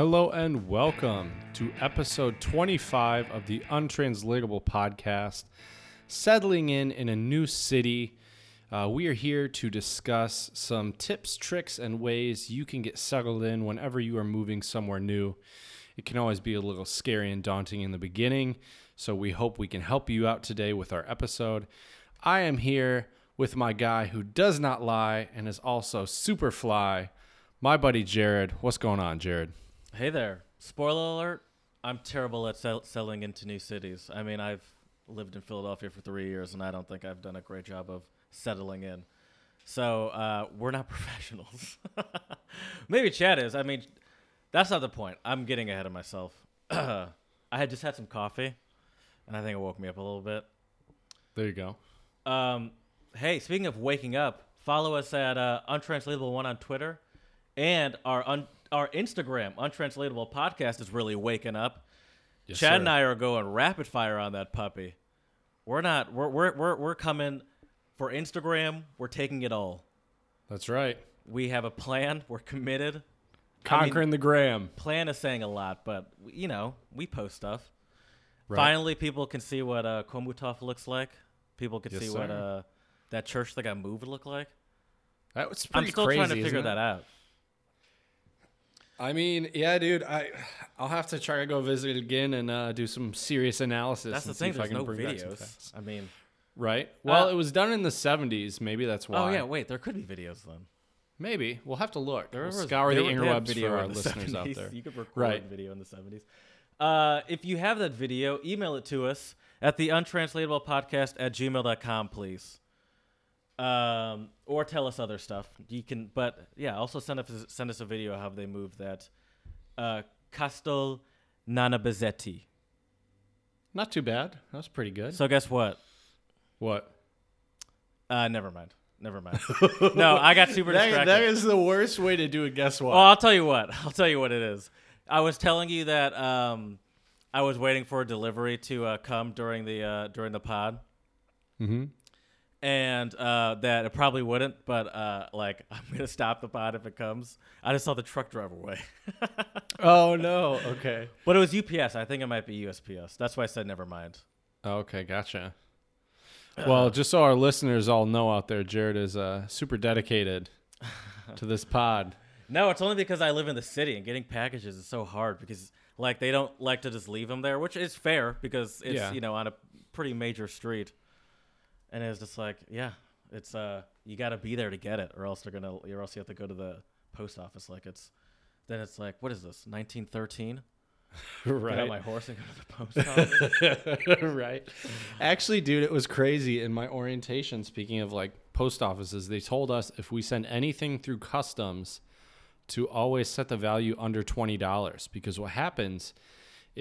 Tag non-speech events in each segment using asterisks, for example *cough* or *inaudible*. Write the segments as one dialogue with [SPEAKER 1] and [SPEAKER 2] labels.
[SPEAKER 1] Hello and welcome to episode 25 of the Untranslatable Podcast. Settling in in a new city, uh, we are here to discuss some tips, tricks, and ways you can get settled in whenever you are moving somewhere new. It can always be a little scary and daunting in the beginning, so we hope we can help you out today with our episode. I am here with my guy who does not lie and is also super fly, my buddy Jared. What's going on, Jared?
[SPEAKER 2] Hey there. Spoiler alert. I'm terrible at sell- selling into new cities. I mean, I've lived in Philadelphia for three years, and I don't think I've done a great job of settling in. So uh, we're not *laughs* professionals. *laughs* Maybe Chad is. I mean, that's not the point. I'm getting ahead of myself. *clears throat* I had just had some coffee, and I think it woke me up a little bit.
[SPEAKER 1] There you go.
[SPEAKER 2] Um, hey, speaking of waking up, follow us at uh, Untranslatable One on Twitter, and our un- our Instagram Untranslatable Podcast is really waking up.
[SPEAKER 1] Yes,
[SPEAKER 2] Chad
[SPEAKER 1] sir.
[SPEAKER 2] and I are going rapid fire on that puppy. We're not. We're we're we're, we're coming for Instagram. We're taking it all.
[SPEAKER 1] That's right.
[SPEAKER 2] We have a plan. We're committed. I mean,
[SPEAKER 1] Conquering the gram.
[SPEAKER 2] plan is saying a lot, but you know we post stuff.
[SPEAKER 1] Right.
[SPEAKER 2] Finally, people can see what uh, Chomutov looks like. People can
[SPEAKER 1] Yes,
[SPEAKER 2] see what uh, that church that got moved look like.
[SPEAKER 1] That was pretty I'm
[SPEAKER 2] still
[SPEAKER 1] crazy,
[SPEAKER 2] trying to figure that out.
[SPEAKER 1] I mean, yeah, dude. I I'll have to try to go visit it again and uh, do some serious analysis.
[SPEAKER 2] That's the
[SPEAKER 1] and see
[SPEAKER 2] thing.
[SPEAKER 1] if I
[SPEAKER 2] There's
[SPEAKER 1] can
[SPEAKER 2] no
[SPEAKER 1] bring back some
[SPEAKER 2] videos. I mean,
[SPEAKER 1] Right. Well,
[SPEAKER 2] Uh,
[SPEAKER 1] it was done in the '70s. Maybe that's why.
[SPEAKER 2] oh yeah, wait, there could be videos then.
[SPEAKER 1] Maybe we'll have to look.
[SPEAKER 2] There
[SPEAKER 1] we'll
[SPEAKER 2] was-
[SPEAKER 1] scour the
[SPEAKER 2] there had
[SPEAKER 1] interwebs for our
[SPEAKER 2] the
[SPEAKER 1] listeners out there.
[SPEAKER 2] You could record
[SPEAKER 1] Right.
[SPEAKER 2] video in the 70s. Uh, if you have that video, email it to us at the untranslatable podcast at gmail.com, please. Um, or tell us other stuff. You can, but yeah, also send us send us a video of how they moved that uh, Kostel Nanebevzetí.
[SPEAKER 1] Not too bad. That was pretty good.
[SPEAKER 2] So guess what?
[SPEAKER 1] what?
[SPEAKER 2] Uh, never mind. Never mind. no, I got super *laughs*
[SPEAKER 1] That,
[SPEAKER 2] distracted.
[SPEAKER 1] that is the worst way to do it. Guess what?
[SPEAKER 2] Well, I'll tell you what. *laughs* I'll tell you what it is. I was telling you that um, I was waiting for a delivery to uh, come during the uh, during the pod,
[SPEAKER 1] mm-hmm.
[SPEAKER 2] And uh, that it probably wouldn't. But uh, like, *laughs* I'm gonna stop the pod if it comes. I just saw the truck drive away, *laughs*
[SPEAKER 1] Oh no. Okay.
[SPEAKER 2] but it was UPS. I think it might be USPS. That's why I said never mind.
[SPEAKER 1] Okay. Gotcha. Well, just so our listeners all know out there, Jared is uh, super dedicated *laughs* to this pod.
[SPEAKER 2] No, it's only because I live in the city and getting packages is so hard because like they don't like to just leave them there, which is fair because it's
[SPEAKER 1] Yeah.
[SPEAKER 2] you know on a pretty major street, and it's just like yeah, it's uh you got to be there to get it or else they're gonna or else you have to go to the post office like it's then it's like what is this 1913 *laughs* get on
[SPEAKER 1] right.
[SPEAKER 2] my horse and go to the post office *laughs*
[SPEAKER 1] right. Actually, dude, it was crazy in my orientation. Speaking of like post offices, they told us if we send anything through customs to always set the value under $20 because what happens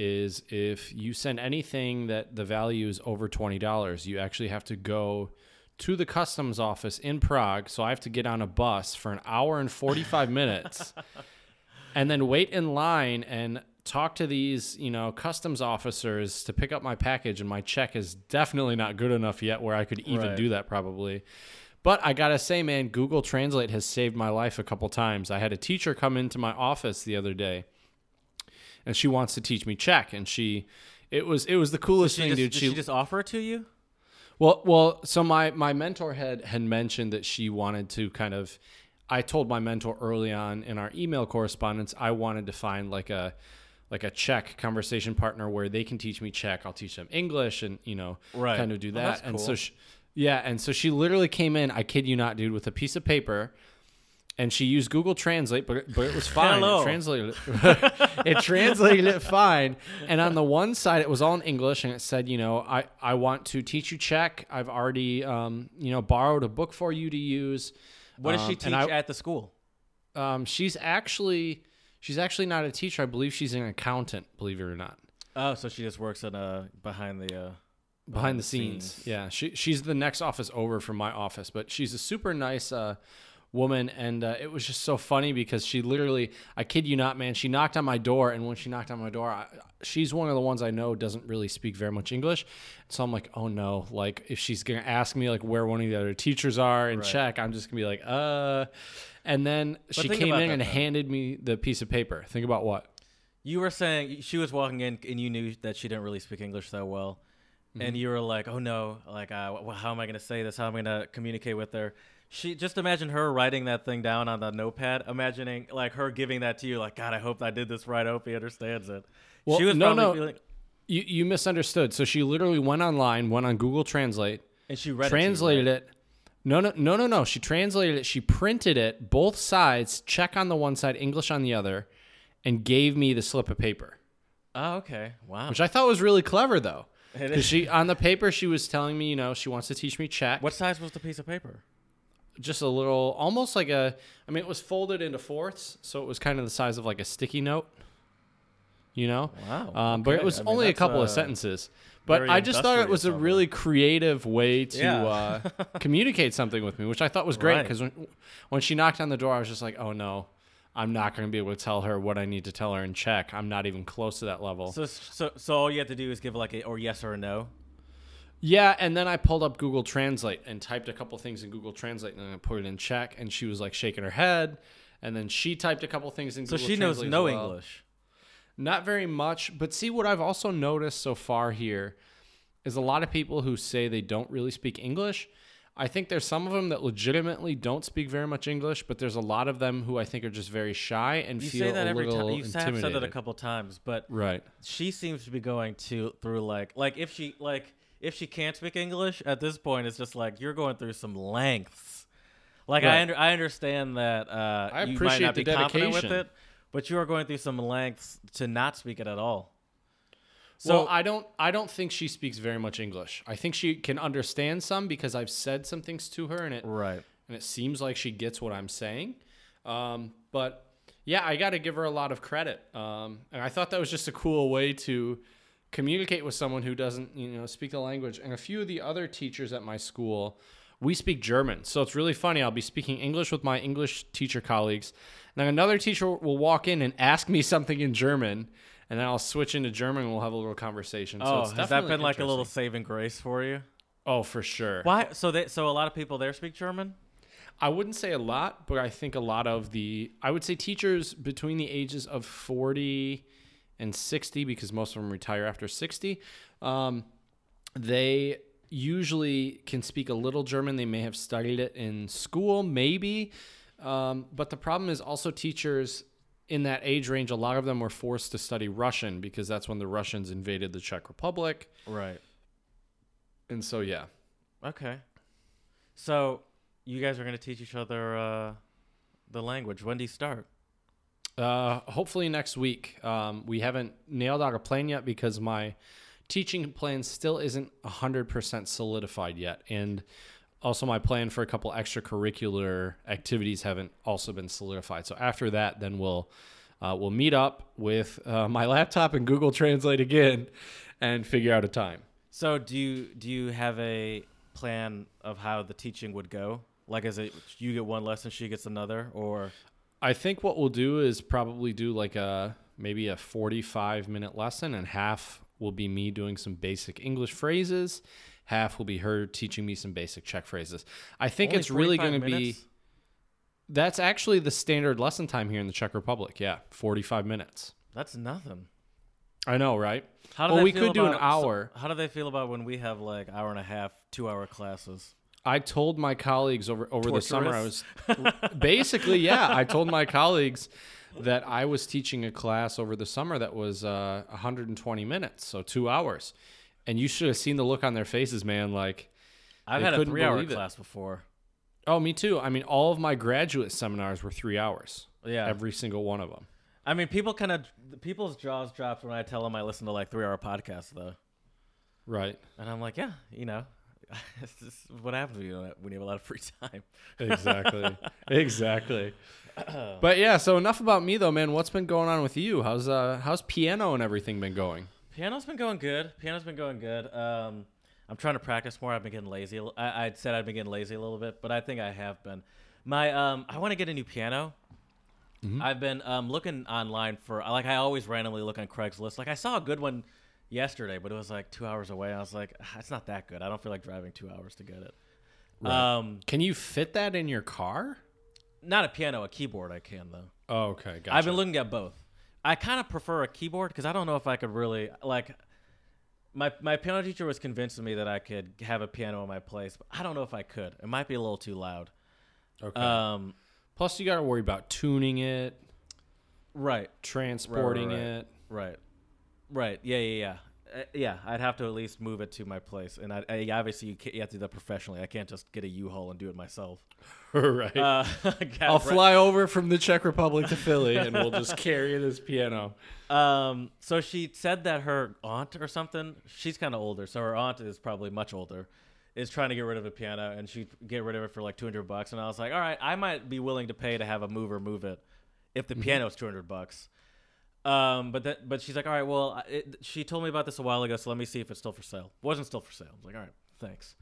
[SPEAKER 1] is if you send anything that the value is over $20, you actually have to go to the customs office in Prague. So I have to get on a bus for an hour and 45 minutes *laughs* and then wait in line and talk to these, you know, customs officers to pick up my package. And my Czech is definitely not good enough yet where I could even
[SPEAKER 2] Right.
[SPEAKER 1] do that probably. But I gotta say, man, Google Translate has saved my life a couple times. I had a teacher come into my office the other day, and she wants to teach me Czech, and she, it was it was the coolest thing,
[SPEAKER 2] just,
[SPEAKER 1] dude.
[SPEAKER 2] did she just offer it to you
[SPEAKER 1] Well, well, so my my mentor had had mentioned that she wanted to kind of. I told my mentor early on in our email correspondence I wanted to find like a like a Czech conversation partner where they can teach me Czech, I'll teach them English, and you know,
[SPEAKER 2] Right.
[SPEAKER 1] kind of do that. And so, she, yeah, and so she literally came in. I kid you not, dude, with a piece of paper. And she used Google Translate, but but it was *laughs* fine.
[SPEAKER 2] Hello.
[SPEAKER 1] It translated it. *laughs* it translated it fine. And on the one side, it was all in English, and it said, you know, I, I want to teach you Czech. I've already, um, you know, borrowed a book for you to use.
[SPEAKER 2] what does
[SPEAKER 1] Um,
[SPEAKER 2] she
[SPEAKER 1] and
[SPEAKER 2] teach
[SPEAKER 1] I-
[SPEAKER 2] at the school
[SPEAKER 1] Um, she's actually, she's actually not a teacher. I believe she's an accountant. Believe it or not.
[SPEAKER 2] oh so she just works in uh behind the uh
[SPEAKER 1] behind the scenes. Yeah, she she's the next office over from my office, but she's a super nice uh, woman, and uh, it was just so funny because she literally, I kid you not, man, she knocked on my door, and when she knocked on my door, I, she's one of the ones I know doesn't really speak very much English, so I'm like, oh no, like if she's gonna ask me like where one of the other teachers are in
[SPEAKER 2] Right.
[SPEAKER 1] Czech, I'm just gonna be like, uh, and then she came in
[SPEAKER 2] that,
[SPEAKER 1] and
[SPEAKER 2] though.
[SPEAKER 1] handed me the piece of paper. Think about what.
[SPEAKER 2] You were saying she was walking in, and you knew that she didn't really speak English that well,
[SPEAKER 1] Mm-hmm.
[SPEAKER 2] and you were like, "Oh no! Like, uh, how am I to say this? How am I to communicate with her?" She just imagine her writing that thing down on the notepad, imagining like her giving that to you, like, "God, I hope I did this right. I hope he understands it."
[SPEAKER 1] Well,
[SPEAKER 2] she was
[SPEAKER 1] no,
[SPEAKER 2] probably
[SPEAKER 1] no.
[SPEAKER 2] feeling,
[SPEAKER 1] You you misunderstood. So she literally went online, went on Google Translate,
[SPEAKER 2] and she read
[SPEAKER 1] translated
[SPEAKER 2] it. to you, right?
[SPEAKER 1] it. No, no, no, no, no. She translated it. She printed it, both sides, Czech on the one side, English on the other, and gave me the slip of paper,
[SPEAKER 2] Oh, okay. Wow.
[SPEAKER 1] which I thought was really clever, though. Because she on the paper she was telling me, you know, she wants to teach me Czech.
[SPEAKER 2] What size was the piece of paper?
[SPEAKER 1] Just a little, almost like a. I mean, it was folded into fourths, so it was kind of the size of like a sticky note. You know.
[SPEAKER 2] Wow.
[SPEAKER 1] Um, but it was
[SPEAKER 2] I mean,
[SPEAKER 1] only a couple
[SPEAKER 2] uh,
[SPEAKER 1] of sentences. But I just thought it was a really creative way to
[SPEAKER 2] Yeah.
[SPEAKER 1] uh, *laughs* communicate something with me, which I thought was great
[SPEAKER 2] Right.
[SPEAKER 1] because when, when she knocked on the door, I was just like, oh no, I'm not going to be able to tell her what I need to tell her in Czech. I'm not even close to that level.
[SPEAKER 2] So, so, so all you have to do is give like a or yes or a no.
[SPEAKER 1] Yeah, and then I pulled up Google Translate and typed a couple things in Google Translate and then I put it in Czech, and she was like shaking her head. And then she typed a couple things in
[SPEAKER 2] So
[SPEAKER 1] Google
[SPEAKER 2] she knows
[SPEAKER 1] Translate
[SPEAKER 2] no
[SPEAKER 1] well.
[SPEAKER 2] English.
[SPEAKER 1] Not very much, but see what I've also noticed so far here is a lot of people who say they don't really speak English. I think there's some of them that legitimately don't speak very much English, but there's a lot of them who I think are just very shy and
[SPEAKER 2] You
[SPEAKER 1] feel
[SPEAKER 2] say that
[SPEAKER 1] a
[SPEAKER 2] every
[SPEAKER 1] little
[SPEAKER 2] time. You have said that a couple times, but
[SPEAKER 1] Right.
[SPEAKER 2] she seems to be going to through like like if she like if she can't speak English at this point, it's just like you're going through some lengths. Like I under, I understand that uh,
[SPEAKER 1] I
[SPEAKER 2] you might
[SPEAKER 1] appreciate
[SPEAKER 2] not
[SPEAKER 1] the
[SPEAKER 2] be confident with
[SPEAKER 1] dedication.
[SPEAKER 2] it, but you are going through some lengths to not speak it at all. So
[SPEAKER 1] well, I don't I don't think she speaks very much English. I think she can understand some because I've said some things to her and it
[SPEAKER 2] right.
[SPEAKER 1] and it seems like she gets what I'm saying. Um, but yeah, I got to give her a lot of credit. Um, and I thought that was just a cool way to communicate with someone who doesn't, you know, speak the language. And a few of the other teachers at my school, we speak German. So it's really funny. I'll be speaking English with my English teacher colleagues. And then another teacher will walk in and ask me *laughs* something in German. And then I'll switch into German and we'll have a little conversation. so
[SPEAKER 2] Oh,
[SPEAKER 1] it's
[SPEAKER 2] has that been like a little saving grace for you?
[SPEAKER 1] Oh, for sure.
[SPEAKER 2] Why? So they so a lot of people there speak German.
[SPEAKER 1] I wouldn't say a lot, but I think a lot of the I would say teachers between the ages of 40 and 60 because most of them retire after 60. Um, they usually can speak a little German. They may have studied it in school, maybe. Um, but the problem is also teachers in that age range, a lot of them were forced to study Russian because that's when the Russians invaded the Czech Republic.
[SPEAKER 2] Right.
[SPEAKER 1] And so, yeah.
[SPEAKER 2] Okay. So you guys are going to teach each other uh, the language. When do you start?
[SPEAKER 1] Uh, hopefully next week. Um, we haven't nailed out a plan yet because my teaching plan still isn't 100% solidified yet. And also my plan for a couple extracurricular activities haven't also been solidified. So after that, then we'll uh, we'll meet up with uh, *laughs* my laptop and Google Translate again and figure out a time.
[SPEAKER 2] So do you do you have a plan of how the teaching would go? Like, is it you get one lesson, she gets another, or
[SPEAKER 1] I think what we'll do is probably do like a maybe a 45 minute lesson, and half will be me doing some basic English phrases, half will be her teaching me some basic Czech phrases. I think
[SPEAKER 2] Only
[SPEAKER 1] it's really going to be that's actually the standard lesson time here in the Czech Republic. Yeah, 45 minutes.
[SPEAKER 2] That's nothing.
[SPEAKER 1] I know, right?
[SPEAKER 2] How do
[SPEAKER 1] Well,
[SPEAKER 2] they
[SPEAKER 1] we
[SPEAKER 2] feel
[SPEAKER 1] could do an hour.
[SPEAKER 2] So how do they feel about when we have like hour and a half, two hour classes?
[SPEAKER 1] I told my colleagues over over the summer I was basically yeah I told my colleagues that I was teaching a class over the summer that was uh, 120 minutes so two hours. And you should have seen the look on their faces man like
[SPEAKER 2] I've had a three hour
[SPEAKER 1] it.
[SPEAKER 2] class before.
[SPEAKER 1] oh me too. I mean all of my graduate seminars were three hours
[SPEAKER 2] Yeah.
[SPEAKER 1] every single one of them
[SPEAKER 2] I mean, people kind of people's jaws dropped when I tell them I listen to like three hour podcasts though,
[SPEAKER 1] right.
[SPEAKER 2] And I'm like, yeah, you know, *laughs* it's just what happens when you, don't have, when you have a lot of free time.
[SPEAKER 1] exactly *laughs* exactly *clears throat* but yeah so enough about me though man what's been going on with you how's uh how's piano and everything been going
[SPEAKER 2] Piano's been going good. Piano's been going good. Um, I'm trying to practice more. I've been getting lazy. I, I said I'd been getting lazy a little bit, but I think I have been. My um, I want to get a new piano. I've been um, looking online for like I always randomly look on Craigslist. Like I saw a good one yesterday, but it was like two hours away. I was like, "Ah, it's not that good. I don't feel like driving two hours to get it.
[SPEAKER 1] Right.
[SPEAKER 2] Um,
[SPEAKER 1] can you fit that in your car
[SPEAKER 2] not a piano, a keyboard. I can though.
[SPEAKER 1] oh okay gotcha.
[SPEAKER 2] I've been looking at both, I kind of prefer a keyboard because I don't know if I could really like. My my piano teacher was convincing me that I could have a piano in my place, but I don't know if I could. It might be a little too loud.
[SPEAKER 1] Okay.
[SPEAKER 2] Um,
[SPEAKER 1] Plus, you got to worry about tuning it,
[SPEAKER 2] right,
[SPEAKER 1] transporting
[SPEAKER 2] right.
[SPEAKER 1] it.
[SPEAKER 2] right, right. Yeah, yeah, yeah. Uh, yeah, I'd have to at least move it to my place, and I, I obviously you, can't, you have to do that professionally. I can't just get a U-Haul and do it myself. *laughs*
[SPEAKER 1] right.
[SPEAKER 2] Uh, *laughs*
[SPEAKER 1] I'll fly over from the Czech Republic to Philly, and we'll just *laughs* carry this piano.
[SPEAKER 2] Um, so she said that her aunt or something, she's kind of older, so her aunt is probably much older, is trying to get rid of a piano, and she'd get rid of it for like two hundred bucks. And I was like, all right, I might be willing to pay to have a mover move it, if the piano's two hundred bucks. Um, but that, but she's like, all right, well, it, she told me about this a while ago, so let me see if it's still for sale. Wasn't still for sale. I was like, all right, thanks.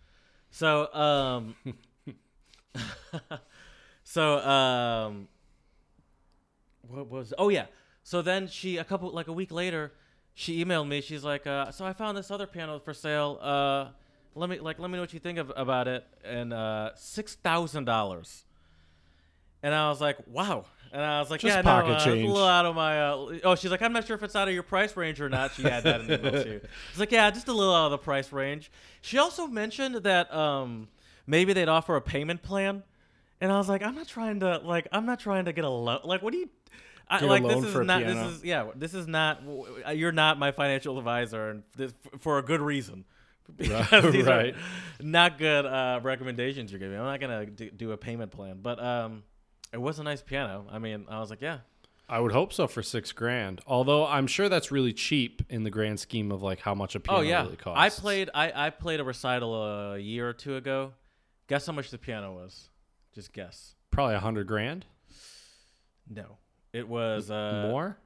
[SPEAKER 2] So, um, *laughs* so, um, what was? Oh yeah. So then she a couple like a week later, she emailed me. She's like, uh, so I found this other piano for sale. Uh, let me like let me know what you think of, about it. And uh, six thousand dollars. And I was like, wow. And I was like,
[SPEAKER 1] Just
[SPEAKER 2] yeah,
[SPEAKER 1] pocket
[SPEAKER 2] no, uh, it's
[SPEAKER 1] change.
[SPEAKER 2] a little out of my. Uh, oh, she's like, I'm not sure if it's out of your price range or not. She had that in the email too. *laughs* She's like, yeah, just a little out of the price range. She also mentioned that um, maybe they'd offer a payment plan, and I was like, I'm not trying to like, I'm not trying to get a loan. Like, what do you? I,
[SPEAKER 1] Get a
[SPEAKER 2] like
[SPEAKER 1] loan
[SPEAKER 2] this is
[SPEAKER 1] for a
[SPEAKER 2] not.
[SPEAKER 1] piano.
[SPEAKER 2] This is yeah. This is not. You're not my financial advisor, and this for a good reason. *laughs* Because these are
[SPEAKER 1] right.
[SPEAKER 2] not good uh, recommendations you're giving. I'm not gonna do, do a payment plan, but um, it was a nice piano. I mean, I was like, yeah,
[SPEAKER 1] I would hope so for six grand. Although I'm sure that's really cheap in the grand scheme of like how much a piano
[SPEAKER 2] oh yeah.
[SPEAKER 1] really costs.
[SPEAKER 2] I played. I I played a recital a year or two ago. Guess how much the piano was? Just guess.
[SPEAKER 1] probably a hundred grand
[SPEAKER 2] No, it was uh,
[SPEAKER 1] more.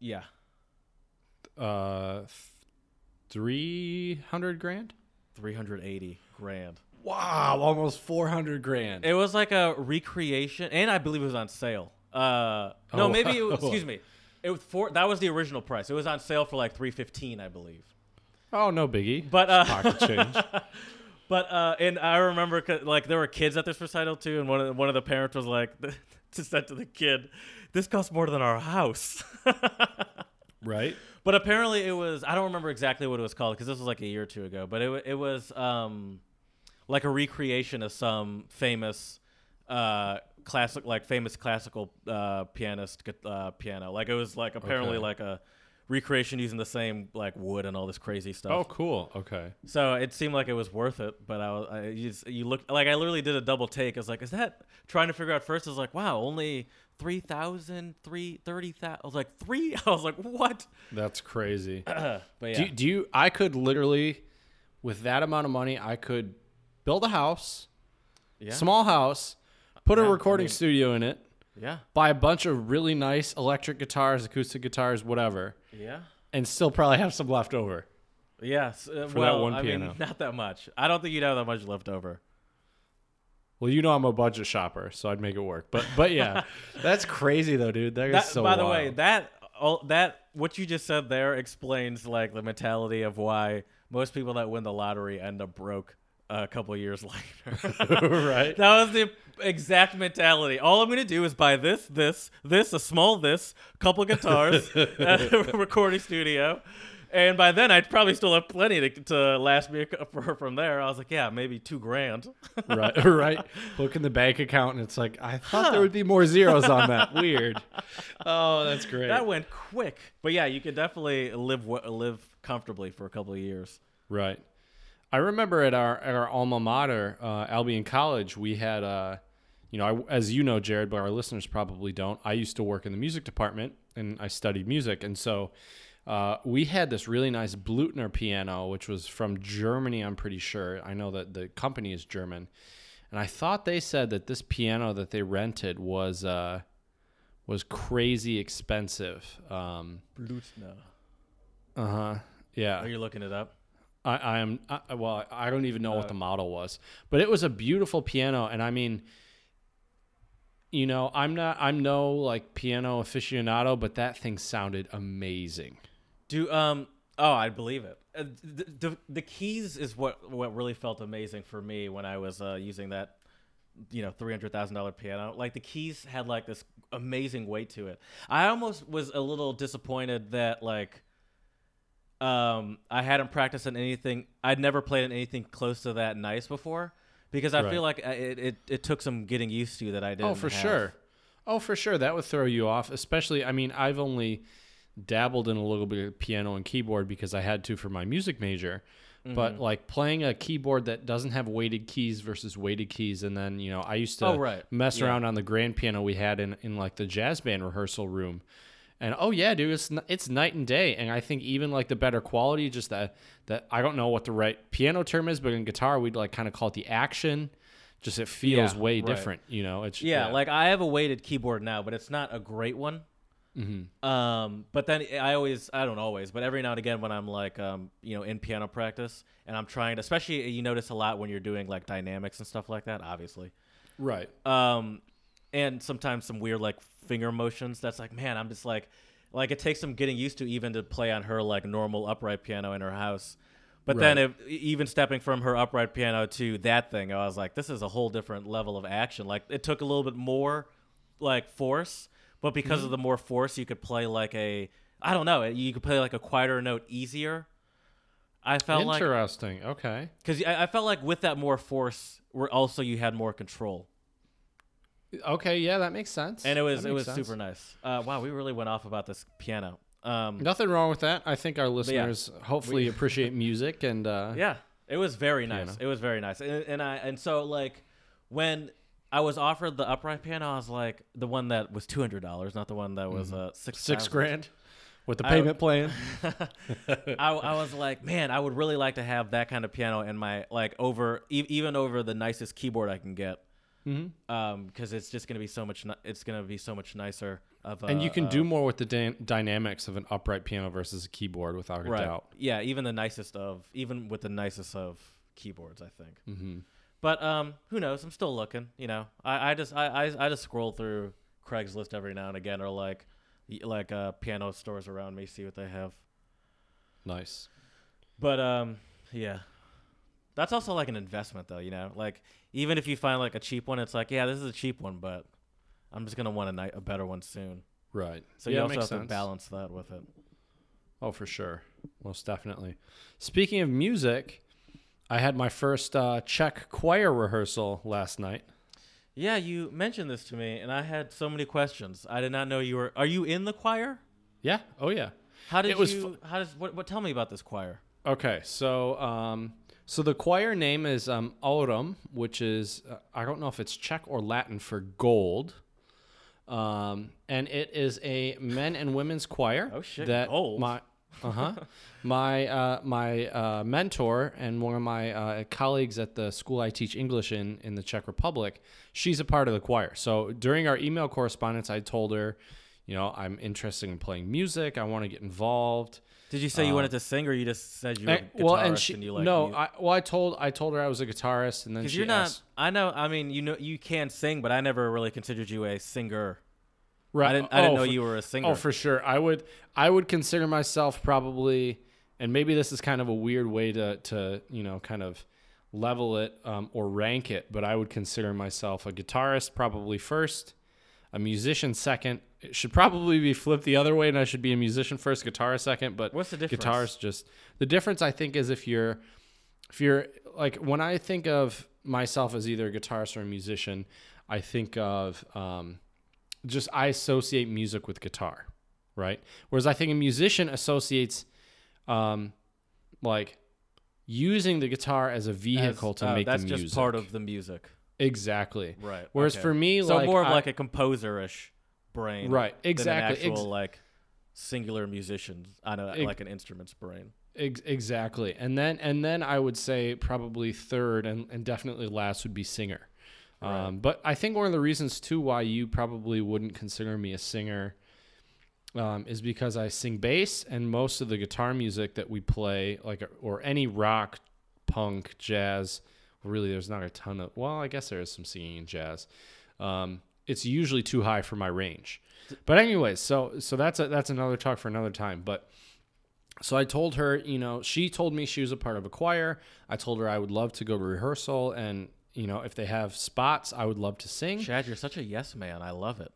[SPEAKER 2] Yeah,
[SPEAKER 1] Uh, three hundred grand.
[SPEAKER 2] 380 grand.
[SPEAKER 1] Wow, almost four hundred grand.
[SPEAKER 2] It was like a recreation, and I believe it was on sale. Uh, no,
[SPEAKER 1] Oh,
[SPEAKER 2] maybe it
[SPEAKER 1] wow.
[SPEAKER 2] excuse me. It was for that was the original price. It was on sale for like 315, I believe.
[SPEAKER 1] oh, no biggie.
[SPEAKER 2] But uh,
[SPEAKER 1] pocket change. *laughs*
[SPEAKER 2] But uh, and I remember like there were kids at this recital too, and one of the, one of the parents was like, *laughs* to said to the kid, "This costs more than our house." *laughs*
[SPEAKER 1] right.
[SPEAKER 2] but apparently it was I don't remember exactly what it was called because this was like a year or two ago. But it it was um like a recreation of some famous uh classic like famous classical uh pianist uh, piano. Like it was like apparently
[SPEAKER 1] Okay.
[SPEAKER 2] like a recreation using the same like wood and all this crazy stuff.
[SPEAKER 1] Oh, cool. Okay.
[SPEAKER 2] So it seemed like it was worth it, but I, was, I you, just- you looked like I literally did a double take. I was like, is that trying to figure out first? I was like, wow, only 3,000, 3, 30,000. I was like, three? *laughs* I was like, what?
[SPEAKER 1] That's crazy. *clears throat*
[SPEAKER 2] but yeah.
[SPEAKER 1] Do, do you? I could literally, with that amount of money, I could build a house,
[SPEAKER 2] yeah.
[SPEAKER 1] small house, put
[SPEAKER 2] Yeah,
[SPEAKER 1] a
[SPEAKER 2] I
[SPEAKER 1] recording
[SPEAKER 2] mean-
[SPEAKER 1] studio in it,
[SPEAKER 2] yeah.
[SPEAKER 1] buy a bunch of really nice electric guitars, acoustic guitars, whatever,
[SPEAKER 2] Yeah.
[SPEAKER 1] and still probably have some left over.
[SPEAKER 2] Yes. Uh,
[SPEAKER 1] For that
[SPEAKER 2] well,
[SPEAKER 1] one
[SPEAKER 2] I
[SPEAKER 1] piano.
[SPEAKER 2] mean, *laughs* not that much. I don't think you'd have that much left over.
[SPEAKER 1] Well, you know I'm a budget shopper, so I'd make it work. But but yeah, *laughs* that's crazy though, dude. That is
[SPEAKER 2] That,
[SPEAKER 1] so.
[SPEAKER 2] by the way, that all that what you just said there explains like the mentality of why most people that win the lottery end up broke a couple years *laughs* later. *laughs*
[SPEAKER 1] right?
[SPEAKER 2] That was the exact mentality. All I'm gonna do is buy this, this, this, a small this, couple guitars, a *laughs* uh, recording studio, and by then I'd probably still have plenty to, to last me for, from there. I was like, yeah, maybe two grand.
[SPEAKER 1] right, right. Look in the bank account, and it's like I thought there would be more zeros on that. Weird. Oh, that's great.
[SPEAKER 2] that went quick. But yeah, you could definitely live live comfortably for a couple of years.
[SPEAKER 1] Right. I remember at our at our alma mater, uh, Albion College, we had, uh, you know, I, as you know, Jared, but our listeners probably don't. I used to work in the music department, and I studied music, and so uh, we had this really nice Blüthner piano, which was from Germany. I'm pretty sure. I know that the company is German, and I thought they said that this piano that they rented was uh, was crazy expensive. Um,
[SPEAKER 2] Blüthner.
[SPEAKER 1] uh huh. Yeah.
[SPEAKER 2] Are you looking it up?
[SPEAKER 1] I, I am I, well. I don't even know what
[SPEAKER 2] Uh,
[SPEAKER 1] the model was, but it was a beautiful piano, and I mean, you know, I'm not I'm no like piano aficionado, but that thing sounded amazing.
[SPEAKER 2] Do um oh I believe it. Uh, the, the the keys is what what really felt amazing for me when I was uh, using that you know three hundred thousand dollar piano. Like the keys had like this amazing weight to it. I almost was a little disappointed that like um I hadn't practiced on anything. I'd never played on anything close to that nice before because I
[SPEAKER 1] Right.
[SPEAKER 2] feel like it, it it took some getting used to that I didn't.
[SPEAKER 1] Oh, for
[SPEAKER 2] have.
[SPEAKER 1] sure. Oh, for sure. That would throw you off. Especially, I mean, I've only dabbled in a little bit of piano and keyboard because I had to for my music major.
[SPEAKER 2] Mm-hmm.
[SPEAKER 1] But like playing a keyboard that doesn't have weighted keys versus weighted keys, and then you know I used to
[SPEAKER 2] Oh, right.
[SPEAKER 1] mess
[SPEAKER 2] Yeah.
[SPEAKER 1] around on the grand piano we had in, in like the jazz band rehearsal room, and oh yeah, dude, it's it's night and day. And I think even like the better quality, just that that I don't know what the right piano term is, but in guitar we'd like kind of call it the action. Just it feels
[SPEAKER 2] Yeah,
[SPEAKER 1] way
[SPEAKER 2] right.
[SPEAKER 1] different, you know. It's
[SPEAKER 2] Yeah, like I have a weighted keyboard now, but it's not a great one.
[SPEAKER 1] Mm-hmm.
[SPEAKER 2] Um, but then I always, I don't always, but every now and again when I'm like, um, you know, in piano practice and I'm trying to, especially you notice a lot when you're doing like dynamics and stuff like that, obviously.
[SPEAKER 1] right.
[SPEAKER 2] Um, and sometimes some weird like finger motions. That's like, man, I'm just like, like it takes some getting used to even to play on her like normal upright piano in her house. But then if, even stepping from her upright piano to that thing, I was like, this is a whole different level of action. Like it took a little bit more like force, but because
[SPEAKER 1] Mm-hmm.
[SPEAKER 2] of the more force, you could play like a, I don't know, you could play like a quieter note easier. I felt like
[SPEAKER 1] Interesting. okay.
[SPEAKER 2] because I, I felt like with that more force, where also you had more control.
[SPEAKER 1] Okay. Yeah, that makes sense.
[SPEAKER 2] and it was
[SPEAKER 1] That
[SPEAKER 2] it
[SPEAKER 1] makes
[SPEAKER 2] was
[SPEAKER 1] sense.
[SPEAKER 2] super nice. Uh, wow, we really went off about this piano. Um,
[SPEAKER 1] Nothing wrong with that. I think our listeners hopefully *laughs* appreciate music and uh,
[SPEAKER 2] yeah, it was very nice. It was very nice, and, and I and so like when I was offered the upright piano, I was like the one that was two hundred dollars, not the one that was uh, six
[SPEAKER 1] Mm-hmm. six
[SPEAKER 2] 1,000.
[SPEAKER 1] grand with the
[SPEAKER 2] I-
[SPEAKER 1] payment plan. *laughs*
[SPEAKER 2] I, I was like, man, I would really like to have that kind of piano in my like over e- even over the nicest keyboard I can get.
[SPEAKER 1] Mhm.
[SPEAKER 2] Um, because it's just gonna be so much. Ni- it's gonna be so much nicer. Of a,
[SPEAKER 1] and you can
[SPEAKER 2] uh,
[SPEAKER 1] do more with the dy- dynamics of an upright piano versus a keyboard without a
[SPEAKER 2] right.
[SPEAKER 1] doubt.
[SPEAKER 2] Yeah, even the nicest of even with the nicest of keyboards, I think.
[SPEAKER 1] hmm
[SPEAKER 2] But um, who knows? I'm still looking. You know, I, I just I, I I just scroll through Craigslist every now and again, or like like uh piano stores around me, see what they have.
[SPEAKER 1] Nice.
[SPEAKER 2] But um, yeah, that's also like an investment, though. You know, like even if you find like a cheap one, it's like yeah, this is a cheap one, but I'm just gonna want a ni- a better one soon.
[SPEAKER 1] Right.
[SPEAKER 2] So
[SPEAKER 1] yeah,
[SPEAKER 2] you also have to balance that with it.
[SPEAKER 1] Oh, for sure. Most definitely. Speaking of music, I had my first uh, Czech choir rehearsal last night.
[SPEAKER 2] Yeah, you mentioned this to me, and I had so many questions. I did not know you were. Are you in the choir?
[SPEAKER 1] Yeah. Oh, yeah.
[SPEAKER 2] How did
[SPEAKER 1] It was
[SPEAKER 2] you? how does what? What? Tell me about this choir.
[SPEAKER 1] Okay, so um, so the choir name is um, Aurum, which is uh, I don't know if it's Czech or Latin for gold, um, and it is a men and women's choir.
[SPEAKER 2] Oh, shit,
[SPEAKER 1] That
[SPEAKER 2] gold.
[SPEAKER 1] my uh huh *laughs* my uh, my uh, mentor and one of my uh, colleagues at the school I teach English in in the Czech Republic, she's a part of the choir. So during our email correspondence, I told her, you know, I'm interested in playing music. I want to get involved.
[SPEAKER 2] Did you say you
[SPEAKER 1] Uh,
[SPEAKER 2] wanted to sing, or you just said you were a
[SPEAKER 1] And-
[SPEAKER 2] guitarist
[SPEAKER 1] well, and she
[SPEAKER 2] you like
[SPEAKER 1] no, I, well, I told I told her I was a guitarist, and then she
[SPEAKER 2] you're not.
[SPEAKER 1] asked,
[SPEAKER 2] I know. I mean, you know, you can sing, but I never really considered you a singer.
[SPEAKER 1] right?
[SPEAKER 2] I didn't. I didn't
[SPEAKER 1] oh,
[SPEAKER 2] know
[SPEAKER 1] for-
[SPEAKER 2] you were a singer.
[SPEAKER 1] Oh, for sure. I would I would consider myself probably, and maybe this is kind of a weird way to to you know kind of level it um, or rank it, but I would consider myself a guitarist probably first, a musician second. It should probably be flipped the other way, and I should be a musician first, guitar second. But
[SPEAKER 2] What's the difference?
[SPEAKER 1] guitars just the difference i think is if you're if you're like when i think of myself as either a guitarist or a musician i think of um, just i associate music with guitar right whereas i think a musician associates um, like using the guitar as a vehicle
[SPEAKER 2] As-
[SPEAKER 1] to
[SPEAKER 2] uh,
[SPEAKER 1] make
[SPEAKER 2] that's
[SPEAKER 1] the
[SPEAKER 2] just part of the music,
[SPEAKER 1] exactly
[SPEAKER 2] right?
[SPEAKER 1] whereas
[SPEAKER 2] okay.
[SPEAKER 1] for me
[SPEAKER 2] so
[SPEAKER 1] like
[SPEAKER 2] more of
[SPEAKER 1] I-
[SPEAKER 2] like a composer-ish brain,
[SPEAKER 1] right
[SPEAKER 2] Than
[SPEAKER 1] exactly
[SPEAKER 2] an
[SPEAKER 1] ex-
[SPEAKER 2] actual like singular musician. I know,
[SPEAKER 1] Ex-
[SPEAKER 2] like an instrument's brain.
[SPEAKER 1] Ex- exactly and then and then i would say probably third and, and definitely last would be singer
[SPEAKER 2] Right.
[SPEAKER 1] um, but i think one of the reasons too why you probably wouldn't consider me a singer um, is because i sing bass and most of the guitar music that we play like or any rock punk jazz really there's not a ton of well i guess there is some singing in jazz um, it's usually too high for my range but anyways so so that's a, that's another talk for another time but so I told her, you know, she told me she was a part of a choir. I told her I would love to go to rehearsal and you know, if they have spots, I would love to sing.
[SPEAKER 2] Chad, you're such a yes man. I love it.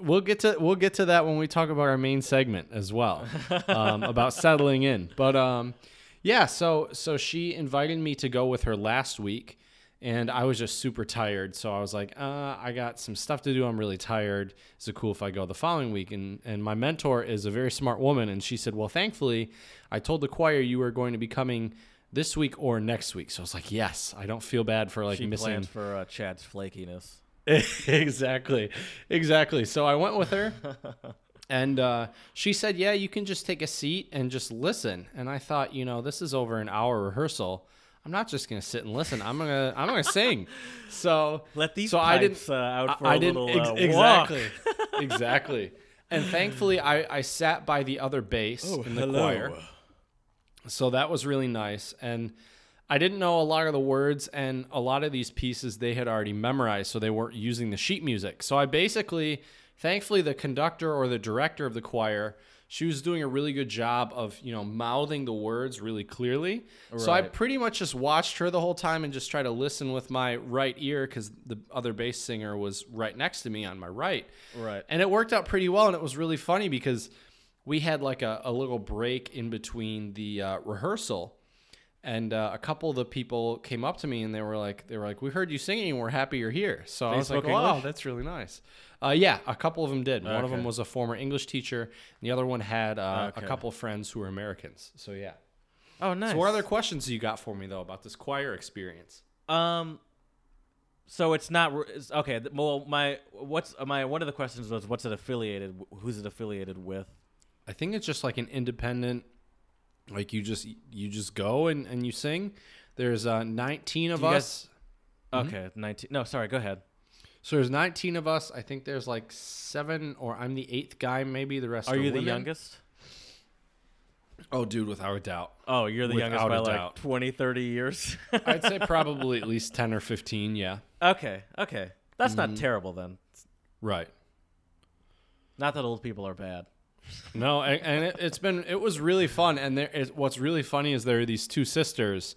[SPEAKER 1] We'll get to we'll get to that when we talk about our main segment as well, *laughs* um, about settling in. But um, yeah, so so she invited me to go with her last week, and I was just super tired. So I was like, uh, I got some stuff to do. I'm really tired. Is it cool if I go the following week? And and my mentor is a very smart woman, and she said, well, thankfully, I told the choir you were going to be coming this week or next week. So I was like, yes, I don't feel bad for like
[SPEAKER 2] she
[SPEAKER 1] missing.
[SPEAKER 2] for uh, Chad's flakiness. *laughs*
[SPEAKER 1] exactly, exactly. So I went with her, *laughs* and uh, she said, "Yeah, you can just take a seat and just listen." And I thought, you know, this is over an hour rehearsal. I'm not just gonna sit and listen. I'm gonna I'm gonna sing. *laughs* So
[SPEAKER 2] Let these
[SPEAKER 1] so I didn't
[SPEAKER 2] uh, out for
[SPEAKER 1] I
[SPEAKER 2] a
[SPEAKER 1] didn't
[SPEAKER 2] little
[SPEAKER 1] ex-
[SPEAKER 2] uh,
[SPEAKER 1] exactly *laughs* exactly. And thankfully, I I sat by the other bass
[SPEAKER 2] Oh,
[SPEAKER 1] in the choir. So that was really nice. And I didn't know a lot of the words, and a lot of these pieces they had already memorized, so they weren't using the sheet music. So I basically, thankfully, the conductor or the director of the choir, she was doing a really good job of, you know, mouthing the words really clearly. So I pretty much just watched her the whole time and just tried to listen with my right ear because the other bass singer was right next to me on my right.
[SPEAKER 2] Right.
[SPEAKER 1] And it worked out pretty well. And it was really funny because we had like a, a little break in between the uh, rehearsal. And uh, a couple of the people came up to me and they were like, they were like, we heard you singing and we're happy you're here. So I was like, wow,
[SPEAKER 2] English?
[SPEAKER 1] that's really nice. Uh, yeah, a couple of them did. One of them was a former English teacher. And the other one had uh,
[SPEAKER 2] Okay.
[SPEAKER 1] a couple of friends who were Americans. So yeah.
[SPEAKER 2] Oh, nice.
[SPEAKER 1] So what other questions you got for me though about this choir experience?
[SPEAKER 2] Um. So it's not it's, okay. Well, my what's uh, my one of the questions was what's it affiliated? Who's it affiliated with?
[SPEAKER 1] I think it's just like an independent, like you just you just go and, and you sing. There's uh, 19 of
[SPEAKER 2] you guys-
[SPEAKER 1] us.
[SPEAKER 2] Okay, nineteen. No, sorry. Go ahead.
[SPEAKER 1] So there's 19 of us. I think there's like seven, or I'm the eighth guy, maybe. The rest
[SPEAKER 2] Are
[SPEAKER 1] are
[SPEAKER 2] you the youngest?
[SPEAKER 1] Oh, dude, without a doubt.
[SPEAKER 2] Oh, you're the youngest by like
[SPEAKER 1] doubt.
[SPEAKER 2] 20, 30 years. *laughs*
[SPEAKER 1] I'd say probably at least 10 or 15. Yeah.
[SPEAKER 2] okay, okay. That's
[SPEAKER 1] Mm-hmm.
[SPEAKER 2] not terrible then.
[SPEAKER 1] Right.
[SPEAKER 2] Not that old people are bad.
[SPEAKER 1] No, and, and it, it's been it was really fun. And there is what's really funny is there are these two sisters,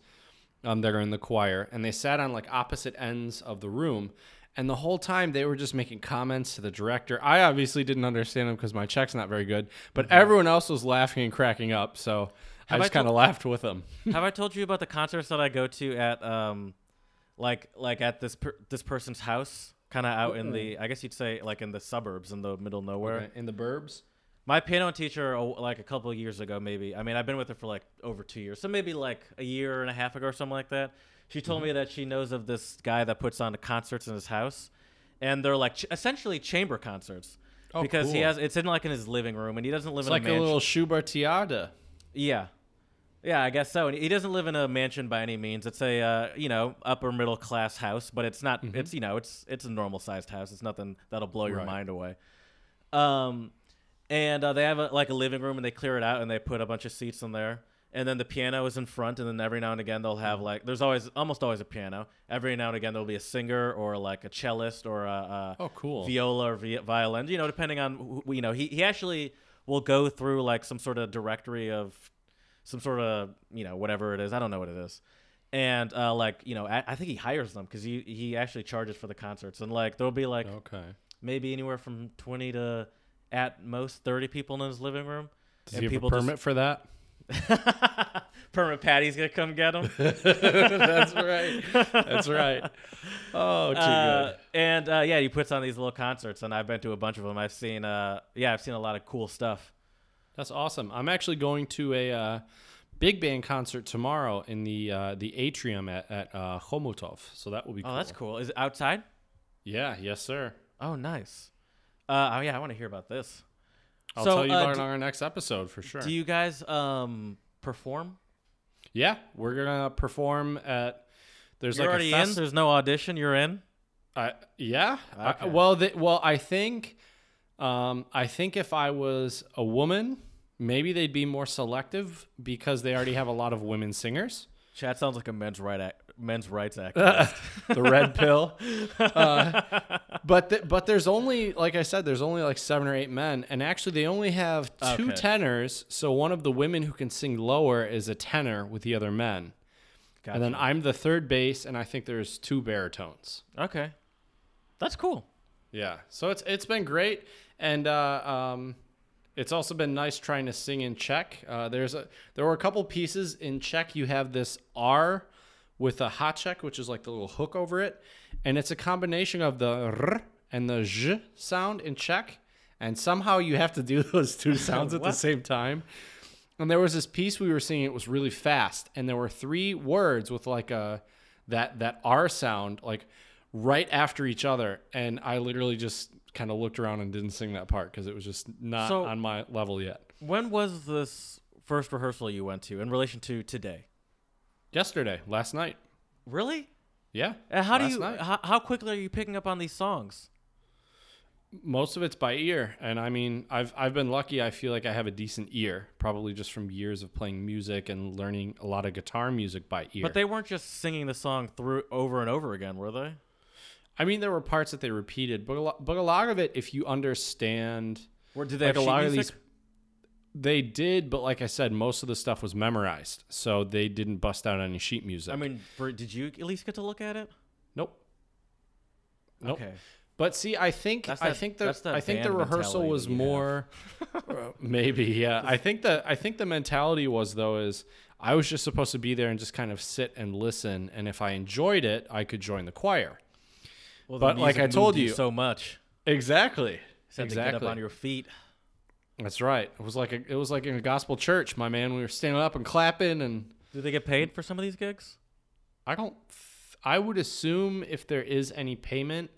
[SPEAKER 1] um, that are in the choir, and they sat on like opposite ends of the room. And the whole time they were just making comments to the director. I obviously didn't understand them because my Czech's not very good, but everyone else was laughing and cracking up. So I
[SPEAKER 2] Have I
[SPEAKER 1] just kind of laughed with them. *laughs*
[SPEAKER 2] Have I told you about the concerts that I go to at um, like like at this per- this person's house, kind of out in the I guess you'd say like in the suburbs in the middle of nowhere.
[SPEAKER 1] Okay, In the burbs.
[SPEAKER 2] My piano teacher, like a couple of years ago, maybe. I mean, I've been with her for like over two years, so maybe like a year and a half ago or something like that. She told
[SPEAKER 1] Mm-hmm.
[SPEAKER 2] me that she knows of this guy that puts on concerts in his house, and they're like ch- essentially chamber concerts.
[SPEAKER 1] Oh,
[SPEAKER 2] because he has it's in like in his living room, and he doesn't live
[SPEAKER 1] It's
[SPEAKER 2] in
[SPEAKER 1] like
[SPEAKER 2] a
[SPEAKER 1] a
[SPEAKER 2] mansion.
[SPEAKER 1] little Schubertiade.
[SPEAKER 2] Yeah. Yeah, I guess so. And he doesn't live in a mansion by any means. It's a uh, you know upper middle class house, but it's not. It's you know it's it's a normal sized house. It's nothing that'll blow your
[SPEAKER 1] Right.
[SPEAKER 2] mind away. Um, and uh, they have a, like a living room, and they clear it out, and they put a bunch of seats in there. And then the piano is in front, and then every now and again they'll have like there's always almost always a piano. Every now and again there'll be a singer or like a cellist or a, a
[SPEAKER 1] Oh, cool.
[SPEAKER 2] viola or vi- violin, you know, depending on who, you know, he, he actually will go through like some sort of directory of some sort of, you know, whatever it is. I don't know what it is. And uh, like, you know, I, I think he hires them because he, he actually charges for the concerts. And like, there'll be like
[SPEAKER 1] Okay.
[SPEAKER 2] maybe anywhere from 20 to at most 30 people in his living room.
[SPEAKER 1] Does
[SPEAKER 2] And
[SPEAKER 1] he have a
[SPEAKER 2] people just-
[SPEAKER 1] permit for that? *laughs*
[SPEAKER 2] Permit Patty's going to come get him. *laughs*
[SPEAKER 1] That's right. That's right. Oh, too
[SPEAKER 2] Uh,
[SPEAKER 1] good.
[SPEAKER 2] and uh, yeah, he puts on these little concerts, and I've been to a bunch of them. I've seen, uh, yeah, I've seen a lot of cool stuff.
[SPEAKER 1] That's awesome. I'm actually going to a uh, big band concert tomorrow in the uh, the atrium at at uh, Chomutov. So that will be. Cool.
[SPEAKER 2] Oh,
[SPEAKER 1] cool.
[SPEAKER 2] that's cool. Is it outside?
[SPEAKER 1] Yeah. Yes, sir.
[SPEAKER 2] Oh, nice. Uh, oh yeah, I want to hear about this.
[SPEAKER 1] I'll
[SPEAKER 2] So,
[SPEAKER 1] tell you
[SPEAKER 2] uh,
[SPEAKER 1] about it on our next episode for sure.
[SPEAKER 2] Do you guys um perform?
[SPEAKER 1] yeah, we're gonna perform at. There's
[SPEAKER 2] You're
[SPEAKER 1] like
[SPEAKER 2] already in. There's no audition. You're in.
[SPEAKER 1] I yeah. I- well, the, well, I think, um, I think if I was a woman, maybe they'd be more selective because they already have a lot of women singers.
[SPEAKER 2] Chad sounds like a men's right men's rights *laughs* activist.
[SPEAKER 1] the red pill. *laughs* Uh, but th- but there's only like I said, there's only like seven or eight men, and actually they only have two
[SPEAKER 2] Okay.
[SPEAKER 1] tenors. So one of the women who can sing lower is a tenor with the other men. And then I'm the third bass, and I think there's two baritones.
[SPEAKER 2] Okay. That's cool.
[SPEAKER 1] Yeah. So it's it's been great, and uh, um, it's also been nice trying to sing in Czech. Uh, there's a there were a couple pieces in Czech. You have this R with a háček, which is like the little hook over it, and it's a combination of the r and the j sound in Czech, and somehow you have to do *laughs* those two *laughs* sounds at the same time. And there was this piece we were singing. It was really fast, and there were three words with like a that that R sound like right after each other. And I literally just kind of looked around and didn't sing that part because it was just not
[SPEAKER 2] So-
[SPEAKER 1] on my level yet.
[SPEAKER 2] When was this first rehearsal you went to in relation to today?
[SPEAKER 1] Yesterday, last night,
[SPEAKER 2] Really?
[SPEAKER 1] yeah.
[SPEAKER 2] And how do you how, how quickly are you picking up on these songs?
[SPEAKER 1] Most of it's by ear, and I mean, I've I've been lucky. I feel like I have a decent ear, probably just from years of playing music and learning a lot of guitar music by ear.
[SPEAKER 2] But they weren't just singing the song through over and over again, were they?
[SPEAKER 1] I mean, there were parts that they repeated, but a lot, but a lot of it, if you understand,
[SPEAKER 2] Or did they
[SPEAKER 1] like
[SPEAKER 2] have
[SPEAKER 1] a lot of these, they did. But like I said, most of the stuff was memorized, so they didn't bust out any sheet music.
[SPEAKER 2] I mean, for, did you at least get to look at it?
[SPEAKER 1] nope. Nope.
[SPEAKER 2] Okay.
[SPEAKER 1] But see, I think
[SPEAKER 2] That's
[SPEAKER 1] I
[SPEAKER 2] that-
[SPEAKER 1] think the
[SPEAKER 2] that's that
[SPEAKER 1] I think the
[SPEAKER 2] band
[SPEAKER 1] rehearsal
[SPEAKER 2] mentality
[SPEAKER 1] was
[SPEAKER 2] that you have.
[SPEAKER 1] more *laughs* maybe yeah. I think the I think the mentality was though is I was just supposed to be there and just kind of sit and listen, and if I enjoyed it, I could join the choir.
[SPEAKER 2] Well,
[SPEAKER 1] But like I told you-
[SPEAKER 2] so much.
[SPEAKER 1] Exactly.
[SPEAKER 2] Said to get up
[SPEAKER 1] exactly.
[SPEAKER 2] on your feet.
[SPEAKER 1] That's right. It was like a, it was like in a gospel church, my man. We were standing up and clapping, and
[SPEAKER 2] Do they get paid for some of these gigs?
[SPEAKER 1] I don't. I would assume if there is any payment,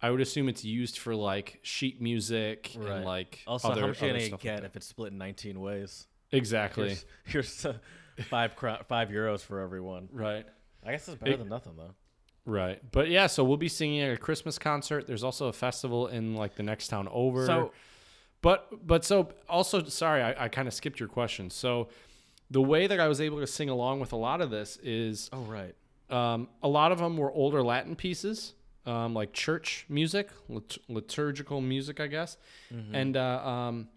[SPEAKER 1] I would assume it's used for like sheet music
[SPEAKER 2] Right.
[SPEAKER 1] and like
[SPEAKER 2] Also,
[SPEAKER 1] other,
[SPEAKER 2] how much you
[SPEAKER 1] other like
[SPEAKER 2] get
[SPEAKER 1] that.
[SPEAKER 2] if it's split in 19 ways?
[SPEAKER 1] Exactly.
[SPEAKER 2] Here's, here's uh, *laughs* five cro- five euros for everyone.
[SPEAKER 1] Right.
[SPEAKER 2] I guess it's better
[SPEAKER 1] It-
[SPEAKER 2] than nothing though.
[SPEAKER 1] Right. But yeah, so we'll be singing at a Christmas concert. There's also a festival in like the next town over.
[SPEAKER 2] So
[SPEAKER 1] But but so also sorry, I, I kind of skipped your question. So the way that I was able to sing along with a lot of this is
[SPEAKER 2] oh right.
[SPEAKER 1] um, a lot of them were older Latin pieces, um, like church music, lit- liturgical music, I guess, and uh, um,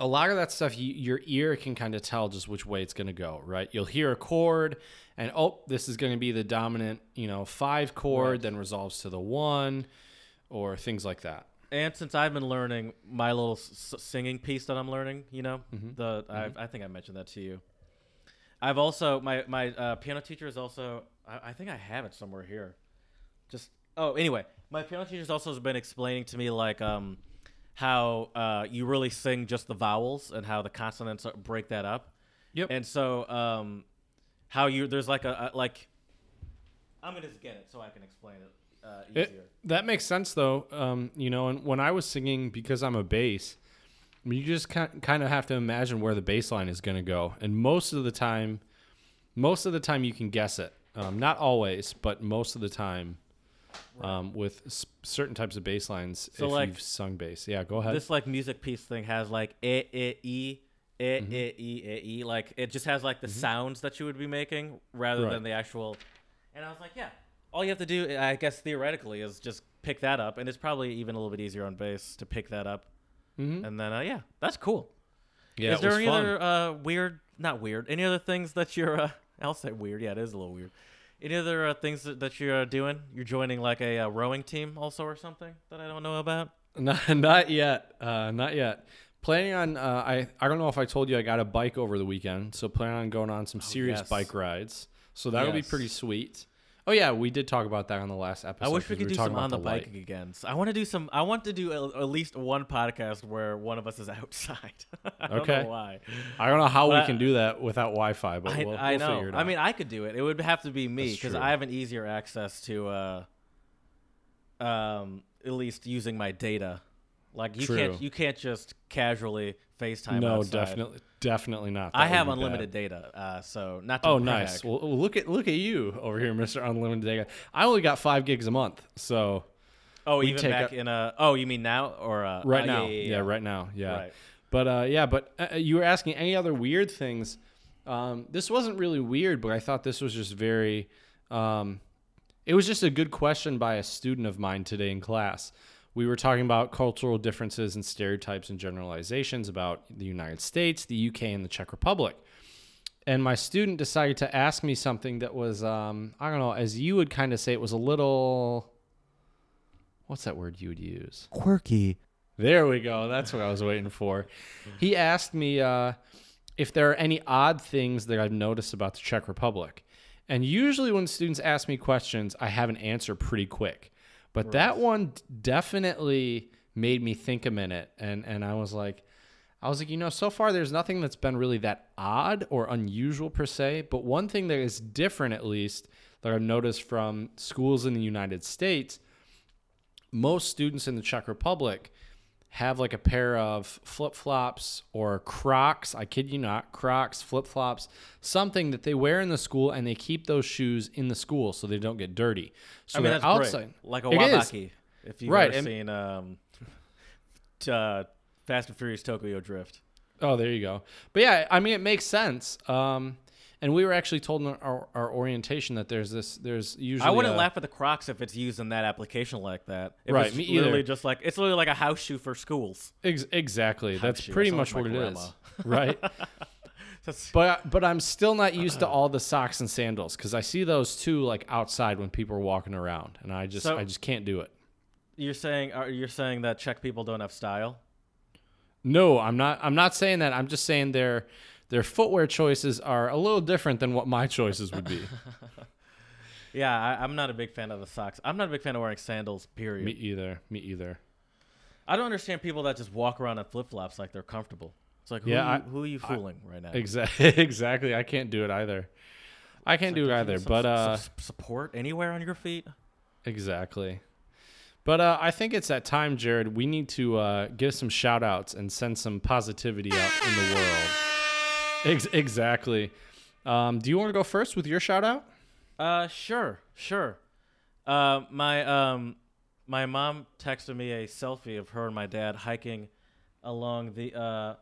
[SPEAKER 1] a lot of that stuff, you, your ear can kind of tell just which way it's going to go, right? You'll hear a chord, and oh, this is going to be the dominant, you know, five chord,
[SPEAKER 2] Right.
[SPEAKER 1] then resolves to the one, or things like that.
[SPEAKER 2] And since I've been learning my little s- singing piece that I'm learning, you know,
[SPEAKER 1] Mm-hmm.
[SPEAKER 2] the I, I think I mentioned that to you. I've also my my uh, piano teacher is also I, I think I have it somewhere here. Just oh anyway, my piano teacher's also has been explaining to me like um how uh, you really sing just the vowels and how the consonants break that up.
[SPEAKER 1] Yep.
[SPEAKER 2] And so um how you there's like a, a like I'm gonna just get it so I can explain it uh, easier.
[SPEAKER 1] It, that makes sense though. Um, you know, and when I was singing, because I'm a bass, I mean, you just kind of have to imagine where the bass line is going to go, and most of the time, most of the time you can guess it. Um, not always, but most of the time, um, with s- certain types of bass lines,
[SPEAKER 2] So,
[SPEAKER 1] if
[SPEAKER 2] like,
[SPEAKER 1] you've sung bass, yeah, go ahead.
[SPEAKER 2] this like music piece thing has like e e e e
[SPEAKER 1] Mm-hmm.
[SPEAKER 2] e e e e like it just has like the sounds that you would be making rather
[SPEAKER 1] Right.
[SPEAKER 2] than the actual and i was like yeah all you have to do i guess theoretically is just pick that up and it's probably even a little bit easier on bass to pick that up
[SPEAKER 1] Mhm.
[SPEAKER 2] and then uh, yeah that's cool
[SPEAKER 1] yeah,
[SPEAKER 2] is there any
[SPEAKER 1] fun.
[SPEAKER 2] other uh, weird not weird any other things that you're uh, *laughs* i'll say weird yeah it is a little weird any other uh, things that, that you're uh, doing you're joining like a uh, rowing team also or something that i don't know about
[SPEAKER 1] Not, *laughs* not yet. Uh, not yet. Planning on. Uh, I I don't know if I told you I got a bike over the weekend, so plan on going on some serious
[SPEAKER 2] yes.
[SPEAKER 1] bike rides. So that'll be pretty sweet. Oh yeah, we did talk about that on the last episode.
[SPEAKER 2] I wish we could do some on the
[SPEAKER 1] about
[SPEAKER 2] bike
[SPEAKER 1] light.
[SPEAKER 2] again. So I want to do some. I want to do a, at least one podcast where one of us is *laughs* outside. *laughs* I don't
[SPEAKER 1] Okay.
[SPEAKER 2] know why.
[SPEAKER 1] I don't know how
[SPEAKER 2] But
[SPEAKER 1] we
[SPEAKER 2] I-
[SPEAKER 1] can do that without Wi-Fi, but
[SPEAKER 2] I,
[SPEAKER 1] we'll,
[SPEAKER 2] I
[SPEAKER 1] we'll
[SPEAKER 2] know.
[SPEAKER 1] figure it
[SPEAKER 2] I mean, I could do it. It would have to be me because. I have an easier access to, uh, um, at least using my data. Like you
[SPEAKER 1] True.
[SPEAKER 2] can't, you can't just casually FaceTime.
[SPEAKER 1] no,
[SPEAKER 2] outside.
[SPEAKER 1] definitely, definitely not.
[SPEAKER 2] I
[SPEAKER 1] That would
[SPEAKER 2] have unlimited
[SPEAKER 1] bad.
[SPEAKER 2] data, uh, so not. To
[SPEAKER 1] Oh,
[SPEAKER 2] brag.
[SPEAKER 1] nice. Well, look at look at you over here, Mister Unlimited Data. I only got five gigs a month, so
[SPEAKER 2] oh, even back
[SPEAKER 1] a-
[SPEAKER 2] in a. Oh, you mean now or uh,
[SPEAKER 1] right
[SPEAKER 2] uh,
[SPEAKER 1] now,
[SPEAKER 2] Yeah, yeah, yeah.
[SPEAKER 1] right now, yeah.
[SPEAKER 2] Right.
[SPEAKER 1] But uh, yeah, but uh, you were asking any other weird things. Um, this wasn't really weird, but I thought this was just very. Um, it was just a good question by a student of mine today in class. We were talking about cultural differences and stereotypes and generalizations about the United States, the UK, and the Czech Republic. and my student decided to ask me something that was um, I don't know, as you would kind of say, it was a little. What's that word you would use?
[SPEAKER 3] Quirky.
[SPEAKER 1] There we go. That's what I was waiting for. He asked me uh, if there are any odd things that I've noticed about the Czech Republic. And usually, when students ask me questions, I have an answer pretty quick. But that one definitely made me think a minute. And, and I was like, I was like, you know, so far there's nothing that's been really that odd or unusual per se. But one thing that is different, at least, that I've noticed from schools in the United States, most students in the Czech Republic have like a pair of flip flops or Crocs. I kid you not, Crocs, flip flops, something that they wear in the school, and they keep those shoes in the school so they don't get dirty. So
[SPEAKER 2] I mean, that's
[SPEAKER 1] outside.
[SPEAKER 2] great. Like a wabaki. If you've
[SPEAKER 1] Right,
[SPEAKER 2] ever
[SPEAKER 1] and-
[SPEAKER 2] seen um, uh, Fast and Furious Tokyo Drift.
[SPEAKER 1] Oh, there you go. But yeah, I mean, it makes sense. Um, and we were actually told in our, our orientation that there's this, there's usually.
[SPEAKER 2] I wouldn't
[SPEAKER 1] a-
[SPEAKER 2] laugh at the Crocs if it's used in that application like that. If
[SPEAKER 1] Right,
[SPEAKER 2] it's
[SPEAKER 1] me
[SPEAKER 2] literally
[SPEAKER 1] either.
[SPEAKER 2] just like it's literally like a house shoe for schools.
[SPEAKER 1] Ex- exactly. That's
[SPEAKER 2] shoe,
[SPEAKER 1] pretty much what
[SPEAKER 2] my
[SPEAKER 1] it is.
[SPEAKER 2] grandma. *laughs*
[SPEAKER 1] Right. *laughs*
[SPEAKER 2] That's-
[SPEAKER 1] But but I'm still not used to all the socks and sandals because I see those too like outside when people are walking around, and I just
[SPEAKER 2] So-
[SPEAKER 1] I just can't do it.
[SPEAKER 2] You're saying are you're saying that Czech people don't have style?
[SPEAKER 1] No, I'm not. I'm not saying that. I'm just saying their their footwear choices are a little different than what my choices would be. *laughs*
[SPEAKER 2] Yeah, I, I'm not a big fan of the socks. I'm not a big fan of wearing sandals. Period.
[SPEAKER 1] Me either. Me either.
[SPEAKER 2] I don't understand people that just walk around in flip flops like they're comfortable. It's like who,
[SPEAKER 1] Yeah,
[SPEAKER 2] are,
[SPEAKER 1] I-
[SPEAKER 2] you, who are you fooling right now?
[SPEAKER 1] Exactly. *laughs* exactly. I can't do it either. I can't do it either.
[SPEAKER 2] Some-
[SPEAKER 1] But uh,
[SPEAKER 2] support anywhere on your feet.
[SPEAKER 1] exactly. But uh, I think it's that time, Jared. We need to uh, give some shout outs and send some positivity out in the world. Ex- exactly. Um, do you want to go first with your shout out?
[SPEAKER 2] Uh, sure, sure. Uh, my um, my mom texted me a selfie of her and my dad hiking along the uh,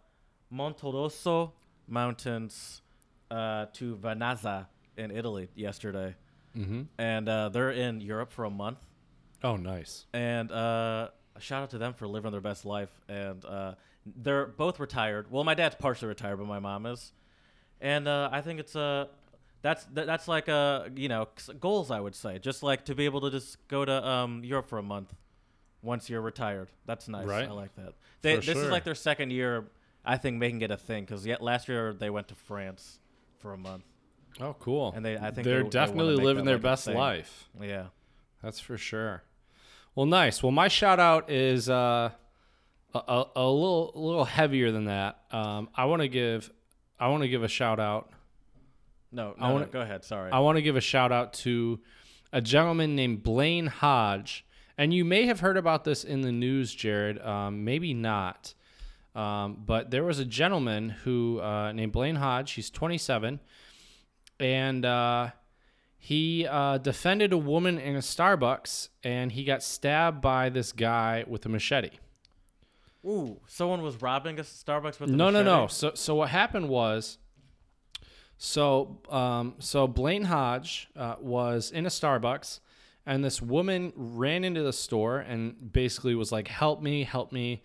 [SPEAKER 2] Monte Mountains uh, to Vernazza in Italy yesterday,
[SPEAKER 1] Mm-hmm.
[SPEAKER 2] and uh, they're in Europe for a month.
[SPEAKER 1] Oh, nice.
[SPEAKER 2] And uh, a shout out to them for living their best life. And uh, they're both retired. Well, my dad's partially retired, but my mom is. And uh, I think it's a that's that, that's like a you know goals I would say. Just like to be able to just go to um, Europe for a month once you're retired. That's nice.
[SPEAKER 1] Right.
[SPEAKER 2] I like that. They, this is like their second year. I think making it a thing because yet last year they went to France for a month,
[SPEAKER 1] Oh, cool.
[SPEAKER 2] and they I think
[SPEAKER 1] they're
[SPEAKER 2] they, they
[SPEAKER 1] definitely
[SPEAKER 2] make
[SPEAKER 1] living their
[SPEAKER 2] like
[SPEAKER 1] best life.
[SPEAKER 2] Yeah.
[SPEAKER 1] That's for sure. Well, nice. Well, my shout out is uh, a, a, a little a little heavier than that. Um, I want to give I want to give a shout out.
[SPEAKER 2] No,
[SPEAKER 1] I wanna-
[SPEAKER 2] no, go ahead. Sorry.
[SPEAKER 1] I want to give a shout out to a gentleman named Blaine Hodge, and you may have heard about this in the news, Jared. Um, maybe not, um, but there was a gentleman who uh, named Blaine Hodge. He's 27, and uh, he uh, defended a woman in a Starbucks, and he got stabbed by this guy with a machete.
[SPEAKER 2] Ooh, someone was robbing a Starbucks with a
[SPEAKER 1] No, no, no. So, so what happened was, so, um, so Blaine Hodge uh, was in a Starbucks, and this woman ran into the store and basically was like, "Help me, help me!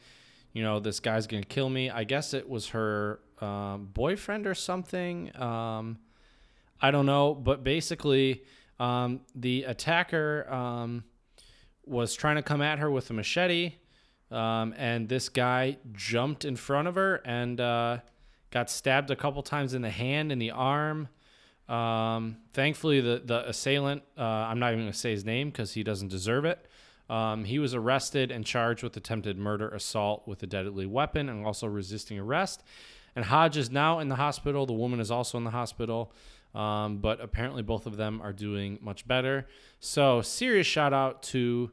[SPEAKER 1] You know, this guy's gonna kill me." I guess it was her um, boyfriend or something. Um, I don't know, but basically, um, the attacker um, was trying to come at her with a machete, um, and this guy jumped in front of her and uh, got stabbed a couple times in the hand and the arm. Um, thankfully, the the assailant, uh, I'm not even going to say his name because he doesn't deserve it. Um, he was arrested and charged with attempted murder, assault with a deadly weapon, and also resisting arrest. And Hodge is now in the hospital. The woman is also in the hospital. Um, but apparently, both of them are doing much better. So, serious shout out to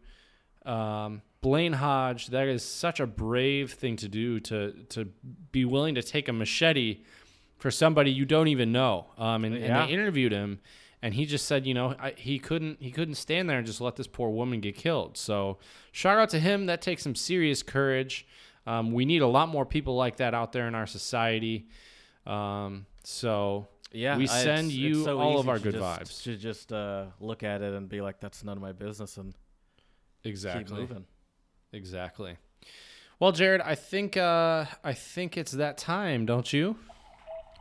[SPEAKER 1] um, Blaine Hodge. That is such a brave thing to do to to be willing to take a machete for somebody you don't even know. Um, and,
[SPEAKER 2] Yeah.
[SPEAKER 1] and they interviewed him, and he just said, you know, I, he couldn't he couldn't stand there and just let this poor woman get killed. So, shout out to him. That takes some serious courage. Um, we need a lot more people like that out there in our society. Um, so
[SPEAKER 2] Yeah,
[SPEAKER 1] We
[SPEAKER 2] it's-
[SPEAKER 1] send
[SPEAKER 2] it's
[SPEAKER 1] you
[SPEAKER 2] so
[SPEAKER 1] all of our good
[SPEAKER 2] just-
[SPEAKER 1] vibes.
[SPEAKER 2] To just uh, look at it and be like, "That's none of my business," and
[SPEAKER 1] exactly.
[SPEAKER 2] keep moving.
[SPEAKER 1] Exactly. Well, Jared, I think uh, I think it's that time, don't you?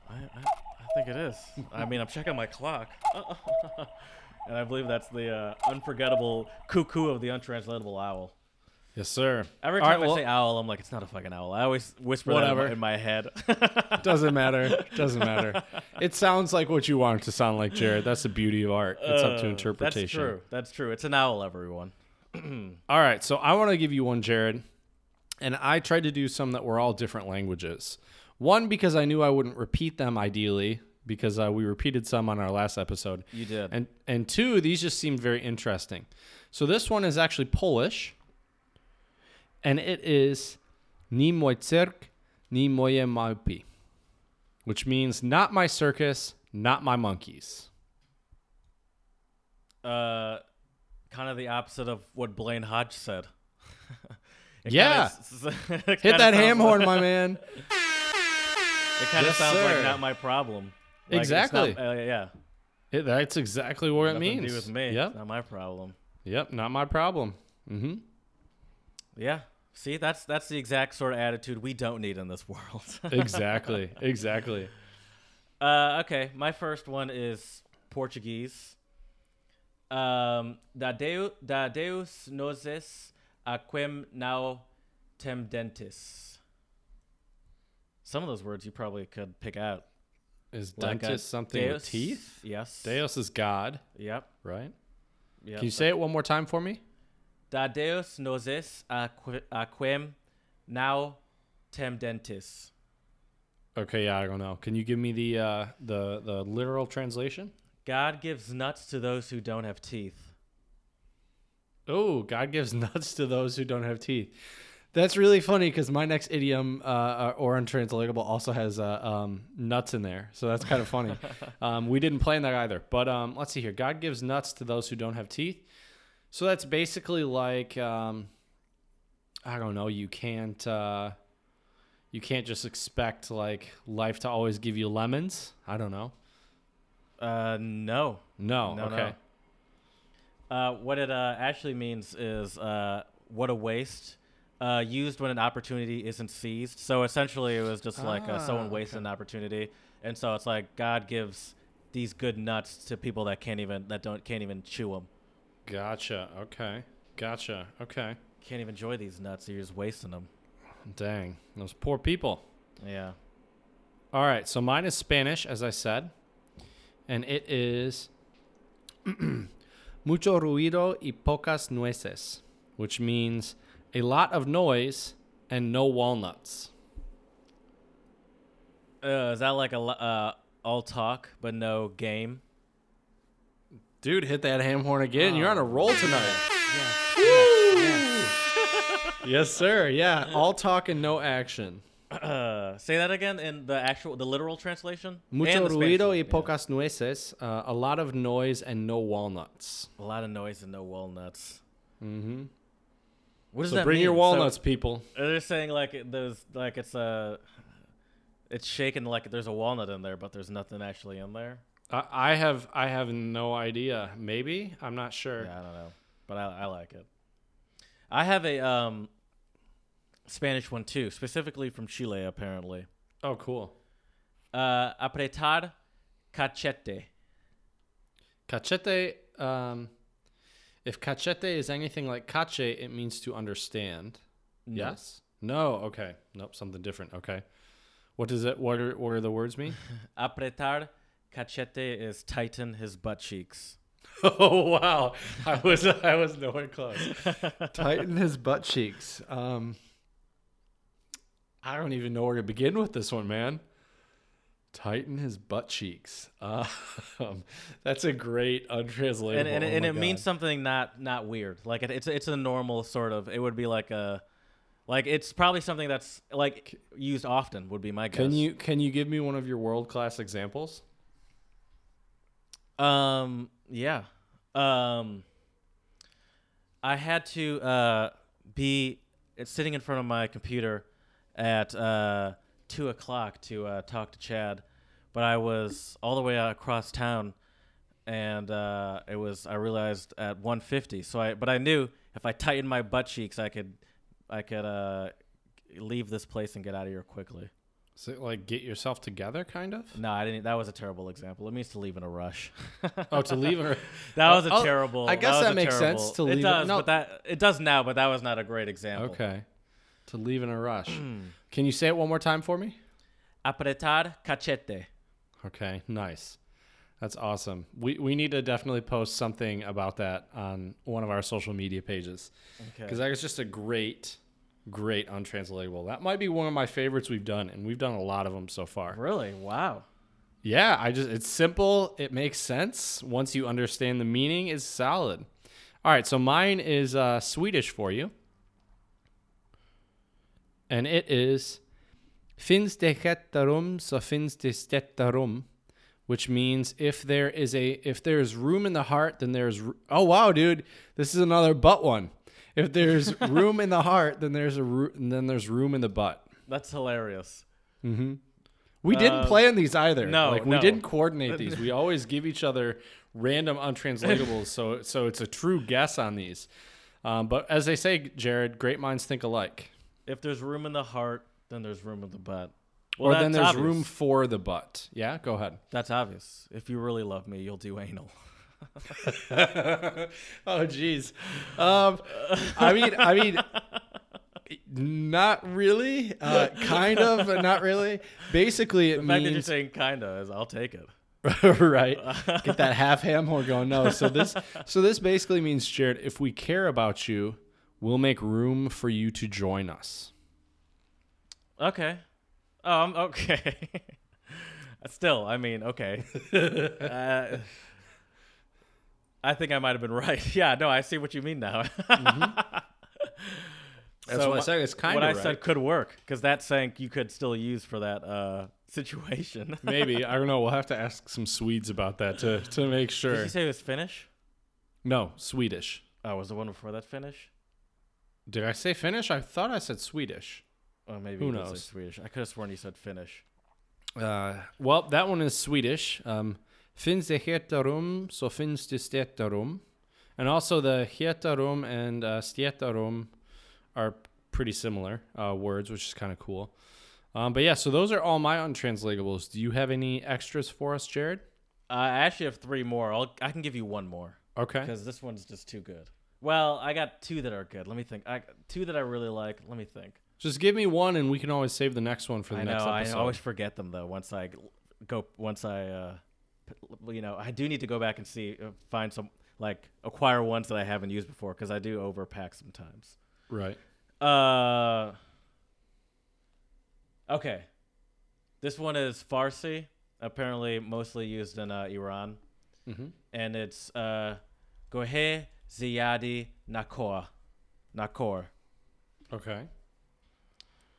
[SPEAKER 2] I, I, I think it is. I mean, I'm checking my clock. *laughs* and I believe that's the uh, unforgettable cuckoo of the untranslatable owl.
[SPEAKER 1] Yes, sir.
[SPEAKER 2] Every time
[SPEAKER 1] right,
[SPEAKER 2] I
[SPEAKER 1] well-
[SPEAKER 2] say owl, I'm like, it's not a fucking owl. I always whisper
[SPEAKER 1] Whatever.
[SPEAKER 2] my, in my head. *laughs*
[SPEAKER 1] Doesn't matter. *laughs* Doesn't matter. It sounds like what you want it to sound like, Jared. That's the beauty of art. It's up to
[SPEAKER 2] Uh,
[SPEAKER 1] interpretation.
[SPEAKER 2] That's true. That's true. It's an owl, everyone. *clears throat*
[SPEAKER 1] All right, so I want to give you one, Jared. And I tried to do some that were all different languages. One, because I knew I wouldn't repeat them ideally, because uh, we repeated some on our last episode.
[SPEAKER 2] You did.
[SPEAKER 1] And and two, these just seemed very interesting. So this one is actually Polish, and it is ni mój cyrk, ni moje małpy, which means not my circus, not my monkeys.
[SPEAKER 2] uh, kind of the opposite of what Blaine Hodge said. *laughs*
[SPEAKER 1] Yeah. *laughs*
[SPEAKER 2] kinda
[SPEAKER 1] Hit that ham
[SPEAKER 2] like-
[SPEAKER 1] horn, my man.
[SPEAKER 2] It kind of
[SPEAKER 1] Yes,
[SPEAKER 2] sounds
[SPEAKER 1] sir.
[SPEAKER 2] like not my problem. Like, it's not-
[SPEAKER 1] Exactly.
[SPEAKER 2] uh, yeah.
[SPEAKER 1] It- that's exactly what it means.
[SPEAKER 2] to do with me.
[SPEAKER 1] Yep.
[SPEAKER 2] It's not my problem.
[SPEAKER 1] Yep. Not my problem. Mm-hmm.
[SPEAKER 2] Yeah. See, that's that's the exact sort of attitude we don't need in this *laughs* world.
[SPEAKER 1] Exactly. exactly.
[SPEAKER 2] Uh, okay, my first one is Portuguese. Um, da, Deu, da Deus nozes aquem now tem dentes. Some of those words you probably could pick out.
[SPEAKER 1] Is
[SPEAKER 2] Like a
[SPEAKER 1] dentist something
[SPEAKER 2] Deus,
[SPEAKER 1] with teeth?
[SPEAKER 2] Yes.
[SPEAKER 1] Deus is God,
[SPEAKER 2] Yep.
[SPEAKER 1] right?
[SPEAKER 2] yep.
[SPEAKER 1] Can you say it one more time for me?
[SPEAKER 2] Da Deus nozes aqu- aquem now tem dentes.
[SPEAKER 1] Okay, yeah, I don't know. Can you give me the uh, the the literal translation?
[SPEAKER 2] God gives nuts to those who don't have teeth.
[SPEAKER 1] Oh, God gives *laughs* nuts to those who don't have teeth. That's really funny because my next idiom uh, or untranslatable also has uh, um, nuts in there, so that's kind of funny. *laughs* um, we didn't plan that either, but um, let's see here. God gives nuts to those who don't have teeth. So that's basically like um, I don't know. You can't uh, you can't just expect like life to always give you lemons. I don't know.
[SPEAKER 2] Uh, no.
[SPEAKER 1] No.
[SPEAKER 2] No,
[SPEAKER 1] okay.
[SPEAKER 2] no. Uh, what it uh, actually means is uh, what a waste. Uh, used when an opportunity isn't seized. So essentially, it was just like uh,
[SPEAKER 1] Ah,
[SPEAKER 2] someone wasted
[SPEAKER 1] okay.
[SPEAKER 2] an opportunity, and so it's like God gives these good nuts to people that can't even that don't can't even chew them,
[SPEAKER 1] Gotcha. Okay. Gotcha. Okay.
[SPEAKER 2] can't even enjoy these nuts. You're just wasting them.
[SPEAKER 1] Dang, those poor people.
[SPEAKER 2] Yeah.
[SPEAKER 1] All right, so mine is Spanish, as I said, and it is *clears throat* mucho ruido y pocas nueces, which means a lot of noise and no walnuts.
[SPEAKER 2] Uh, is that like a uh, all talk but no game?
[SPEAKER 1] Dude, hit that ham horn again. You're on a roll tonight. yes, sir. Yeah, all talk and no action.
[SPEAKER 2] Uh, *clears throat* say that again in the actual the literal translation.
[SPEAKER 1] Mucho ruido
[SPEAKER 2] one,
[SPEAKER 1] y
[SPEAKER 2] yeah.
[SPEAKER 1] pocas nueces, uh, a lot of noise and no walnuts.
[SPEAKER 2] A lot of noise and no walnuts.
[SPEAKER 1] Mm-hmm.
[SPEAKER 2] What does
[SPEAKER 1] So
[SPEAKER 2] that
[SPEAKER 1] bring
[SPEAKER 2] mean?
[SPEAKER 1] your
[SPEAKER 2] So-
[SPEAKER 1] walnuts, people.
[SPEAKER 2] They're saying like there's like it's a, it's shaking like there's a walnut in there, but there's nothing actually in there.
[SPEAKER 1] I, I have I have no idea. Maybe I'm not sure.
[SPEAKER 2] Yeah, I don't know, but I, I like it. I have a um, Spanish one too, specifically from Chile, apparently.
[SPEAKER 1] Oh, cool.
[SPEAKER 2] Uh, apretar cachete.
[SPEAKER 1] Cachete. Um, if cachete is anything like cache, it means to understand.
[SPEAKER 2] No.
[SPEAKER 1] Yes. No. Okay. Nope. Something different. Okay. What does it? What are what are the words mean? *laughs*
[SPEAKER 2] Apretar cachete is tighten his butt cheeks. *laughs*
[SPEAKER 1] oh wow! I was I was nowhere close. *laughs* Tighten his butt cheeks. Um, I don't even know where to begin with this one, man. Tighten his butt cheeks. Uh, *laughs* that's a great untranslatable.
[SPEAKER 2] and and,
[SPEAKER 1] oh
[SPEAKER 2] and it means something not not weird. Like it, it's it's a normal sort of. It would be like a, like it's probably something that's like used often. Would be my guess.
[SPEAKER 1] Can you can you give me one of your world class examples?
[SPEAKER 2] Um. Yeah. Um. I had to uh be sitting in front of my computer at uh two o'clock to uh, talk to Chad, but I was all the way across town, and uh, it was I realized at one fifty. So I but I knew if I tightened my butt cheeks, I could I could uh leave this place and get out of here quickly.
[SPEAKER 1] It like get yourself together, kind of?
[SPEAKER 2] No, I didn't. That was a terrible example. It means to leave in a rush.
[SPEAKER 1] Oh, to leave her. *laughs*
[SPEAKER 2] That was a
[SPEAKER 1] Oh,
[SPEAKER 2] terrible.
[SPEAKER 1] I guess
[SPEAKER 2] was
[SPEAKER 1] that makes
[SPEAKER 2] terrible-
[SPEAKER 1] sense to leave it-
[SPEAKER 2] does,
[SPEAKER 1] no.
[SPEAKER 2] but that it does now. But that was not a great example.
[SPEAKER 1] Okay. To leave in a rush. Can you say it one more time for me?
[SPEAKER 2] Apretar cachete.
[SPEAKER 1] Okay, nice. That's awesome. We we need to definitely post something about that on one of our social media pages
[SPEAKER 2] Okay.
[SPEAKER 1] because that is just a great, great untranslatable. That might be one of my favorites we've done, and we've done a lot of them so far.
[SPEAKER 2] Really? Wow.
[SPEAKER 1] Yeah, I just it's simple. It makes sense once you understand the meaning. Is solid. All right, so mine is uh, Swedish for you, and it is "Finns det hjärterum så finns det stätta which means if there is a if there's room in the heart, then there's oh wow, dude, this is another butt one. If there's *laughs* room in the heart, then there's a then there's room in the butt.
[SPEAKER 2] That's hilarious.
[SPEAKER 1] We didn't
[SPEAKER 2] Uh,
[SPEAKER 1] plan these either.
[SPEAKER 2] no,
[SPEAKER 1] like we
[SPEAKER 2] no.
[SPEAKER 1] didn't coordinate *laughs* these. We always give each other random untranslatables, so so it's a true guess on these. Um, but as they say, Jared, great minds think alike.
[SPEAKER 2] If there's room in the heart, then there's room in the butt.
[SPEAKER 1] or then there's
[SPEAKER 2] obvious.
[SPEAKER 1] room for the butt. Yeah, go ahead.
[SPEAKER 2] That's obvious. If you really love me, you'll do anal. *laughs* *laughs*
[SPEAKER 1] oh, jeez. Um, I mean, I mean, not really. Uh, kind of, but not really. Basically, it
[SPEAKER 2] The fact that you're saying kinda is, I'll take it. *laughs*
[SPEAKER 1] right. Get that half ham horn going. No. So this so this basically means, Jared, if we care about you, we'll make room for you to join us.
[SPEAKER 2] Okay. Um. Okay. *laughs* Still, I mean, okay. *laughs* uh, I think I might have been right. *laughs* Yeah. No, I see what you mean now.
[SPEAKER 1] That's what I said. It's kind
[SPEAKER 2] what
[SPEAKER 1] of
[SPEAKER 2] I
[SPEAKER 1] right.
[SPEAKER 2] said could work because that saying you could still use for that uh, situation.
[SPEAKER 1] Maybe I don't know. We'll have to ask some Swedes about that to to make sure.
[SPEAKER 2] Did
[SPEAKER 1] sure.
[SPEAKER 2] you say it was Finnish?
[SPEAKER 1] No, Swedish.
[SPEAKER 2] Oh, was the one before that Finnish?
[SPEAKER 1] Did I say Finnish? I thought I said Swedish.
[SPEAKER 2] Oh, maybe
[SPEAKER 1] Who knows?
[SPEAKER 2] Swedish. I could have sworn you said Finnish.
[SPEAKER 1] Uh, well, that one is Swedish. Um, finns det hjärterum så finns det stjärterum. And also the hjärterum and uh, stjärterum are pretty similar uh, words, which is kind of cool. Um, but yeah, so those are all my untranslatables. Do you have any extras for us, Jared?
[SPEAKER 2] Uh, I actually have three more. I'll, I can give you one more
[SPEAKER 1] Okay.
[SPEAKER 2] because this one's just too good. Well, I got two that are good. Let me think. I two that I really like. Let me think.
[SPEAKER 1] Just give me one, and we can always save the next one for the next.
[SPEAKER 2] I know.
[SPEAKER 1] next
[SPEAKER 2] I always forget them though. Once I go, once I, uh, you know, I do need to go back and see, uh, find some, like, acquire ones that I haven't used before because I do overpack sometimes.
[SPEAKER 1] Right.
[SPEAKER 2] Uh. Okay. This one is Farsi, apparently mostly used in uh, Iran,
[SPEAKER 1] Mm-hmm.
[SPEAKER 2] and it's uh, Gohe Ziyadi Nakor. Nakor.
[SPEAKER 1] Okay.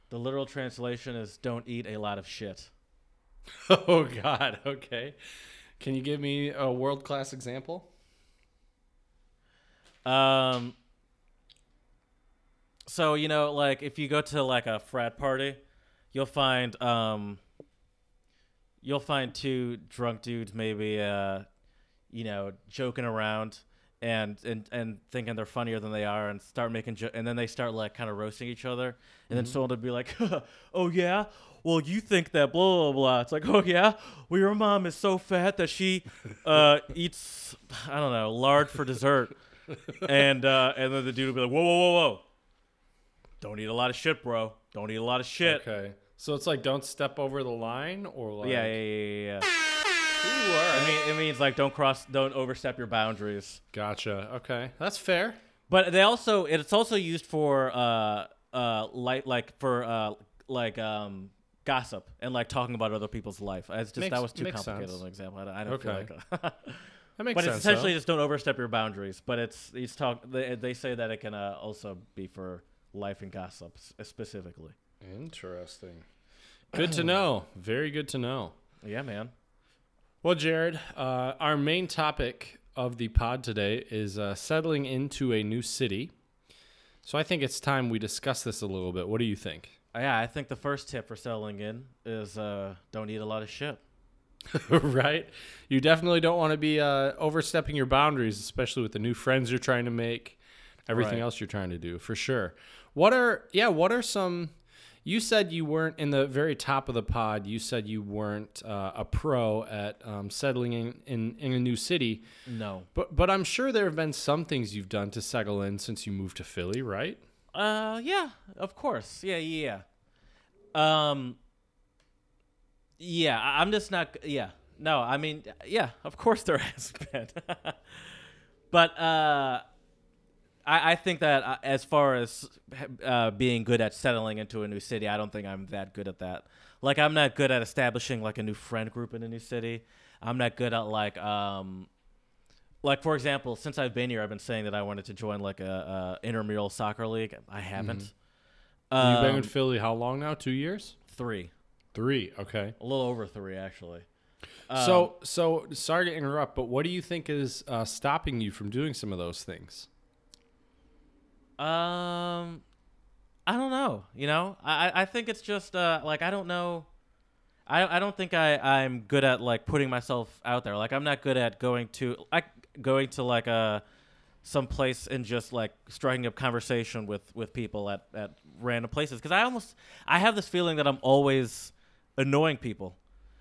[SPEAKER 2] The literal translation is "Don't eat a lot of shit." *laughs*
[SPEAKER 1] Oh God. Okay. Can you give me a world class example?
[SPEAKER 2] Um. So you know, like if you go to like a frat party, you'll find um. You'll find two drunk dudes maybe, uh, you know, joking around and and and thinking they're funnier than they are, and start making jo- and then they start like kind of roasting each other, and then someone would be like, *laughs* "Oh yeah." Well, you think that blah blah blah. It's like, oh yeah, well your mom is so fat that she uh, *laughs* eats I don't know lard for dessert, and uh, and then the dude will be like, whoa, whoa, whoa, whoa, don't eat a lot of shit, bro. Don't eat a lot of shit.
[SPEAKER 1] Okay. So it's like don't step over the line or like
[SPEAKER 2] Yeah, yeah, yeah, yeah. yeah.
[SPEAKER 1] Ooh, all
[SPEAKER 2] I mean, it means like don't cross, don't overstep your boundaries.
[SPEAKER 1] Gotcha. Okay. That's fair.
[SPEAKER 2] But they also, it's also used for uh, uh, light, like for uh, like um, gossip and like talking about other people's life. It's just
[SPEAKER 1] Makes-
[SPEAKER 2] that was too
[SPEAKER 1] makes
[SPEAKER 2] complicated
[SPEAKER 1] sense.
[SPEAKER 2] of an example. I don't, I don't feel
[SPEAKER 1] Okay.
[SPEAKER 2] like. *laughs*
[SPEAKER 1] That makes
[SPEAKER 2] but
[SPEAKER 1] sense.
[SPEAKER 2] it's essentially
[SPEAKER 1] though.
[SPEAKER 2] just don't overstep your boundaries. But it's it's talk. They, they say that it can uh, also be for life and gossip s- specifically.
[SPEAKER 1] interesting. Good to know. Very good to know.
[SPEAKER 2] Yeah, man.
[SPEAKER 1] Well, Jared, uh, our main topic of the pod today is uh, settling into a new city. So I think it's time we discuss this a little bit. What do you think?
[SPEAKER 2] Uh, Yeah, I think the first tip for settling in is uh, don't eat a lot of shit. *laughs*
[SPEAKER 1] right? You definitely don't want to be uh, overstepping your boundaries, especially with the new friends you're trying to make, everything
[SPEAKER 2] Right.
[SPEAKER 1] else you're trying to do, for sure. What are, yeah, what are some, you said you weren't in the very top of the pod. You said you weren't uh, a pro at um, settling in, in in a new city.
[SPEAKER 2] No.
[SPEAKER 1] But but I'm sure there have been some things you've done to settle in since you moved to Philly, right?
[SPEAKER 2] Uh, yeah, of course. Yeah, yeah. yeah. Um, yeah, I'm just not. Yeah, no, I mean, yeah, of course there *laughs* has been. but uh, I, I think that uh, as far as uh, being good at settling into a new city, I don't think I'm that good at that. Like, I'm not good at establishing like a new friend group in a new city. I'm not good at like um, like for example, since I've been here, I've been saying that I wanted to join like a, a intramural soccer league. I haven't.
[SPEAKER 1] You've been in
[SPEAKER 2] Um,
[SPEAKER 1] Philly how long now? Two years?
[SPEAKER 2] three,
[SPEAKER 1] Three. Okay.
[SPEAKER 2] a little over three actually.
[SPEAKER 1] so so sorry to interrupt, but what do you think is uh, stopping you from doing some of those things?
[SPEAKER 2] Um, I don't know. You know, I I- think it's just uh like I don't know. I I don't think I I'm good at like putting myself out there. Like I'm not good at going to like going to like a some place and just like striking up conversation with with people at at random places because I almost I have this feeling that I'm always annoying people.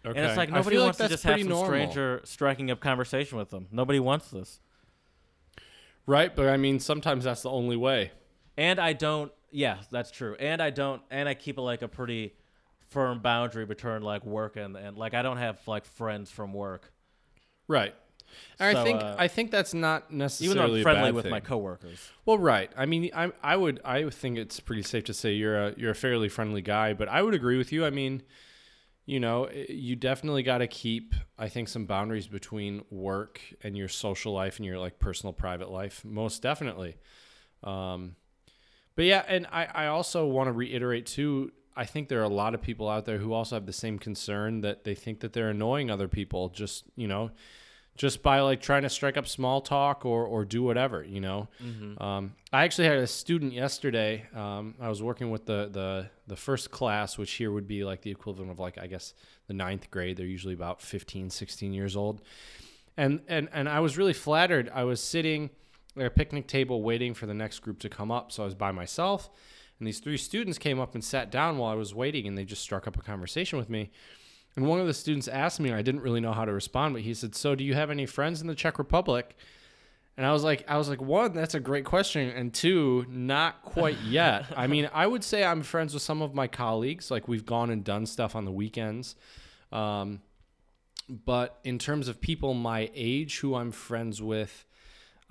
[SPEAKER 1] Okay.
[SPEAKER 2] And it's like nobody wants
[SPEAKER 1] like
[SPEAKER 2] to just have some
[SPEAKER 1] normal.
[SPEAKER 2] stranger striking up conversation with them. Nobody wants this.
[SPEAKER 1] Right, but I mean sometimes that's the only way.
[SPEAKER 2] And I don't. Yeah, that's true. And I don't. And I keep a, like a pretty firm boundary between like work and and like I don't have like friends from work,
[SPEAKER 1] Right. And
[SPEAKER 2] So,
[SPEAKER 1] I think
[SPEAKER 2] uh,
[SPEAKER 1] I think that's not necessarily even
[SPEAKER 2] though I'm friendly with
[SPEAKER 1] thing.
[SPEAKER 2] my coworkers.
[SPEAKER 1] Well, right. I mean, I I would I would think it's pretty safe to say you're a you're a fairly friendly guy, but I would agree with you. I mean, you know, you definitely got to keep I think some boundaries between work and your social life and your like personal private life. Most definitely. Um, but yeah, and I I also want to reiterate too. I think there are a lot of people out there who also have the same concern that they think that they're annoying other people. Just you know, just by like trying to strike up small talk or or do whatever. You know. Um, I actually had a student yesterday. Um, I was working with the, the the first class, which here would be like the equivalent of like I guess the ninth grade. They're usually about 15, 16 years old, and and and I was really flattered. I was sitting at a picnic table waiting for the next group to come up, so I was by myself. And these three students came up and sat down while I was waiting, and they just struck up a conversation with me. And one of the students asked me, and I didn't really know how to respond, but he said, "So, do you have any friends in the Czech Republic?" And I was like, I was like, one, that's a great question, and two, not quite yet. *laughs* I mean, I would say I'm friends with some of my colleagues. Like we've gone and done stuff on the weekends, um, but in terms of people my age who I'm friends with,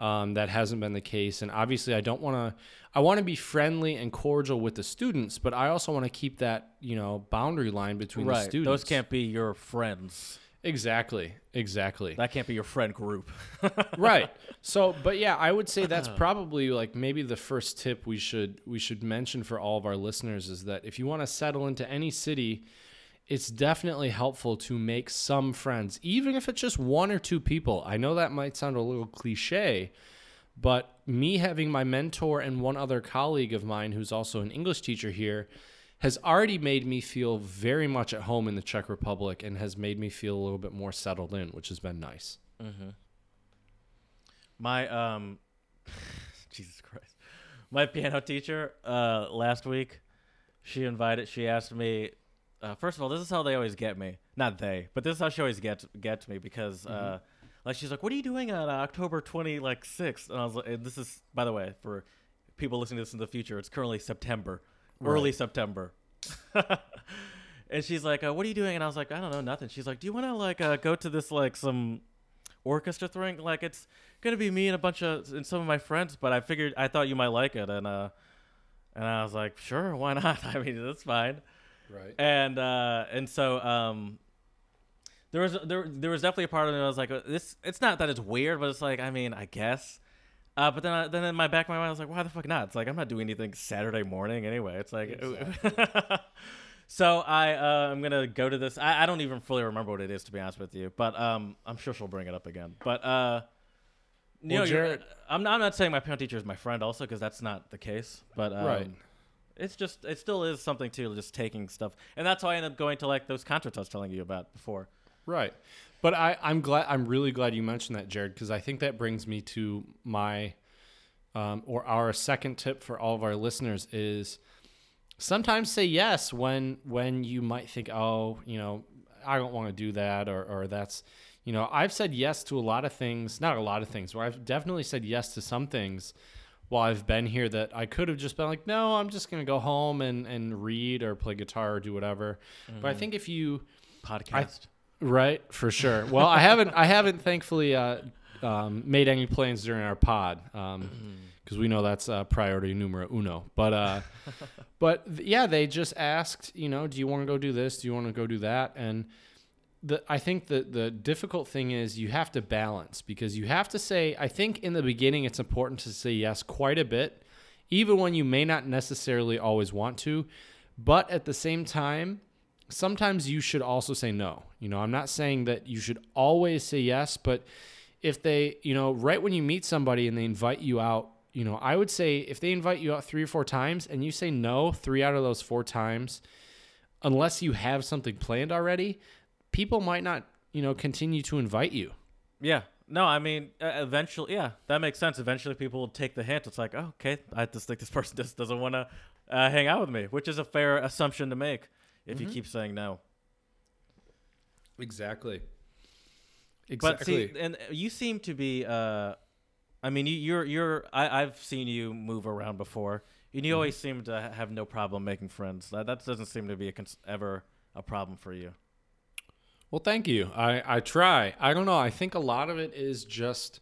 [SPEAKER 1] um, that hasn't been the case. And obviously, I don't want to. I want to be friendly and cordial with the students, but I also want to keep that you know boundary line between the students.
[SPEAKER 2] Those can't be your friends.
[SPEAKER 1] exactly, exactly.
[SPEAKER 2] That can't be your friend group. *laughs*
[SPEAKER 1] right so but yeah i would say that's *clears throat* probably like maybe the first tip we should we should mention for all of our listeners is that if you want to settle into any city it's definitely helpful to make some friends even if it's just one or two people i know that might sound a little cliche but me having my mentor and one other colleague of mine who's also an english teacher here has already made me feel very much at home in the czech republic and has made me feel a little bit more settled in which has been nice
[SPEAKER 2] My um, *laughs* Jesus Christ, my piano teacher uh last week, she invited. She asked me. Uh, first of all, this is how they always get me. Not they, but this is how she always gets gets me because uh, like she's like, "What are you doing on uh, October twenty like sixth? And I was like, and "This is by the way for people listening to this in the future. It's currently September, early September." *laughs* and she's like, uh, "What are you doing?" And I was like, "I don't know, nothing." She's like, "Do you want to like uh, go to this like some orchestra thing. Like it's gonna be me and a bunch of and some of my friends, but I figured I thought you might like it, and uh, and I was like, sure, why not? *laughs* I mean, that's fine.
[SPEAKER 1] Right
[SPEAKER 2] And uh, and so um, there was there there was definitely a part of me that was like, uh, this. It's not that it's weird, but it's like, I mean, I guess. Uh, but then, I, then in my back of my mind, I was like, why the fuck not? It's like I'm not doing anything Saturday morning anyway. It's like, *laughs* so I uh, I'm gonna go to this. I, I don't even fully remember what it is to be honest with you, but um, I'm sure she'll bring it up again. But uh, you
[SPEAKER 1] Well,
[SPEAKER 2] know,
[SPEAKER 1] Jared-
[SPEAKER 2] I'm not, I'm not saying my piano teacher is my friend also because that's not the case. But um,
[SPEAKER 1] Right.
[SPEAKER 2] It's just it still is something too, just taking stuff, and that's why I end up going to like those concerts I was telling you about before.
[SPEAKER 1] Right. But I, I'm glad. I'm really glad you mentioned that, Jared, because I think that brings me to my, um, or our second tip for all of our listeners is sometimes say yes when when you might think, oh, you know, I don't want to do that, or or that's, you know, I've said yes to a lot of things, not a lot of things, where I've definitely said yes to some things while I've been here that I could have just been like, no, I'm just gonna go home and and read or play guitar or do whatever. But I think if you
[SPEAKER 2] Podcast.
[SPEAKER 1] Right, for sure. Well, I haven't, I haven't thankfully uh, um, made any plans during our pod because we know that's uh, priority numero uno. But, uh, *laughs* but yeah, they just asked, you know, do you want to go do this? Do you want to go do that? And the, I think the the difficult thing is you have to balance because you have to say. I think in the beginning it's important to say yes quite a bit, even when you may not necessarily always want to. But at the same time, sometimes you should also say no. You know, I'm not saying that you should always say yes, but if they, you know, right when you meet somebody and they invite you out, you know, I would say if they invite you out three or four times and you say no three out of those four times, unless you have something planned already, people might not, you know, continue to invite you.
[SPEAKER 2] Yeah. No, I mean, uh, eventually, yeah, that makes sense. Eventually, people will take the hint. It's like, oh, okay, I just think this *laughs* person just doesn't want to uh, hang out with me, which is a fair assumption to make if you keep saying no.
[SPEAKER 1] Exactly.
[SPEAKER 2] But see, and you seem to be. Uh, I mean, you, you're you're. I, I've seen you move around before, and you always seem to have no problem making friends. That that doesn't seem to be a cons- ever a problem for you.
[SPEAKER 1] Well, thank you. I, I try. I don't know. I think a lot of it is just.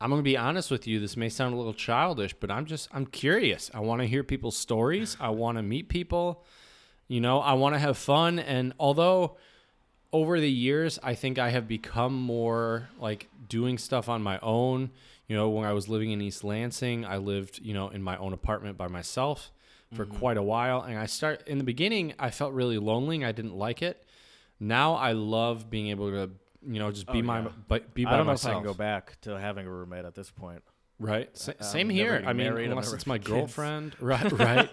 [SPEAKER 1] I'm going to be honest with you. This may sound a little childish, but I'm just I'm curious. I want to hear people's stories. I want to meet people. You know, I want to have fun. And although over the years, I think I have become more like doing stuff on my own. You know, when I was living in East Lansing, I lived, you know, in my own apartment by myself for mm-hmm. quite a while. And I start in the beginning, I felt really lonely. I didn't like it. Now I love being able to, you know, just be
[SPEAKER 2] Oh,
[SPEAKER 1] my,
[SPEAKER 2] yeah.
[SPEAKER 1] but be by
[SPEAKER 2] I don't know
[SPEAKER 1] myself.
[SPEAKER 2] if I can go back to having a roommate at this point.
[SPEAKER 1] Right. Sa-
[SPEAKER 2] I'm
[SPEAKER 1] same
[SPEAKER 2] um,
[SPEAKER 1] here. I mean, unless it's my
[SPEAKER 2] kids.
[SPEAKER 1] girlfriend. *laughs* *laughs* Right. Right.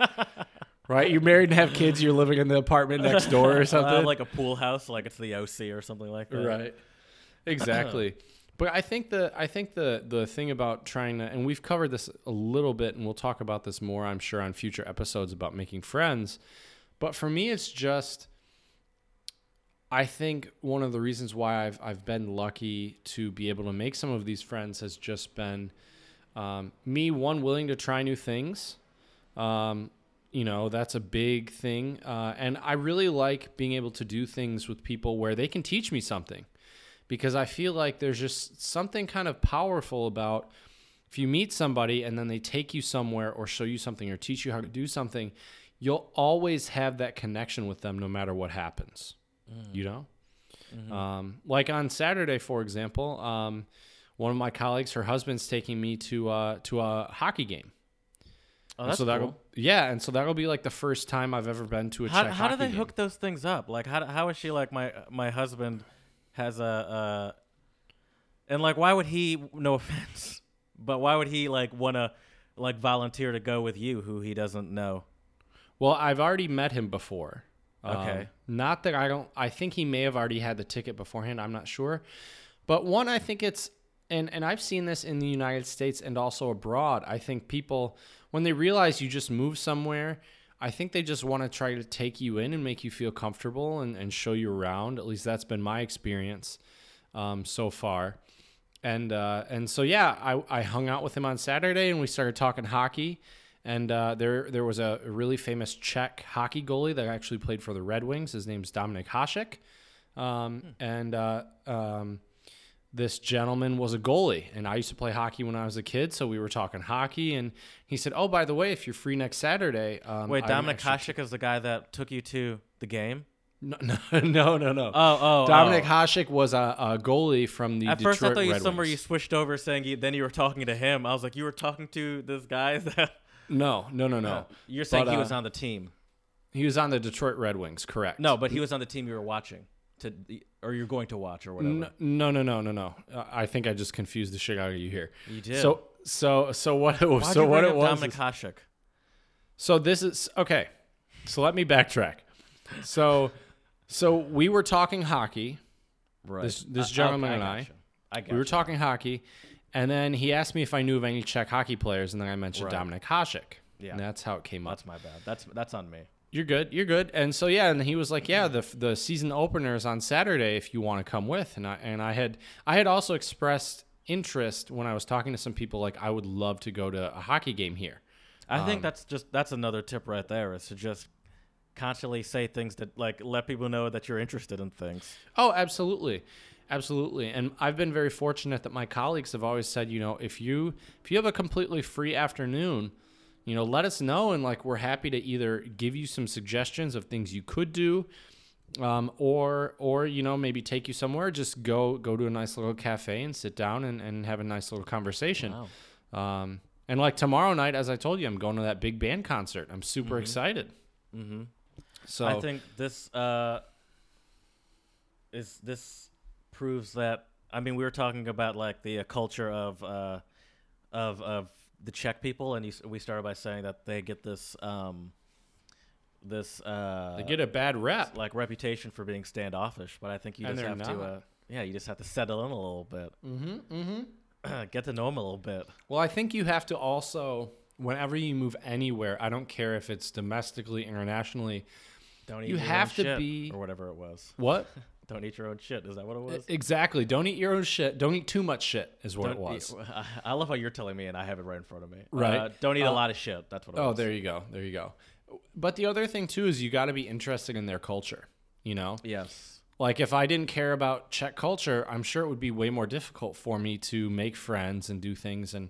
[SPEAKER 1] right. You're married and have kids. You're living in the apartment next door or *laughs* something.
[SPEAKER 2] have like a pool house, like it's the OC or something like that.
[SPEAKER 1] right exactly *clears throat* but i think the i think the the thing about trying to and we've covered this a little bit and we'll talk about this more i'm sure on future episodes about making friends but for me it's just i think one of the reasons why i've i've been lucky to be able to make some of these friends has just been um, me one willing to try new things. Um, you know that's a big thing. Uh, and i really like being able to do things with people where they can teach me something because i feel like there's just something kind of powerful about if you meet somebody and then they take you somewhere or show you something or teach you how to do something you'll always have that connection with them no matter what happens you know um, like on saturday for example um, one of my colleagues her husband's taking me to uh, to a hockey game
[SPEAKER 2] Oh,
[SPEAKER 1] and
[SPEAKER 2] that's
[SPEAKER 1] so that'll
[SPEAKER 2] cool.
[SPEAKER 1] yeah, and so that'll be like the first time I've ever been to a
[SPEAKER 2] How,
[SPEAKER 1] Czech
[SPEAKER 2] how do they
[SPEAKER 1] game.
[SPEAKER 2] hook those things up? Like, how, how is she like my my husband has a uh, and like why would he? No offense, *laughs* but why would he like want to like volunteer to go with you, who he doesn't know?
[SPEAKER 1] Well, I've already met him before. Um,
[SPEAKER 2] Okay.
[SPEAKER 1] not that I don't. I think he may have already had the ticket beforehand. I'm not sure, but one, I think it's and and I've seen this in the United States and also abroad. I think people when they realize you just moved somewhere. I think they just want to try to take you in and make you feel comfortable and, and show you around. At least that's been my experience um, so far. and uh, and so yeah, I, I hung out with him on Saturday and we started talking hockey. And uh, there there was a really famous Czech hockey goalie that actually played for the Red Wings. His name's Dominik Hasek, um, and uh, um, this gentleman was a goalie. And I used to play hockey when I was a kid, so we were talking hockey. And he said, "Oh, by the way, if you're free next Saturday, um,
[SPEAKER 2] Wait,
[SPEAKER 1] I'm
[SPEAKER 2] Dominik
[SPEAKER 1] actually-
[SPEAKER 2] Hasek is the guy that took you to the game.
[SPEAKER 1] No, *laughs* no, no, no, no.
[SPEAKER 2] Oh, oh,
[SPEAKER 1] Dominik
[SPEAKER 2] oh.
[SPEAKER 1] Hasek was a, a goalie from the
[SPEAKER 2] At
[SPEAKER 1] Detroit
[SPEAKER 2] first, I thought you
[SPEAKER 1] Red
[SPEAKER 2] somewhere you switched over, saying you, then you were talking to him. I was like, you were talking to this guy *laughs* that.
[SPEAKER 1] No, no, no, no.
[SPEAKER 2] You're saying
[SPEAKER 1] But,
[SPEAKER 2] he was
[SPEAKER 1] uh,
[SPEAKER 2] on the team.
[SPEAKER 1] He was on the Detroit Red Wings, correct?
[SPEAKER 2] No, but he was on the team you were watching, to or you're going to watch or whatever.
[SPEAKER 1] No, no, no, no, no. Uh, I think I just confused the shit out of you here.
[SPEAKER 2] You did.
[SPEAKER 1] So, so, so what?
[SPEAKER 2] Why'd
[SPEAKER 1] so
[SPEAKER 2] you
[SPEAKER 1] what it was? Dominik
[SPEAKER 2] Hasek.
[SPEAKER 1] So this is okay. So let me backtrack. So, so we were talking hockey.
[SPEAKER 2] Right.
[SPEAKER 1] This- this
[SPEAKER 2] Uh,
[SPEAKER 1] gentleman
[SPEAKER 2] okay,
[SPEAKER 1] and
[SPEAKER 2] I.
[SPEAKER 1] I.
[SPEAKER 2] I got
[SPEAKER 1] We were talking hockey, and then he asked me if I knew of any Czech hockey players, and then I mentioned
[SPEAKER 2] Right.
[SPEAKER 1] Dominik Hasek.
[SPEAKER 2] Yeah.
[SPEAKER 1] And that's how it came up.
[SPEAKER 2] That's my bad. That's that's on me.
[SPEAKER 1] You're good. You're good. And so yeah, and he was like, yeah, the the season opener is on Saturday if you want to come with. And I and I had I had also expressed interest when I was talking to some people like I would love to go to a hockey game here.
[SPEAKER 2] I
[SPEAKER 1] Um,
[SPEAKER 2] think that's just that's another tip right there is to just constantly say things that like let people know that you're interested in things.
[SPEAKER 1] Oh, absolutely. Absolutely. And I've been very fortunate that my colleagues have always said, you know, if you if you have a completely free afternoon, you know, let us know and like we're happy to either give you some suggestions of things you could do um, or or you know maybe take you somewhere just go go to a nice little cafe and sit down and, and have a nice little conversation
[SPEAKER 2] Wow.
[SPEAKER 1] um, and like tomorrow night as i told you i'm going to that big band concert i'm super excited
[SPEAKER 2] Mm-hmm.
[SPEAKER 1] so
[SPEAKER 2] I think this uh, is this proves that. I mean, we were talking about like the uh, culture of uh, of of the Czech people, and you, we started by saying that they get this um, this uh,
[SPEAKER 1] they get a bad rep
[SPEAKER 2] like reputation for being standoffish, but I think you
[SPEAKER 1] And
[SPEAKER 2] just have to uh, yeah, you just have to settle in a little bit,
[SPEAKER 1] mm-hmm, mm-hmm. *clears throat*
[SPEAKER 2] get to know them a little bit.
[SPEAKER 1] Well, I think you have to also, whenever you move anywhere, I don't care if it's domestically, internationally.
[SPEAKER 2] Don't
[SPEAKER 1] You have to
[SPEAKER 2] shit,
[SPEAKER 1] be-
[SPEAKER 2] or whatever it was.
[SPEAKER 1] What? *laughs*
[SPEAKER 2] Don't eat your own shit. Is that what it was?
[SPEAKER 1] exactly. Don't eat your own shit. Don't eat too much shit, is what it
[SPEAKER 2] Don't
[SPEAKER 1] was.
[SPEAKER 2] eat- *laughs* I- love how you're telling me, and I have it right in front of me.
[SPEAKER 1] Right.
[SPEAKER 2] Uh, don't eat a
[SPEAKER 1] Uh,
[SPEAKER 2] lot of shit. That's what. It was.
[SPEAKER 1] Oh,
[SPEAKER 2] was.
[SPEAKER 1] there you go. There you go. But the other thing, too, is you got to be interested in their culture. You know?
[SPEAKER 2] Yes.
[SPEAKER 1] Like, if I didn't care about Czech culture, I'm sure it would be way more difficult for me to make friends and do things. And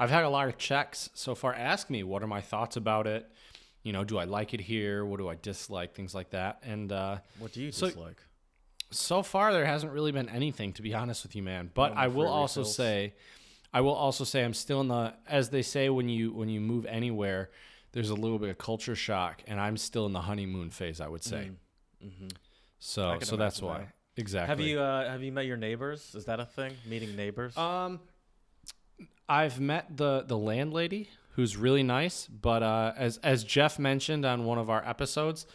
[SPEAKER 1] I've had a lot of Czechs so far ask me, what are my thoughts about it? You know, do I like it here? What do I dislike? Things like that. And, uh,
[SPEAKER 2] What do you
[SPEAKER 1] So-
[SPEAKER 2] dislike?
[SPEAKER 1] So far there hasn't really been anything to be honest with you man but
[SPEAKER 2] No
[SPEAKER 1] i will also
[SPEAKER 2] refills?
[SPEAKER 1] say i will also say i'm still in the as they say when you when you move anywhere there's a little bit of culture shock and i'm still in the honeymoon phase i would say
[SPEAKER 2] Mm-hmm.
[SPEAKER 1] so so that's why
[SPEAKER 2] that.
[SPEAKER 1] exactly
[SPEAKER 2] Have you uh, have you met your neighbors? Is that a thing? Meeting neighbors?
[SPEAKER 1] um i've met the the landlady who's really nice but uh as as jeff mentioned on one of our episodes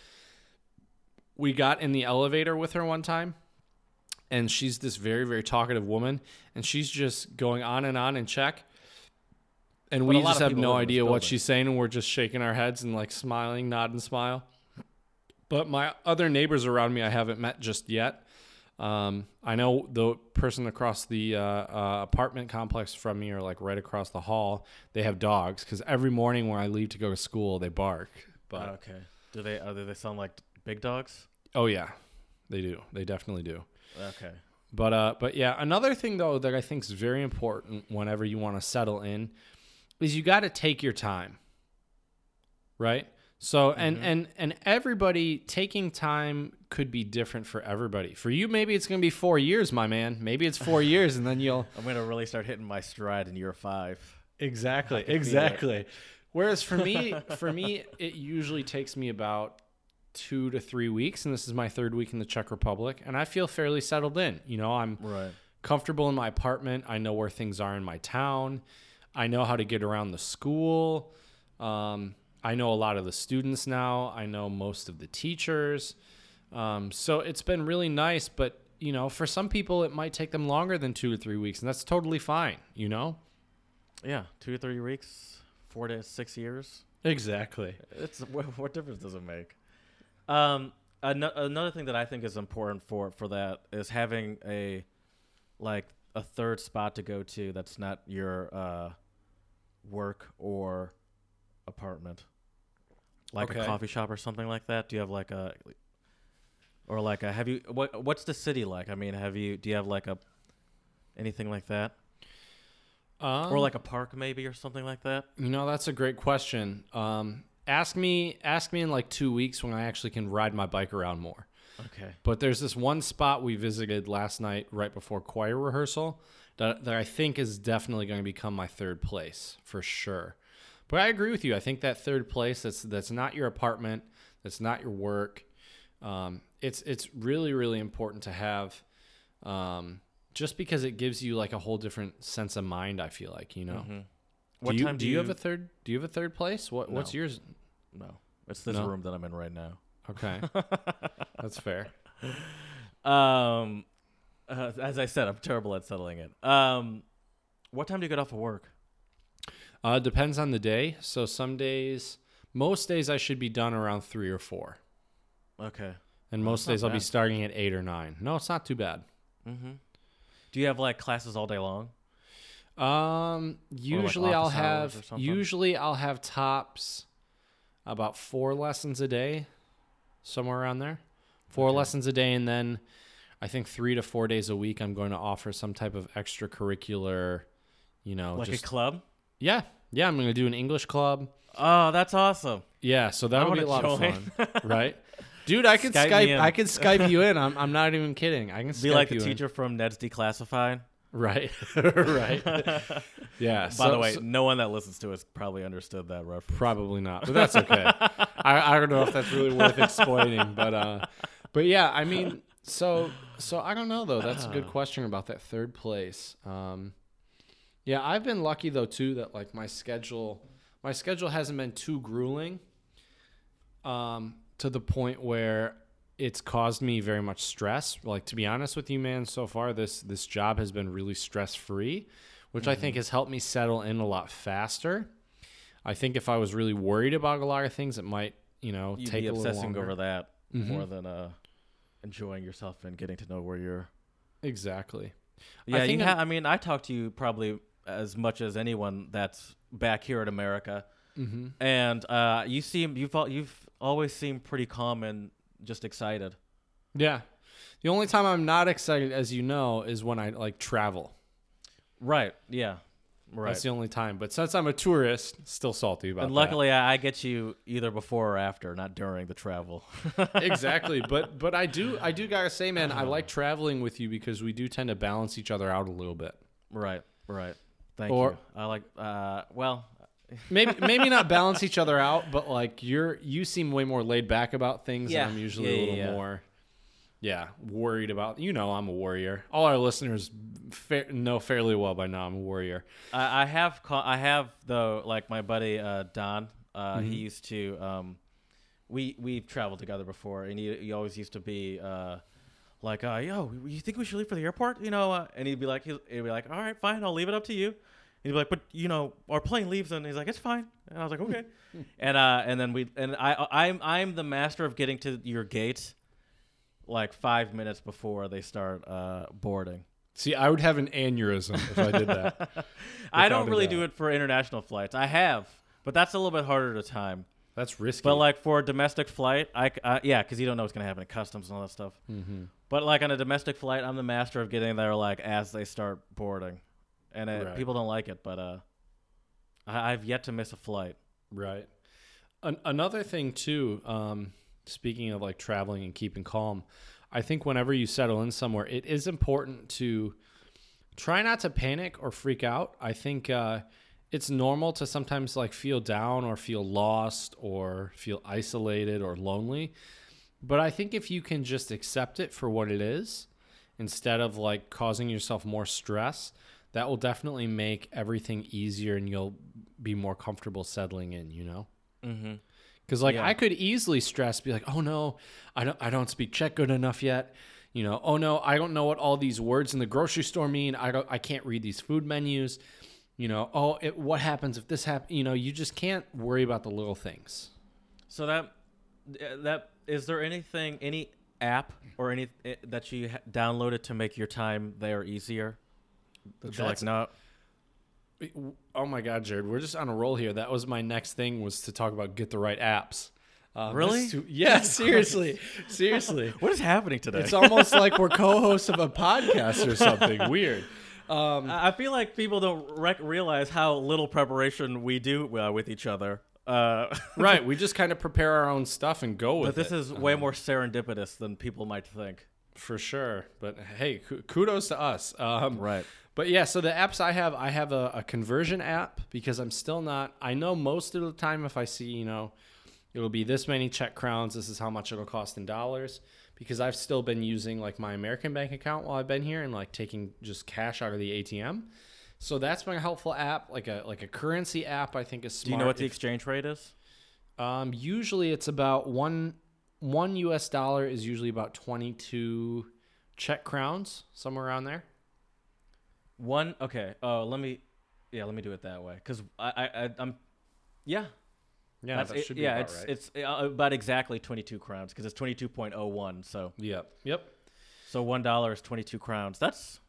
[SPEAKER 1] we got in the elevator with her one time and she's this very very talkative woman and she's just going on and on in Czech. And
[SPEAKER 2] But
[SPEAKER 1] we just have no
[SPEAKER 2] live in this
[SPEAKER 1] idea what she's saying and we're just shaking our heads and like smiling nod and smile. But my other neighbors around me i haven't met just yet. Um, i know the person across the uh, uh, apartment complex from me or like right across the hall. They have dogs because every morning when i leave to go to school they bark. But
[SPEAKER 2] okay. Do they? Uh, do they sound like big dogs?
[SPEAKER 1] oh yeah they do they definitely do
[SPEAKER 2] Okay.
[SPEAKER 1] But uh, but yeah, another thing though that I think is very important whenever you want to settle in is you got to take your time. Right? So and
[SPEAKER 2] Mhm.
[SPEAKER 1] and and everybody taking time could be different for everybody. For you maybe it's going to be 4 years, my man. Maybe it's 4 *laughs* years and then you'll
[SPEAKER 2] I'm gonna really start hitting my stride in year five.
[SPEAKER 1] Exactly.
[SPEAKER 2] I can feel it.
[SPEAKER 1] Exactly. Whereas for me, for me, it usually takes me about two to three weeks, and this is my third week in the Czech Republic, and I feel fairly settled in. You know, I'm
[SPEAKER 2] Right.
[SPEAKER 1] comfortable in my apartment. I know where things are in my town. I know how to get around the school. Um, I know a lot of the students now. I know most of the teachers. Um, so it's been really nice. But, you know, for some people, it might take them longer than two to three weeks, and that's totally fine, you know?
[SPEAKER 2] Yeah. Two to three weeks. Four to six years.
[SPEAKER 1] Exactly.
[SPEAKER 2] It's what, what difference does it make? Um, ano- another thing that I think is important for for that is having a like a third spot to go to that's not your uh, work or apartment, like
[SPEAKER 1] Okay.
[SPEAKER 2] a coffee shop or something like that. Do you have like a or like a have you what what's the city like? I mean, have you do you have like a anything like that
[SPEAKER 1] Um,
[SPEAKER 2] or like a park maybe or something like that?
[SPEAKER 1] You know, that's a great question. Um, ask me, ask me in like two weeks when I actually can ride my bike around more.
[SPEAKER 2] Okay.
[SPEAKER 1] But there's this one spot we visited last night right before choir rehearsal that, that I think is definitely going to become my third place for sure. But I agree with you. I think that third place that's that's not your apartment, that's not your work. Um, it's it's really really important to have, um, just because it gives you like a whole different sense of mind. I feel like you know.
[SPEAKER 2] Mhm. What
[SPEAKER 1] do you,
[SPEAKER 2] time
[SPEAKER 1] do you have a third? Do you have a third place? What What's yours?
[SPEAKER 2] No, it's this
[SPEAKER 1] No?
[SPEAKER 2] room that I'm in right now.
[SPEAKER 1] Okay, *laughs* that's fair.
[SPEAKER 2] Um, uh, as I said, I'm terrible at settling it. Um, what time do you get off of work?
[SPEAKER 1] Uh, depends on the day. So some days, most days I should be done around three or four,
[SPEAKER 2] Okay.
[SPEAKER 1] and most days I'll be starting at eight or nine. No, it's not too bad.
[SPEAKER 2] Mm-hmm. Do you have like classes all day long?
[SPEAKER 1] Um, usually I'll
[SPEAKER 2] hours or
[SPEAKER 1] have usually I'll have tops about four lessons a day, somewhere around there. Four
[SPEAKER 2] Okay.
[SPEAKER 1] lessons a day, and then I think three to four days a week I'm going to offer some type of extracurricular, you know,
[SPEAKER 2] like
[SPEAKER 1] just
[SPEAKER 2] a club?
[SPEAKER 1] yeah, yeah. I'm going to do an English club.
[SPEAKER 2] Oh, that's awesome.
[SPEAKER 1] Yeah, so that would be a lot
[SPEAKER 2] wanna
[SPEAKER 1] of fun, *laughs* right? Dude, I can
[SPEAKER 2] Skype
[SPEAKER 1] Skype. I can Skype you in. *laughs* I'm, I'm not even kidding. I can
[SPEAKER 2] Be
[SPEAKER 1] Skype
[SPEAKER 2] like the
[SPEAKER 1] you in.
[SPEAKER 2] teacher from Ned's Declassified.
[SPEAKER 1] Right, *laughs* right. *laughs* Yeah.
[SPEAKER 2] By
[SPEAKER 1] so-
[SPEAKER 2] the way,
[SPEAKER 1] so-
[SPEAKER 2] no one that listens to us probably understood that reference.
[SPEAKER 1] Probably not, but that's okay. *laughs* I, I don't know if that's really worth explaining, but uh, but yeah, I mean, so so I don't know though. That's a good *sighs* question about that third place. Um, yeah, I've been lucky though too that like my schedule, my schedule hasn't been too grueling. Um, to the point where it's caused me very much stress. Like to be honest with you, man, so far this this job has been really stress free, which I think has helped me settle in a lot faster. I think if I was really worried about a lot of things, it might, you know,
[SPEAKER 2] You'd
[SPEAKER 1] take
[SPEAKER 2] be
[SPEAKER 1] a little
[SPEAKER 2] obsessing over that
[SPEAKER 1] Mhm.
[SPEAKER 2] more than uh, enjoying yourself and getting to know where you're.
[SPEAKER 1] Exactly.
[SPEAKER 2] Yeah,
[SPEAKER 1] I'm-
[SPEAKER 2] ha- I mean, I talk to you probably as much as anyone that's back here in America,
[SPEAKER 1] Mm-hmm.
[SPEAKER 2] and uh, you seem you've you've always seemed pretty calm and just excited.
[SPEAKER 1] Yeah. The only time I'm not excited, as you know, is when I like travel.
[SPEAKER 2] Right. Yeah. Right.
[SPEAKER 1] That's the only time. But since I'm a tourist, still salty about
[SPEAKER 2] and luckily, I, I get you either before or after, not during the travel. *laughs*
[SPEAKER 1] exactly but but i do i do gotta say man i like traveling with you because we do tend to balance each other out a little bit
[SPEAKER 2] right. Right. Thank
[SPEAKER 1] Or-
[SPEAKER 2] you. I like. Uh, well,
[SPEAKER 1] maybe maybe not balance each other out but like you're you seem way more laid back about things
[SPEAKER 2] Yeah.
[SPEAKER 1] and i'm usually
[SPEAKER 2] Yeah,
[SPEAKER 1] a little
[SPEAKER 2] yeah.
[SPEAKER 1] more yeah worried about you know i'm a warrior all our listeners fa- know fairly well by now i'm a warrior
[SPEAKER 2] I, I have call, I have though like my buddy uh, Don. Uh,
[SPEAKER 1] Mm-hmm.
[SPEAKER 2] He used to um, we we've traveled together before, and he, he always used to be uh, like, uh, "Yo, you think we should leave for the airport?" You know, uh, and he'd be like, he'd, he'd be like, "All right, fine, I'll leave it up to you." He'd be like, "But you know, our plane leaves," and he's like, "It's fine." And I was like, "Okay," *laughs* and uh, and then we and I I'm I'm the master of getting to your gate like five minutes before they start uh, boarding.
[SPEAKER 1] see i would have an aneurysm if i did that *laughs*
[SPEAKER 2] I don't really
[SPEAKER 1] doubt.
[SPEAKER 2] do it for international flights. I have, but that's a little bit harder to time.
[SPEAKER 1] that's risky
[SPEAKER 2] But like for a domestic flight, I uh, yeah, because you don't know what's gonna happen at customs and all that stuff.
[SPEAKER 1] mm-hmm.
[SPEAKER 2] But like on a domestic flight, I'm the master of getting there like as they start boarding, and it,
[SPEAKER 1] Right.
[SPEAKER 2] people don't like it. But uh, I, I've yet to miss a flight.
[SPEAKER 1] Right. An- another thing too, um, speaking of like traveling and keeping calm, I think whenever you settle in somewhere, it is important to try not to panic or freak out. I think uh, it's normal to sometimes like feel down or feel lost or feel isolated or lonely. But I think if you can just accept it for what it is, instead of like causing yourself more stress, that will definitely make everything easier and you'll be more comfortable settling in, you know?
[SPEAKER 2] Mm-hmm.
[SPEAKER 1] Because like
[SPEAKER 2] Yeah.
[SPEAKER 1] I could easily stress, be like, oh no, I don't I don't speak Czech good enough yet. You know, oh no, I don't know what all these words in the grocery store mean. I don't I can't read these food menus. You know, oh, it, what happens if this happens? You know, you just can't worry about the little things.
[SPEAKER 2] So that uh, that is there anything any app or any uh, that you downloaded to make your time there easier? That you're like
[SPEAKER 1] That's-
[SPEAKER 2] no.
[SPEAKER 1] Oh my God, Jared, we're just on a roll here. That was my next thing was to talk about get the right apps. Um,
[SPEAKER 2] Really?
[SPEAKER 1] this yeah, *laughs* seriously, seriously. *laughs*
[SPEAKER 2] What is happening today?
[SPEAKER 1] It's almost like we're *laughs* co-hosts of a podcast or something weird. Um,
[SPEAKER 2] I I feel like people don't rec- realize how little preparation we do uh, with each other. Uh,
[SPEAKER 1] right, we just kind of prepare our own stuff and go with it.
[SPEAKER 2] but this
[SPEAKER 1] it.
[SPEAKER 2] is way more serendipitous than people might think.
[SPEAKER 1] for sure. But hey, ku- kudos to us. Um,
[SPEAKER 2] Right.
[SPEAKER 1] But yeah, so the apps I have, I have a, a conversion app because I'm still not. I know most of the time if I see, you know, it'll be this many Czech crowns. This is how much it'll cost in dollars. Because I've still been using like my American bank account while I've been here and like taking just cash out of the ATM. So that's been a helpful app, like a like a currency app. I think is smart.
[SPEAKER 2] Do you know what the
[SPEAKER 1] if-
[SPEAKER 2] exchange rate is?
[SPEAKER 1] um, usually it's about one one U.S. dollar is usually about twenty two Czech crowns, somewhere around there.
[SPEAKER 2] One. Okay. Oh, let me. Yeah, let me do it that way. Cause I, I, I I'm, yeah,
[SPEAKER 1] Yeah,
[SPEAKER 2] that's
[SPEAKER 1] that
[SPEAKER 2] it-
[SPEAKER 1] should be
[SPEAKER 2] yeah.
[SPEAKER 1] about
[SPEAKER 2] it's
[SPEAKER 1] right.
[SPEAKER 2] it's uh, about exactly 22 crowns because it's 22.01. So
[SPEAKER 1] Yep. Yep.
[SPEAKER 2] so one dollar is 22 crowns. That's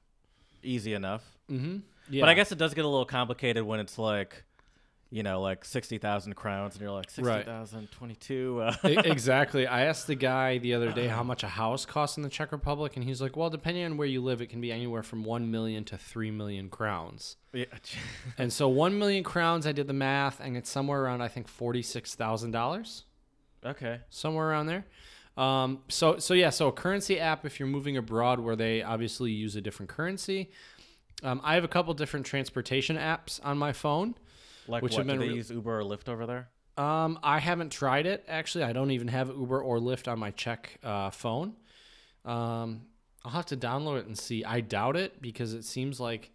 [SPEAKER 2] easy enough.
[SPEAKER 1] Mm-hmm. Yeah.
[SPEAKER 2] But I guess it does get a little complicated when it's like, you know, like 60,000 crowns and you're like
[SPEAKER 1] Right.
[SPEAKER 2] 22. Uh,
[SPEAKER 1] E- *laughs* exactly. I asked the guy the other day how much a house costs in the Czech Republic, and he's like, "Well, depending on where you live, it can be anywhere from one million to three million crowns."
[SPEAKER 2] yeah. *laughs*
[SPEAKER 1] and so, one million crowns, I did the math, and it's somewhere around I think forty six thousand dollars,
[SPEAKER 2] okay.
[SPEAKER 1] somewhere around there. Um, so, so yeah, so a currency app if you're moving abroad, where they obviously use a different currency. Um, I have a couple different transportation apps on my phone.
[SPEAKER 2] Like
[SPEAKER 1] Which
[SPEAKER 2] what?
[SPEAKER 1] have
[SPEAKER 2] Do they
[SPEAKER 1] re-
[SPEAKER 2] use Uber or Lyft over there?
[SPEAKER 1] Um, I haven't tried it actually. I don't even have Uber or Lyft on my Czech uh, phone. Um, I'll have to download it and see. I doubt it because it seems like,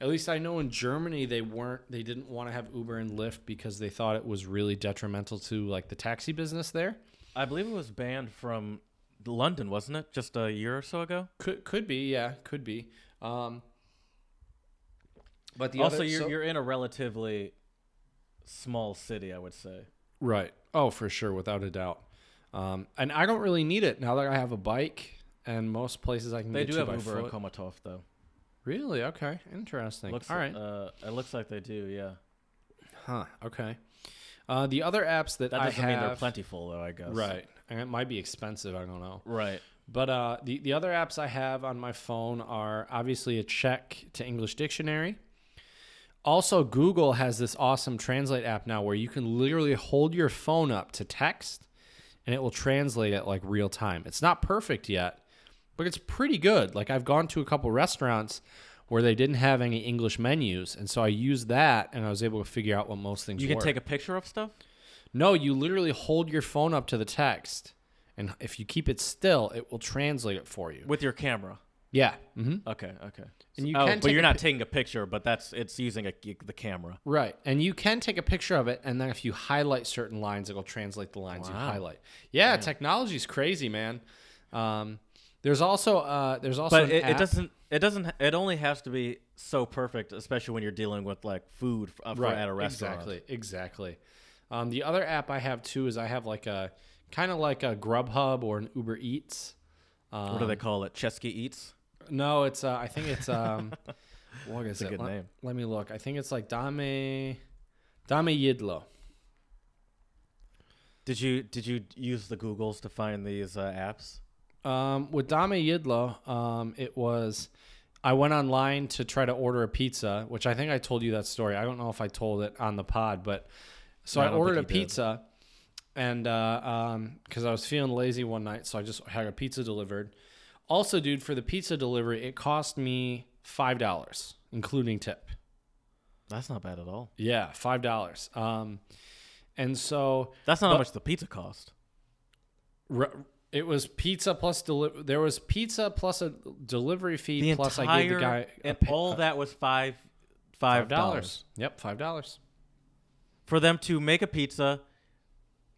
[SPEAKER 1] at least I know in Germany they weren't. They didn't want to have Uber and Lyft because they thought it was really detrimental to like the taxi business there.
[SPEAKER 2] I believe it was banned from London, wasn't it? Just a year or so ago.
[SPEAKER 1] Could could be yeah could be. Um, but the
[SPEAKER 2] also,
[SPEAKER 1] other,
[SPEAKER 2] you're
[SPEAKER 1] so-
[SPEAKER 2] you're in a relatively small city, I would say.
[SPEAKER 1] Right. Oh, for sure, without a doubt. Um, and I don't really need it now that I have a bike, and most places I can
[SPEAKER 2] They
[SPEAKER 1] get
[SPEAKER 2] do
[SPEAKER 1] to
[SPEAKER 2] have
[SPEAKER 1] by
[SPEAKER 2] Uber in
[SPEAKER 1] foot.
[SPEAKER 2] Chomutov, though.
[SPEAKER 1] Really? Okay. Interesting.
[SPEAKER 2] Looks
[SPEAKER 1] All right.
[SPEAKER 2] Uh, it looks like they do. Yeah.
[SPEAKER 1] huh. Okay. Uh, the other apps that,
[SPEAKER 2] That
[SPEAKER 1] I have,
[SPEAKER 2] mean they're plentiful, though. I guess.
[SPEAKER 1] right, and it might be expensive. I don't know.
[SPEAKER 2] Right.
[SPEAKER 1] But uh, the the other apps I have on my phone are obviously a Czech to English dictionary. Also, Google has this awesome translate app now where you can literally hold your phone up to text, and it will translate it like real time. It's not perfect yet, but it's pretty good. Like I've gone to a couple restaurants where they didn't have any English menus, and so I used that, and I was able to figure out what most things. Were.
[SPEAKER 2] You can
[SPEAKER 1] were.
[SPEAKER 2] take a picture of stuff.
[SPEAKER 1] No, you literally hold your phone up to the text, and if you keep it still, it will translate it for you.
[SPEAKER 2] with your camera.
[SPEAKER 1] Yeah. Mm-hmm.
[SPEAKER 2] Okay, okay.
[SPEAKER 1] And you
[SPEAKER 2] oh,
[SPEAKER 1] can
[SPEAKER 2] but you're not
[SPEAKER 1] pi-
[SPEAKER 2] taking a picture, but that's it's using a, the camera.
[SPEAKER 1] Right. And you can take a picture of it, and then if you highlight certain lines, it'll translate the lines you highlight. Yeah, technology's crazy, man. Um, there's also uh, there's also
[SPEAKER 2] But it, it doesn't. It doesn't. It only has to be so perfect, especially when you're dealing with like food uh, for,
[SPEAKER 1] right
[SPEAKER 2] at a restaurant.
[SPEAKER 1] Exactly. Exactly. Um, the other app I have too is I have like a kind of like a Grubhub or an Uber Eats. Um,
[SPEAKER 2] What do they call it? Chesky Eats.
[SPEAKER 1] No, it's uh, I think it's um, *laughs* what is
[SPEAKER 2] a
[SPEAKER 1] it?
[SPEAKER 2] good
[SPEAKER 1] let,
[SPEAKER 2] name.
[SPEAKER 1] let me look. I think it's like Dame Dáme jídlo.
[SPEAKER 2] Did you did you use the Googles to find these uh, apps?
[SPEAKER 1] Um, with Dáme jídlo, um, it was I went online to try to order a pizza, which I think I told you that story. I don't know if I told it on the pod, but so
[SPEAKER 2] No, I
[SPEAKER 1] I, ordered a
[SPEAKER 2] you did.
[SPEAKER 1] pizza, and uh, um, because I was feeling lazy one night, so I just had a pizza delivered. Also, dude, for the pizza delivery, it cost me five dollars, including tip.
[SPEAKER 2] That's not bad at all.
[SPEAKER 1] Yeah, five dollars. Um, and so
[SPEAKER 2] That's not how much the pizza cost.
[SPEAKER 1] r- it was pizza plus deli- There was pizza plus a delivery fee
[SPEAKER 2] The
[SPEAKER 1] plus
[SPEAKER 2] entire
[SPEAKER 1] I gave the guy a
[SPEAKER 2] and
[SPEAKER 1] pa-
[SPEAKER 2] all
[SPEAKER 1] a-
[SPEAKER 2] that was five
[SPEAKER 1] five
[SPEAKER 2] dollars.
[SPEAKER 1] Yep, five dollars.
[SPEAKER 2] for them to make a pizza,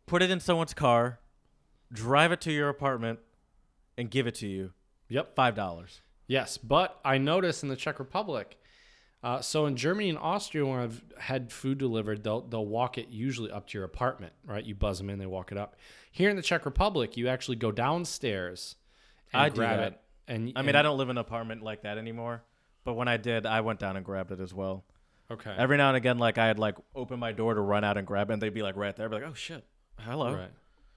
[SPEAKER 2] put it in someone's car, drive it to your apartment, and give it to you.
[SPEAKER 1] Yep.
[SPEAKER 2] Five dollars.
[SPEAKER 1] Yes, but I noticed in the Czech Republic. Uh, so in Germany and Austria, when I've had food delivered, they'll they'll walk it usually up to your apartment, right? You buzz them in, they walk it up. Here in the Czech Republic, you actually go downstairs and
[SPEAKER 2] I
[SPEAKER 1] grab it. And
[SPEAKER 2] I mean,
[SPEAKER 1] and-
[SPEAKER 2] I don't live in an apartment like that anymore, but when I did, I went down and grabbed it as well.
[SPEAKER 1] Okay.
[SPEAKER 2] Every now and again, like I had like open my door to run out and grab it, and they'd be like right there, I'd be like, oh shit, hello.
[SPEAKER 1] Right.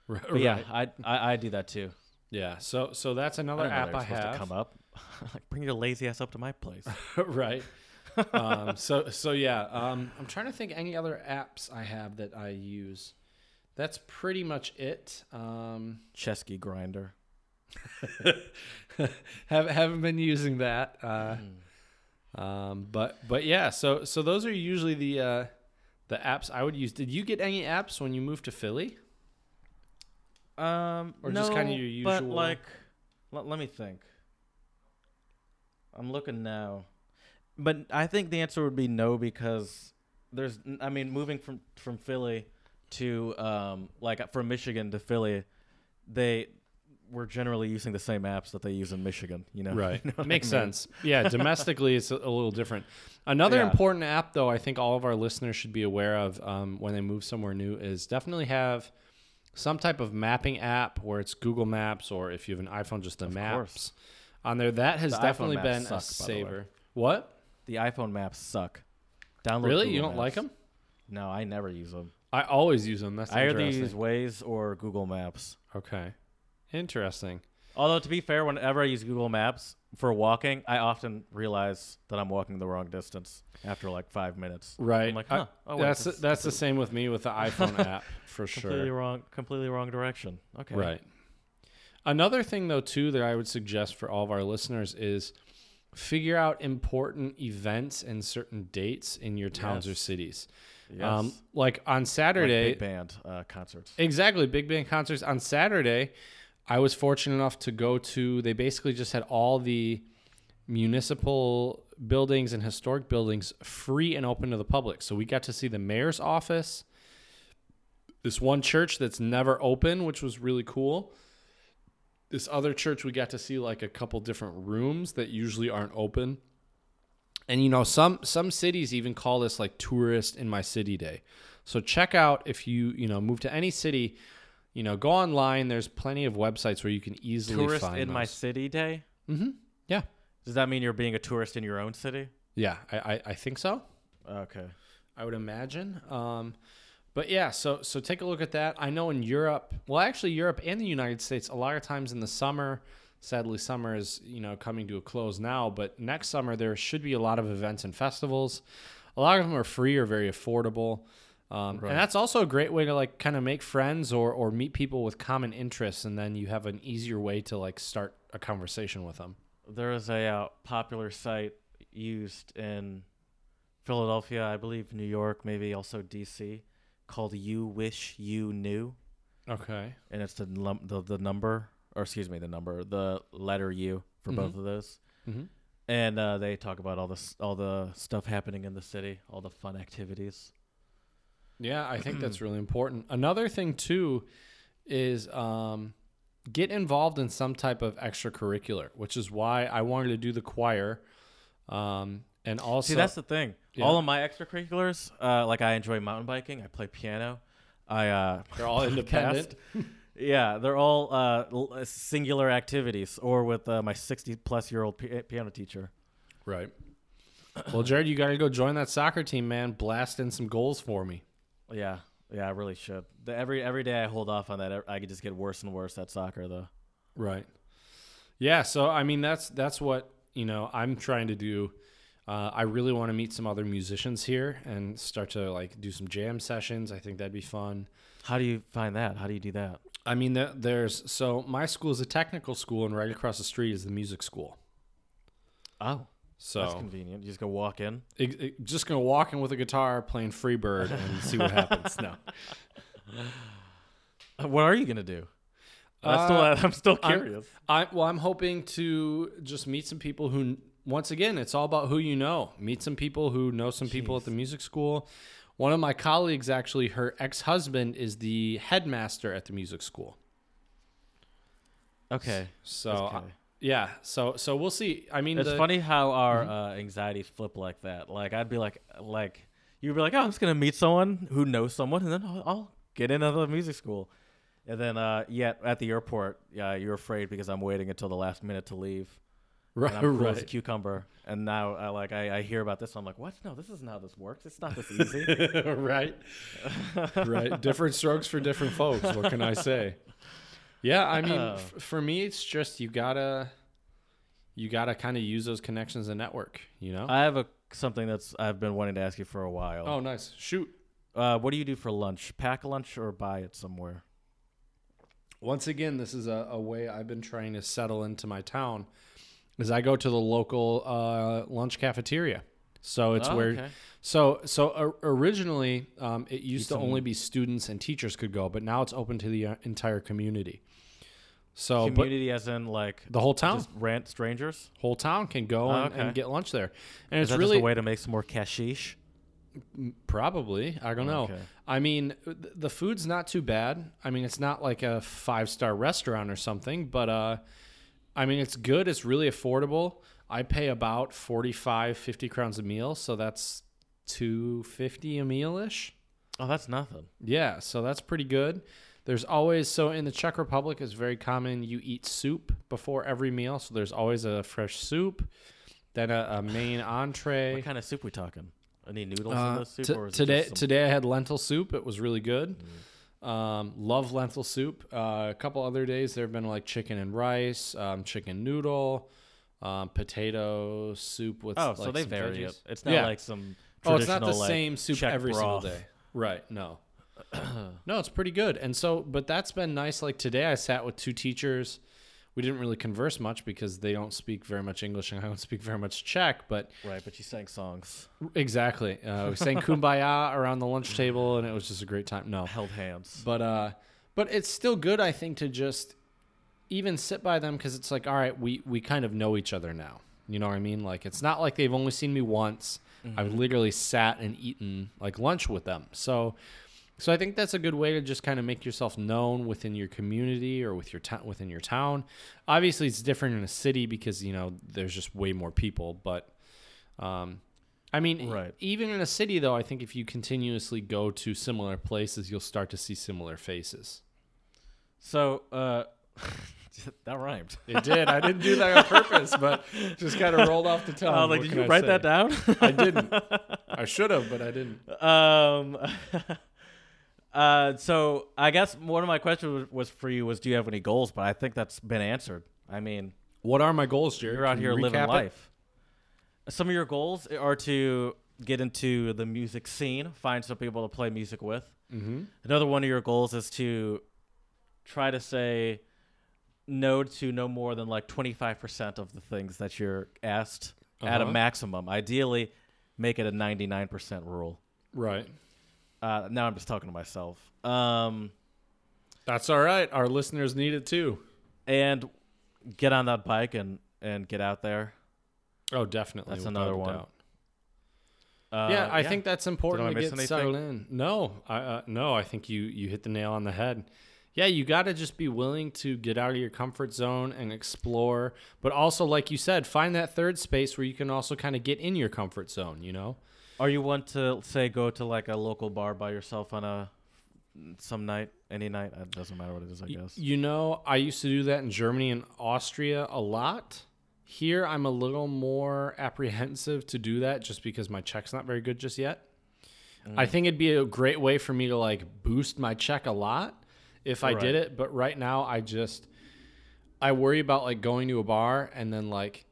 [SPEAKER 1] Right. *laughs*
[SPEAKER 2] But yeah, I, I I do that too.
[SPEAKER 1] Yeah. So so that's another
[SPEAKER 2] didn't
[SPEAKER 1] app I have.
[SPEAKER 2] to come up. *laughs* like, bring your lazy ass up to my place. *laughs*
[SPEAKER 1] right. um, *laughs* so so yeah. Um, I'm trying to think any other apps I have that I use. That's pretty much it. Um,
[SPEAKER 2] Chesky Grindr.
[SPEAKER 1] have haven't been using that. Uh,
[SPEAKER 2] Hmm.
[SPEAKER 1] um, but but yeah. So so those are usually the uh, the apps I would use. Did you get any apps when you moved to Philly?
[SPEAKER 2] Um,
[SPEAKER 1] Or
[SPEAKER 2] no,
[SPEAKER 1] just kinda your
[SPEAKER 2] But
[SPEAKER 1] usual-
[SPEAKER 2] like, let, let me think. I'm looking now, but I think the answer would be no because there's. I mean, moving from from Philly to um like from Michigan to Philly, they we're generally using the same apps that they use in Michigan. You know, *laughs*
[SPEAKER 1] Right.
[SPEAKER 2] You know what I
[SPEAKER 1] Makes
[SPEAKER 2] mean?
[SPEAKER 1] sense. *laughs* Yeah, domestically it's a, a little different. Another
[SPEAKER 2] Yeah.
[SPEAKER 1] important app though I think all of our listeners should be aware of um, when they move somewhere new is definitely have some type of mapping app where it's Google Maps or if you have an iPhone just the
[SPEAKER 2] Of
[SPEAKER 1] maps
[SPEAKER 2] course.
[SPEAKER 1] on there. That has
[SPEAKER 2] The
[SPEAKER 1] definitely
[SPEAKER 2] maps
[SPEAKER 1] been a
[SPEAKER 2] suck, the
[SPEAKER 1] saver. What?
[SPEAKER 2] The iPhone maps suck. Download.
[SPEAKER 1] Really?
[SPEAKER 2] Google
[SPEAKER 1] You don't like them?
[SPEAKER 2] No, I never use them.
[SPEAKER 1] I always use them. That's
[SPEAKER 2] I either use Waze or Google Maps.
[SPEAKER 1] okay. Interesting.
[SPEAKER 2] Although to be fair, whenever I use Google Maps for walking, I often realize that I'm walking the wrong distance after like five minutes.
[SPEAKER 1] Right.
[SPEAKER 2] I'm like,
[SPEAKER 1] I-
[SPEAKER 2] huh? oh, wait,
[SPEAKER 1] that's
[SPEAKER 2] this is
[SPEAKER 1] that's the
[SPEAKER 2] complete-
[SPEAKER 1] same with me with the iPhone *laughs* app for sure.
[SPEAKER 2] completely wrong, completely wrong direction. Okay.
[SPEAKER 1] Right. Another thing though too that I would suggest for all of our listeners is figure out important events and certain dates in your towns or cities.
[SPEAKER 2] Yes.
[SPEAKER 1] Um, like on
[SPEAKER 2] Like
[SPEAKER 1] Saturday,
[SPEAKER 2] big band uh, concerts.
[SPEAKER 1] exactly big band concerts on Saturday. I was fortunate enough to go to. They basically just had all the municipal buildings and historic buildings free and open to the public. So we got to see the mayor's office, this one church that's never open, which was really cool. This other church, we got to see like a couple different rooms that usually aren't open. And you know, some some cities even call this like tourist in my city day. So check out if you you know move to any city, you know, go online. There's plenty of websites where you can easily
[SPEAKER 2] Tourist
[SPEAKER 1] find
[SPEAKER 2] in my city day.
[SPEAKER 1] Mm-hmm. Yeah,
[SPEAKER 2] Does that mean you're being a tourist in your own city?
[SPEAKER 1] yeah, I, I I think so.
[SPEAKER 2] Okay.
[SPEAKER 1] I would imagine. Um, but yeah, so so take a look at that. I know in Europe, well, actually Europe and the United States, a lot of times in the summer. Sadly, summer is you know coming to a close now, but next summer there should be a lot of events and festivals. A lot of them are free or very affordable, um,
[SPEAKER 2] Right.
[SPEAKER 1] and that's also a great way to like kind of make friends or or meet people with common interests, and then you have an easier way to like start a conversation with them.
[SPEAKER 2] There is a uh, popular site used in Philadelphia, I believe New York, maybe also DC, called "Uwishunu,"
[SPEAKER 1] Okay.
[SPEAKER 2] and it's the lum- the, the number, or excuse me, the number, the letter U for both of those.
[SPEAKER 1] Mm-hmm.
[SPEAKER 2] And uh, they talk about all this, all the stuff happening in the city, all the fun activities.
[SPEAKER 1] Yeah, I think that's *clears throat* really important. Another thing too is um, get involved in some type of extracurricular, which is why I wanted to do the choir. Um, and also,
[SPEAKER 2] See, that's the thing.
[SPEAKER 1] Yeah.
[SPEAKER 2] All of my extracurriculars, uh, like I enjoy mountain biking, I play piano, I uh, *laughs*
[SPEAKER 1] they're all independent. *laughs*
[SPEAKER 2] yeah, they're all uh, uh, singular activities, or with uh, my sixty-plus year old pi- piano teacher.
[SPEAKER 1] right. Well, Jared, you got to go join that soccer team, man. Blast in some goals for me.
[SPEAKER 2] Yeah, yeah, I really should. The, every every day I hold off on that, I could just get worse and worse at soccer, though.
[SPEAKER 1] Right. Yeah. So I mean, that's that's what you know I'm trying to do. Uh, I really want to meet some other musicians here and start to like do some jam sessions. I think that'd be fun.
[SPEAKER 2] How do you find that? How do you do that?
[SPEAKER 1] I mean, there- there's so my school is a technical school, and right across the street is the music school.
[SPEAKER 2] Oh, that's
[SPEAKER 1] So
[SPEAKER 2] convenient. You just go walk in.
[SPEAKER 1] it, it- just gonna walk in with a guitar, playing Freebird, and see what happens. No,
[SPEAKER 2] Uh, *laughs* What are you gonna do? I'm still,
[SPEAKER 1] Uh,
[SPEAKER 2] I'm still
[SPEAKER 1] I'm-
[SPEAKER 2] curious.
[SPEAKER 1] I well, I'm hoping to just meet some people who, once again, it's all about who you know. Meet some people who know some people at the music school. One of my colleagues, actually, her ex-husband is the headmaster at the music school.
[SPEAKER 2] okay.
[SPEAKER 1] So
[SPEAKER 2] Okay.
[SPEAKER 1] Uh, yeah, so so we'll see. I mean,
[SPEAKER 2] It's
[SPEAKER 1] the-
[SPEAKER 2] funny how our uh, anxieties flip like that. Like I'd be like, like you'd be like, oh, I'm just gonna meet someone who knows someone, and then I'll, I'll get into the music school. And then, uh, yet at the airport, yeah, you're afraid because I'm waiting until the last minute to leave.
[SPEAKER 1] right,
[SPEAKER 2] And I'm cool as a
[SPEAKER 1] right.
[SPEAKER 2] cucumber. And now, I like, I, I hear about this. I'm like, what? No, this isn't how this works. It's not this easy. *laughs*
[SPEAKER 1] right. right. Different strokes for different folks. What can I say? *laughs* Yeah, I mean,
[SPEAKER 2] Oh.
[SPEAKER 1] f- for me, it's just you gotta, you gotta kind of use those connections and network. You know.
[SPEAKER 2] I have a something that's I've been wanting to ask you for a while.
[SPEAKER 1] oh, nice. Shoot.
[SPEAKER 2] Uh, what do you do for lunch? Pack lunch or buy it somewhere?
[SPEAKER 1] Once again, this is a, a way I've been trying to settle into my town. Is I go to the local uh, lunch cafeteria. So it's
[SPEAKER 2] Oh,
[SPEAKER 1] where
[SPEAKER 2] okay.
[SPEAKER 1] So so originally um, it used to only be students and teachers could go, but now it's open to the uh, entire community. So
[SPEAKER 2] community, as in like
[SPEAKER 1] the whole town,
[SPEAKER 2] just rant strangers.
[SPEAKER 1] whole town can go
[SPEAKER 2] Oh,
[SPEAKER 1] and,
[SPEAKER 2] okay.
[SPEAKER 1] and get lunch there, and
[SPEAKER 2] Is
[SPEAKER 1] it's really
[SPEAKER 2] a way to make some more cashish?
[SPEAKER 1] Probably. I don't know.
[SPEAKER 2] Okay.
[SPEAKER 1] I mean, the food's not too bad. I mean, it's not like a five star restaurant or something, but uh, I mean, it's good. It's really affordable. I pay about 45, 50 crowns a meal, so that's 250 a meal ish.
[SPEAKER 2] Oh, that's nothing.
[SPEAKER 1] Yeah, so that's pretty good. There's always so in the Czech Republic it's very common you eat soup before every meal, so there's always a fresh soup, then a, a main *sighs* entree.
[SPEAKER 2] What kind of soup we talking? Any noodles in
[SPEAKER 1] Uh,
[SPEAKER 2] the soup?
[SPEAKER 1] t-
[SPEAKER 2] or is
[SPEAKER 1] today,
[SPEAKER 2] some-
[SPEAKER 1] today I had lentil soup. It was really good.
[SPEAKER 2] Mm.
[SPEAKER 1] Um, love lentil soup. Uh, a couple other days there have been like chicken and rice, um, chicken noodle, um, potato soup with.
[SPEAKER 2] Oh,
[SPEAKER 1] like,
[SPEAKER 2] so they vary
[SPEAKER 1] veggies.
[SPEAKER 2] it. It's not
[SPEAKER 1] Yeah.
[SPEAKER 2] like some.
[SPEAKER 1] Oh, it's not the
[SPEAKER 2] like,
[SPEAKER 1] same soup every
[SPEAKER 2] broth.
[SPEAKER 1] single day. Right. No. *clears throat* no, it's pretty good. And so, but that's been nice. Like today, I sat with two teachers. We didn't really converse much because they don't speak very much English and I don't *laughs* speak very much Czech. But
[SPEAKER 2] Right, but you sang songs,
[SPEAKER 1] exactly, uh, we sang *laughs* "Kumbaya" around the lunch table, and it was just a great time. No,
[SPEAKER 2] held hands.
[SPEAKER 1] but uh, but it's still good. I think to just even sit by them because it's like, all right, we we kind of know each other now. You know what I mean? Like it's not like they've only seen me once. I've literally sat and eaten like lunch with them. So so I think that's a good way to just kind of make yourself known within your community or with your town within your town. Obviously, it's different in a city because you know there's just way more people. But um, I mean,
[SPEAKER 2] Right.
[SPEAKER 1] even in a city though, I think if you continuously go to similar places, you'll start to see similar faces.
[SPEAKER 2] So, uh, *laughs* *laughs* that rhymed.
[SPEAKER 1] It did. I didn't do that on purpose, but just kind of rolled off the *laughs* tongue.
[SPEAKER 2] Oh, like,
[SPEAKER 1] What
[SPEAKER 2] did you
[SPEAKER 1] I
[SPEAKER 2] write
[SPEAKER 1] say?
[SPEAKER 2] that down?
[SPEAKER 1] I didn't. I *laughs* should have, but I didn't.
[SPEAKER 2] um, uh, so I guess one of my questions was, for you was, do you have any goals? But I think that's been answered. I mean,
[SPEAKER 1] What are my goals, Jared?
[SPEAKER 2] you're out
[SPEAKER 1] Can
[SPEAKER 2] here
[SPEAKER 1] you
[SPEAKER 2] living
[SPEAKER 1] recap it?
[SPEAKER 2] life. Some of your goals are to get into the music scene, find some people to play music with.
[SPEAKER 1] Mm-hmm.
[SPEAKER 2] Another one of your goals is to try to say no to no more than like 25% of the things that you're asked at a
[SPEAKER 1] Uh-huh.
[SPEAKER 2] maximum. Ideally, make it a 99% rule.
[SPEAKER 1] Right.
[SPEAKER 2] Uh, now I'm just talking to myself. Um,
[SPEAKER 1] That's all right. Our listeners need it too.
[SPEAKER 2] and get on that bike and, and get out there.
[SPEAKER 1] Oh, definitely.
[SPEAKER 2] That's another one.
[SPEAKER 1] doubt.
[SPEAKER 2] Uh,
[SPEAKER 1] yeah, I think that's important
[SPEAKER 2] I
[SPEAKER 1] to
[SPEAKER 2] miss
[SPEAKER 1] get
[SPEAKER 2] anything?
[SPEAKER 1] settled in. No, I uh, no, I think you you hit the nail on the head. Yeah, you got to just be willing to get out of your comfort zone and explore, but also like you said, find that third space where you can also kind of get in your comfort zone, you know?
[SPEAKER 2] Are you one to say go to like a local bar by yourself on a some night, any night? It doesn't matter what it is, I guess.
[SPEAKER 1] You know, I used to do that in Germany and Austria a lot. Here, I'm a little more *laughs* apprehensive to do that just because my Czech's not very good just yet. I mm. think it'd be a great way for me to like boost my check a lot if I did it. But right now, I just I worry about like going to a bar and then like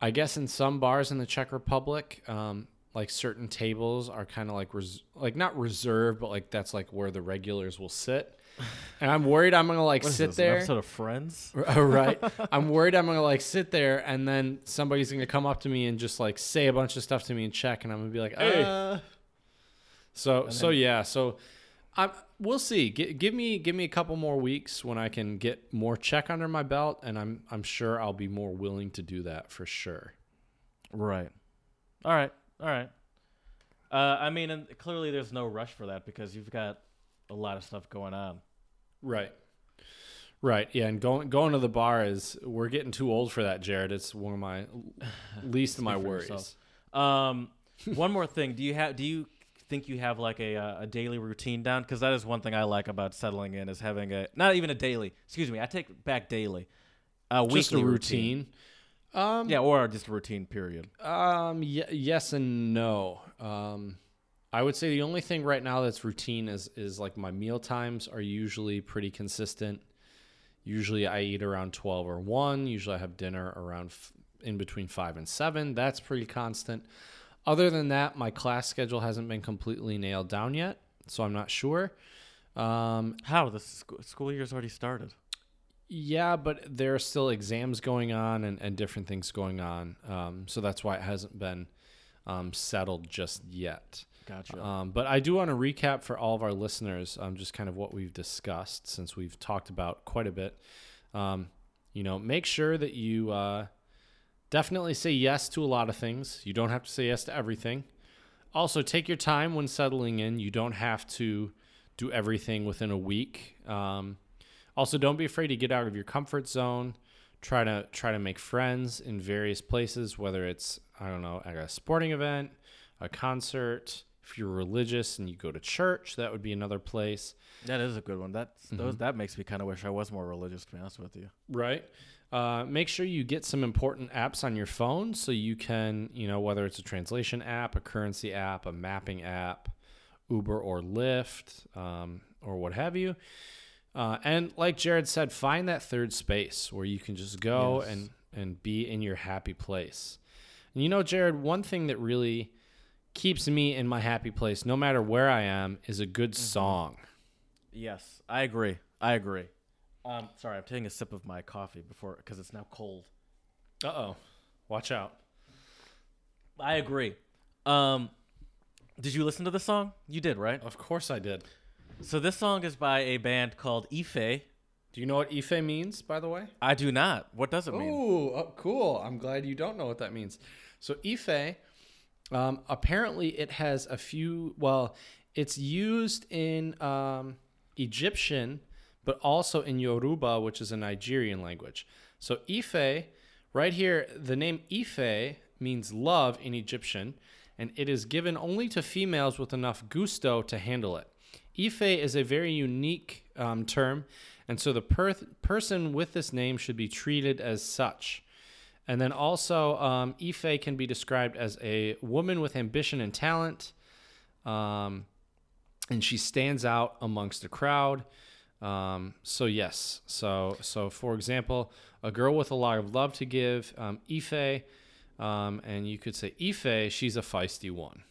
[SPEAKER 1] I guess in some bars in the Czech Republic, um, like certain tables are kind of like res- like not reserved, but like that's like where the regulars will sit. *laughs* And I'm worried I'm gonna like sit
[SPEAKER 2] this,
[SPEAKER 1] there.
[SPEAKER 2] episode of Friends? *laughs*
[SPEAKER 1] right. *laughs* I'm worried I'm gonna like sit there and then somebody's gonna come up to me and just like say a bunch of stuff to me and Czech, and I'm gonna be like,
[SPEAKER 2] Hey.
[SPEAKER 1] uh. So so yeah. So I'm. We'll see. G- give me give me a couple more weeks when I can get more Czech under my belt, and I'm I'm sure I'll be more willing to do that for sure.
[SPEAKER 2] Right. All right. All right. Uh, I mean, and clearly there's no rush for that because you've got a lot of stuff going on.
[SPEAKER 1] Right. Right. Yeah. And going going to the bar is we're getting too old for that, Jared. It's one of my *laughs* least of my worries.
[SPEAKER 2] Um, one more thing. Do you have? Do you think you have like a uh, a daily routine down? Because that is one thing I like about settling in is having a not even a daily. Excuse me. I take back daily. A
[SPEAKER 1] Just a
[SPEAKER 2] weekly
[SPEAKER 1] routine. Um,
[SPEAKER 2] Yeah, or just a routine. Period.
[SPEAKER 1] Um. Y- yes and no. Um, I would say the only thing right now that's routine is is like my meal times are usually pretty consistent. Usually I eat around twelve or one. Usually I have dinner around f- in between five and seven. That's pretty constant. Other than that, my class schedule hasn't been completely nailed down yet, so I'm not sure. Um,
[SPEAKER 2] How the sc- school year's already started?
[SPEAKER 1] yeah, but there are still exams going on and, and different things going on. Um, so that's why it hasn't been um, settled just yet.
[SPEAKER 2] Gotcha.
[SPEAKER 1] Um, but I do want to recap for all of our listeners um, just kind of what we've discussed since we've talked about quite a bit. Um, you know, make sure that you uh, definitely say yes to a lot of things. You don't have to say yes to everything. also take your time when settling in. You don't have to do everything within a week. Um, also, don't be afraid to get out of your comfort zone. Try to try to make friends in various places, whether it's I don't know, at a sporting event, a concert. If you're religious and you go to church, that would be another place.
[SPEAKER 2] That is a good one. That's those, that makes me kind of wish I was more religious. To be honest with you.
[SPEAKER 1] Right. Uh, make sure you get some important apps on your phone so you can, you know, whether it's a translation app, a currency app, a mapping app, Uber or Lyft, um, or what have you. Uh, and like Jared said, find that third space where you can just go
[SPEAKER 2] Yes.
[SPEAKER 1] and and be in your happy place. And you know, Jared, one thing that really keeps me in my happy place, no matter where I am, is a good song.
[SPEAKER 2] Yes, I agree. I agree. Um, sorry, I'm taking a sip of my coffee before because it's now cold.
[SPEAKER 1] Uh oh, watch out.
[SPEAKER 2] I agree. Um, did you listen to the song? You did, right?
[SPEAKER 1] Of course I did.
[SPEAKER 2] So this song is by a band called Ife.
[SPEAKER 1] Do you know what Ife means, by the way?
[SPEAKER 2] I do not. What does it mean?
[SPEAKER 1] Ooh, oh, cool. I'm glad you don't know what that means. So Ife, um, apparently it has a few. Well, it's used in um, Egyptian, but also in Yoruba, which is a Nigerian language. So Ife, right here, the name Ife means love in Egyptian, and it is given only to females with enough gusto to handle it. Ife is a very unique um, term, and so the per- person with this name should be treated as such. And then also, um, Ife can be described as a woman with ambition and talent, um, and she stands out amongst the crowd. Um, so yes, so so for example, a girl with a lot of love to give, um, Ife, um, and you could say Ife, she's a feisty one.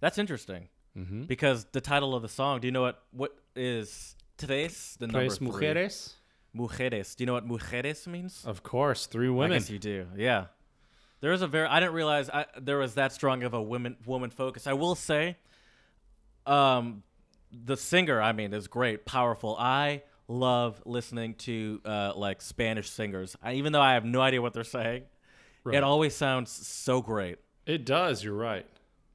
[SPEAKER 2] That's interesting
[SPEAKER 1] Mm-hmm.
[SPEAKER 2] because the title of the song. Do you know what what is tres? The number
[SPEAKER 1] Tres
[SPEAKER 2] three.
[SPEAKER 1] mujeres,
[SPEAKER 2] Mujeres. Do you know what mujeres means?
[SPEAKER 1] of course, three
[SPEAKER 2] I
[SPEAKER 1] women.
[SPEAKER 2] guess you do. Yeah. There is a very. I didn't realize I, there was that strong of a women woman focus. I will say, um, the singer. I mean, is great, powerful. I love listening to uh like Spanish singers. I, even though I have no idea what they're saying,
[SPEAKER 1] Right.
[SPEAKER 2] it always sounds so great.
[SPEAKER 1] It does. You're right.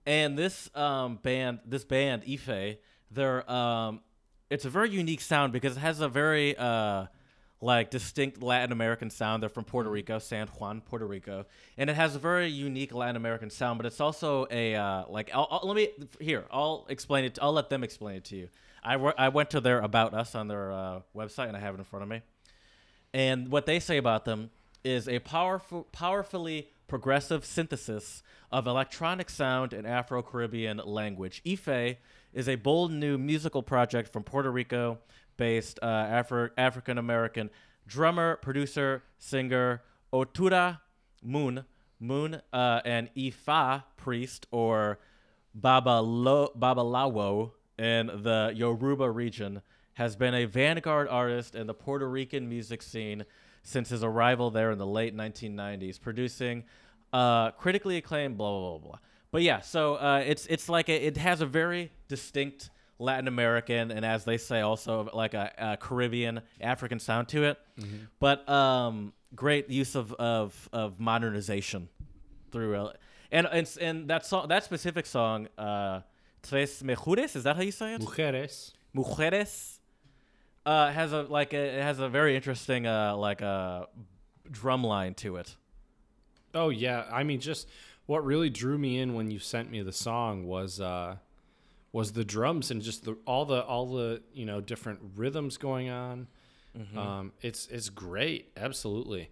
[SPEAKER 2] And this um, band, this band Ife, they're um, it's a very unique sound because it has a very uh, like distinct Latin American sound. They're from Puerto Rico, San Juan, Puerto Rico, and it has a very unique Latin American sound. But it's also a uh, like I'll, I'll- let me here. I'll explain it. I'll let them explain it to you. I, wo- I went to their about us on their uh, website and I have it in front of me. And what they say about them is a powerful, powerfully progressive synthesis of electronic sound and Afro Caribbean language. Ife is a bold new musical project from Puerto Rico based uh, Afro- African American drummer, producer, singer Otura Mun, Mun, uh, and Ifa priest or Babalo- Babalawo in the Yoruba region has been a vanguard artist in the Puerto Rican music scene since his arrival there in the late 1990s, producing uh, critically acclaimed blah blah blah blah. But yeah, so uh, it's it's like a, it has a very distinct Latin American and as they say also like a, a Caribbean African sound to it, but um, great use of of, of modernization through uh, and and and that song that specific song uh, Tres Mejores is that how you say it?
[SPEAKER 1] Mujeres.
[SPEAKER 2] Mujeres uh, has a like a, it has a very interesting uh, like a drum line to it.
[SPEAKER 1] Oh yeah, I mean, just what really drew me in when you sent me the song was uh, was the drums and just the all the all the you know different rhythms going on. Um, it's it's great, absolutely.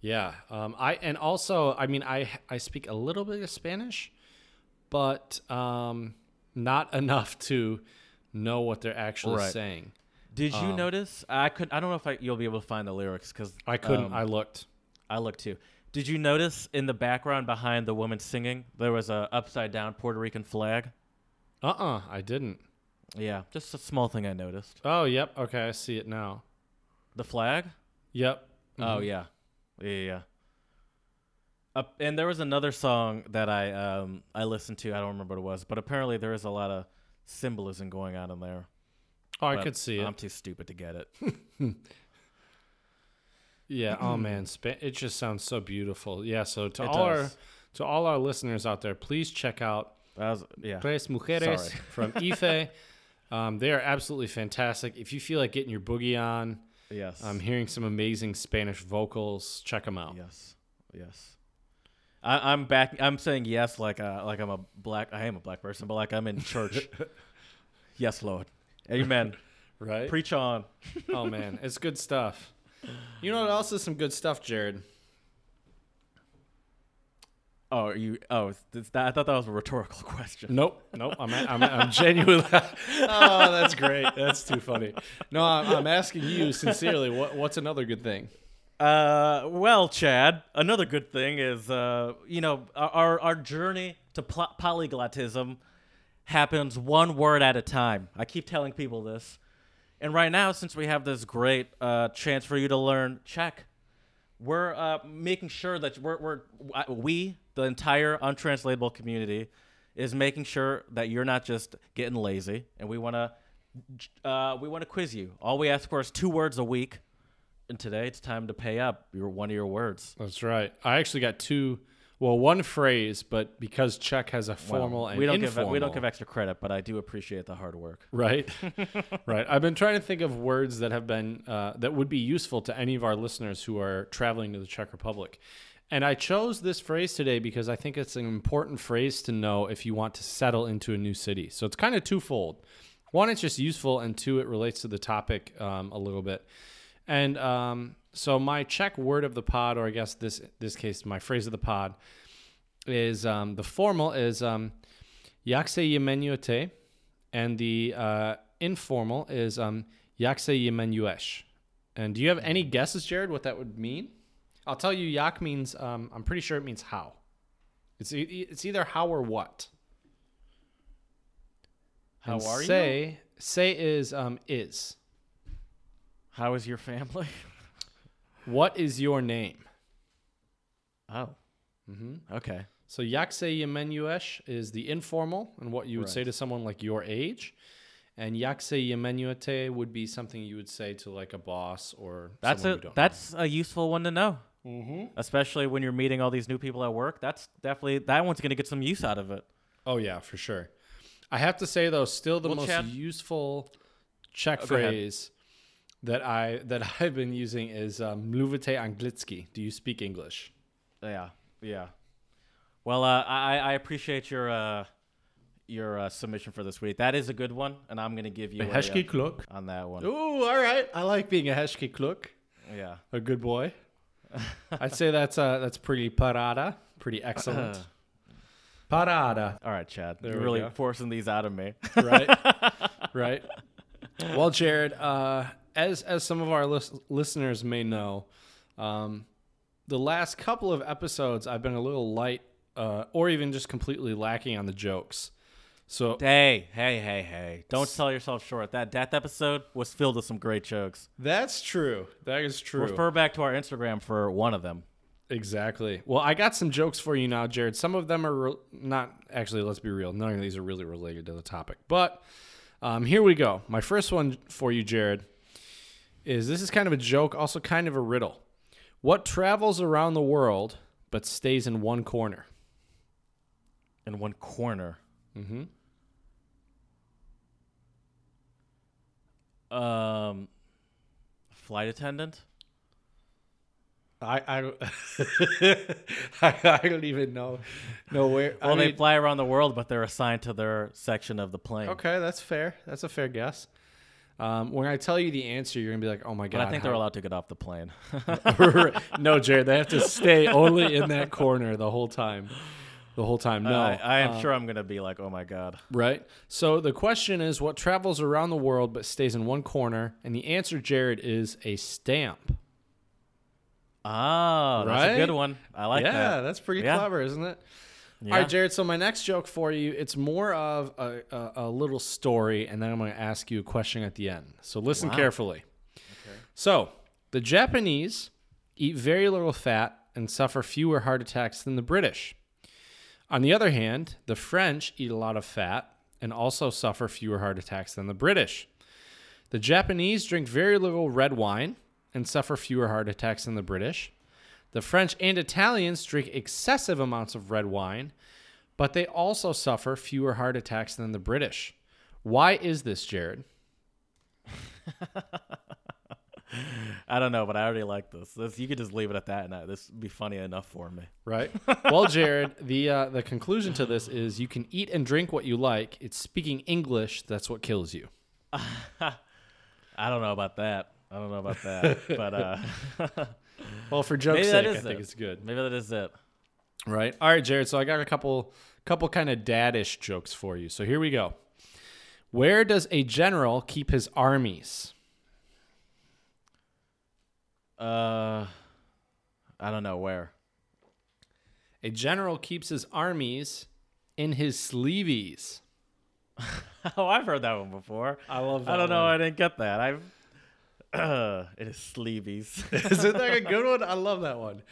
[SPEAKER 1] Yeah, um, I and also I mean I I speak a little bit of Spanish, but um, not *laughs* enough to know what they're actually
[SPEAKER 2] Right.
[SPEAKER 1] saying.
[SPEAKER 2] Did you
[SPEAKER 1] Um,
[SPEAKER 2] notice? I could. I don't know if I, you'll be able to find the lyrics because
[SPEAKER 1] I couldn't. I looked.
[SPEAKER 2] I looked too. Did you notice in the background behind the woman singing there was a upside down Puerto Rican flag?
[SPEAKER 1] Uh uh I didn't.
[SPEAKER 2] Yeah, just a small thing I noticed.
[SPEAKER 1] Oh yep. Okay, I see it now.
[SPEAKER 2] The flag?
[SPEAKER 1] Yep.
[SPEAKER 2] Oh
[SPEAKER 1] Mhm.
[SPEAKER 2] yeah, yeah, yeah. yeah. Uh, and there was another song that I um I listened to. I don't remember what it was, but apparently there is a lot of symbolism going on in there.
[SPEAKER 1] Oh, I could see it.
[SPEAKER 2] I'm too stupid to get it. *laughs*
[SPEAKER 1] Yeah. Oh *clears throat* man, it just sounds so beautiful. Yeah. So to
[SPEAKER 2] It
[SPEAKER 1] all our to all our listeners out there, please check out
[SPEAKER 2] was yeah.
[SPEAKER 1] Tres Mujeres
[SPEAKER 2] Sorry. *laughs*
[SPEAKER 1] from Ife. Um, they are absolutely fantastic. If you feel like getting your boogie on,
[SPEAKER 2] Yes.
[SPEAKER 1] I'm um, hearing some amazing Spanish vocals, check them out.
[SPEAKER 2] Yes. Yes. I, I'm back. I'm saying yes, like uh, like I'm a black. I am a black person, but like I'm in church. *laughs* yes, Lord. Amen. *laughs*
[SPEAKER 1] Right?
[SPEAKER 2] Preach on.
[SPEAKER 1] oh man, it's good stuff. You know what else is some good stuff, Jared?
[SPEAKER 2] Oh, are you. Oh, that, I thought that was a rhetorical *laughs* question.
[SPEAKER 1] Nope, nope. I'm I'm, I'm genuinely. *laughs* oh, that's great. That's too funny. No, I'm, I'm asking you sincerely. What what's another good thing?
[SPEAKER 2] Uh, well, Chad, another good thing is, uh, you know, our our journey to pl- polyglottism happens one word at a time. I keep telling people this, and right now, since we have this great uh, chance for you to learn Czech, we're uh, making sure that we're, we're we the entire untranslatable community is making sure that you're not just getting lazy, and we want to uh, we want to quiz you. All we ask for is two words a week. And today it's time to pay up your one of your words.
[SPEAKER 1] That's right. I actually got two. Well, one phrase, but because Czech has a formal
[SPEAKER 2] Well,
[SPEAKER 1] and
[SPEAKER 2] we don't
[SPEAKER 1] informal,
[SPEAKER 2] give we don't give extra credit, but I do appreciate the hard work.
[SPEAKER 1] right, *laughs* right. I've been trying to think of words that have been uh, that would be useful to any of our listeners who are traveling to the Czech Republic, and I chose this phrase today because I think it's an important phrase to know if you want to settle into a new city. So it's kind of twofold. One, it's just useful, and two, it relates to the topic um, a little bit. And um, so my Czech word of the pod, or I guess this this case, my phrase of the pod, is um, the formal is um, jak se jmenujete, and the uh, informal is um, jak se jmenuješ. And do you have any guesses, Jared, what that would mean? I'll tell you. Jak means um, I'm pretty sure it means how. It's e- it's either how or what.
[SPEAKER 2] How
[SPEAKER 1] And
[SPEAKER 2] are you?
[SPEAKER 1] say, Say is um, is.
[SPEAKER 2] How is your family? *laughs*
[SPEAKER 1] What is your name?
[SPEAKER 2] Oh,
[SPEAKER 1] Mm-hmm.
[SPEAKER 2] okay.
[SPEAKER 1] So jak se jmenuješ is the informal and what you would say to someone like your age. And jak se jmenujete would be something you would say to like a boss or
[SPEAKER 2] That's
[SPEAKER 1] someone
[SPEAKER 2] a that's a useful one to know,
[SPEAKER 1] know. Mm-hmm.
[SPEAKER 2] especially when you're meeting all these new people at work. That's definitely that one's gonna get some use out of it.
[SPEAKER 1] Oh yeah, for sure. I have to say though, still the
[SPEAKER 2] Well,
[SPEAKER 1] most
[SPEAKER 2] Chad-
[SPEAKER 1] useful Czech
[SPEAKER 2] Oh, ahead.
[SPEAKER 1] phrase that I that *laughs* I've been using is um, mluvíte anglicky. Do you speak English?
[SPEAKER 2] Yeah, yeah. Well, uh, I I appreciate your uh your uh, submission for this week. That is a good one, and I'm gonna give you a, uh,
[SPEAKER 1] Hezký kluk.
[SPEAKER 2] on that one.
[SPEAKER 1] Ooh, all right. I like being a hezký kluk.
[SPEAKER 2] Yeah.
[SPEAKER 1] A good boy. *laughs* I'd say that's uh that's pretty paráda, pretty excellent. *laughs* paráda,
[SPEAKER 2] All right, Chad.
[SPEAKER 1] There
[SPEAKER 2] You're really
[SPEAKER 1] go.
[SPEAKER 2] forcing these out of me.
[SPEAKER 1] right? right. Well, Jared, uh, as as some of our lis- listeners may know, um, the last couple of episodes I've been a little light, uh, or even just completely lacking on the jokes. So
[SPEAKER 2] hey, hey, hey, hey! Don't sell yourself short. That death episode was filled with some great jokes.
[SPEAKER 1] that's true. That is true.
[SPEAKER 2] Refer back to our Instagram for one of them.
[SPEAKER 1] Exactly. Well, I got some jokes for you now, Jared. Some of them are re- not actually. Let's be real. None of these are really related to the topic. But um, here we go. My first one for you, Jared, is this is kind of a joke, also kind of a riddle. What travels around the world but stays in one corner?
[SPEAKER 2] In one corner.
[SPEAKER 1] Mm-hmm.
[SPEAKER 2] Um, flight attendant.
[SPEAKER 1] I I don't, *laughs* I, I don't even know know where.
[SPEAKER 2] Well,
[SPEAKER 1] I
[SPEAKER 2] they
[SPEAKER 1] mean-
[SPEAKER 2] fly around the world, but they're assigned to their section of the plane.
[SPEAKER 1] okay, that's fair. That's a fair guess. Um, when I tell you the answer, you're gonna be like, "Oh my god!"
[SPEAKER 2] But I think they're allowed to get off the plane. *laughs* *laughs*
[SPEAKER 1] no, Jared, they have to stay only in that corner the whole time. The whole time. No,
[SPEAKER 2] I, I am
[SPEAKER 1] Uh,
[SPEAKER 2] sure I'm gonna be like, oh my god.
[SPEAKER 1] Right. So the question is, what travels around the world but stays in one corner? And the answer, Jared, is a stamp.
[SPEAKER 2] Ah, that's
[SPEAKER 1] Right?
[SPEAKER 2] a good one. I like
[SPEAKER 1] yeah,
[SPEAKER 2] that.
[SPEAKER 1] that's pretty
[SPEAKER 2] Yeah.
[SPEAKER 1] clever, isn't it?
[SPEAKER 2] Yeah.
[SPEAKER 1] All right, Jared. So my next joke for you, it's more of a, a, a little story, and then I'm going to ask you a question at the end. So listen
[SPEAKER 2] Wow.
[SPEAKER 1] carefully. So the Japanese eat very little fat and suffer fewer heart attacks than the British. On the other hand, the French eat a lot of fat and also suffer fewer heart attacks than the British. The Japanese drink very little red wine and suffer fewer heart attacks than the British. The French and Italians drink excessive amounts of red wine, but they also suffer fewer heart attacks than the British. Why is this, Jared? *laughs*
[SPEAKER 2] I don't know, but I already like this. This you could just leave it at that, and I- this would be funny enough for me.
[SPEAKER 1] Right. *laughs* well, Jared, the uh, the conclusion to this is you can eat and drink what you like. It's speaking English that's what kills you. *laughs*
[SPEAKER 2] I don't know about that. I don't know about that, but uh,
[SPEAKER 1] Well, for joke's
[SPEAKER 2] maybe that
[SPEAKER 1] sake, I
[SPEAKER 2] is
[SPEAKER 1] think
[SPEAKER 2] it.
[SPEAKER 1] it's good.
[SPEAKER 2] Maybe that is it.
[SPEAKER 1] Right. All right, Jared. So I got a couple couple kind of daddish jokes for you. So here we go. Where does a general keep his armies?
[SPEAKER 2] Uh, I don't know where.
[SPEAKER 1] A general keeps his armies in his sleeveys. *laughs*
[SPEAKER 2] Oh, I've heard that one before.
[SPEAKER 1] I love
[SPEAKER 2] I don't know. I didn't get that. I've. Uh, it is sleeveys.
[SPEAKER 1] Isn't that a good one? I love that one.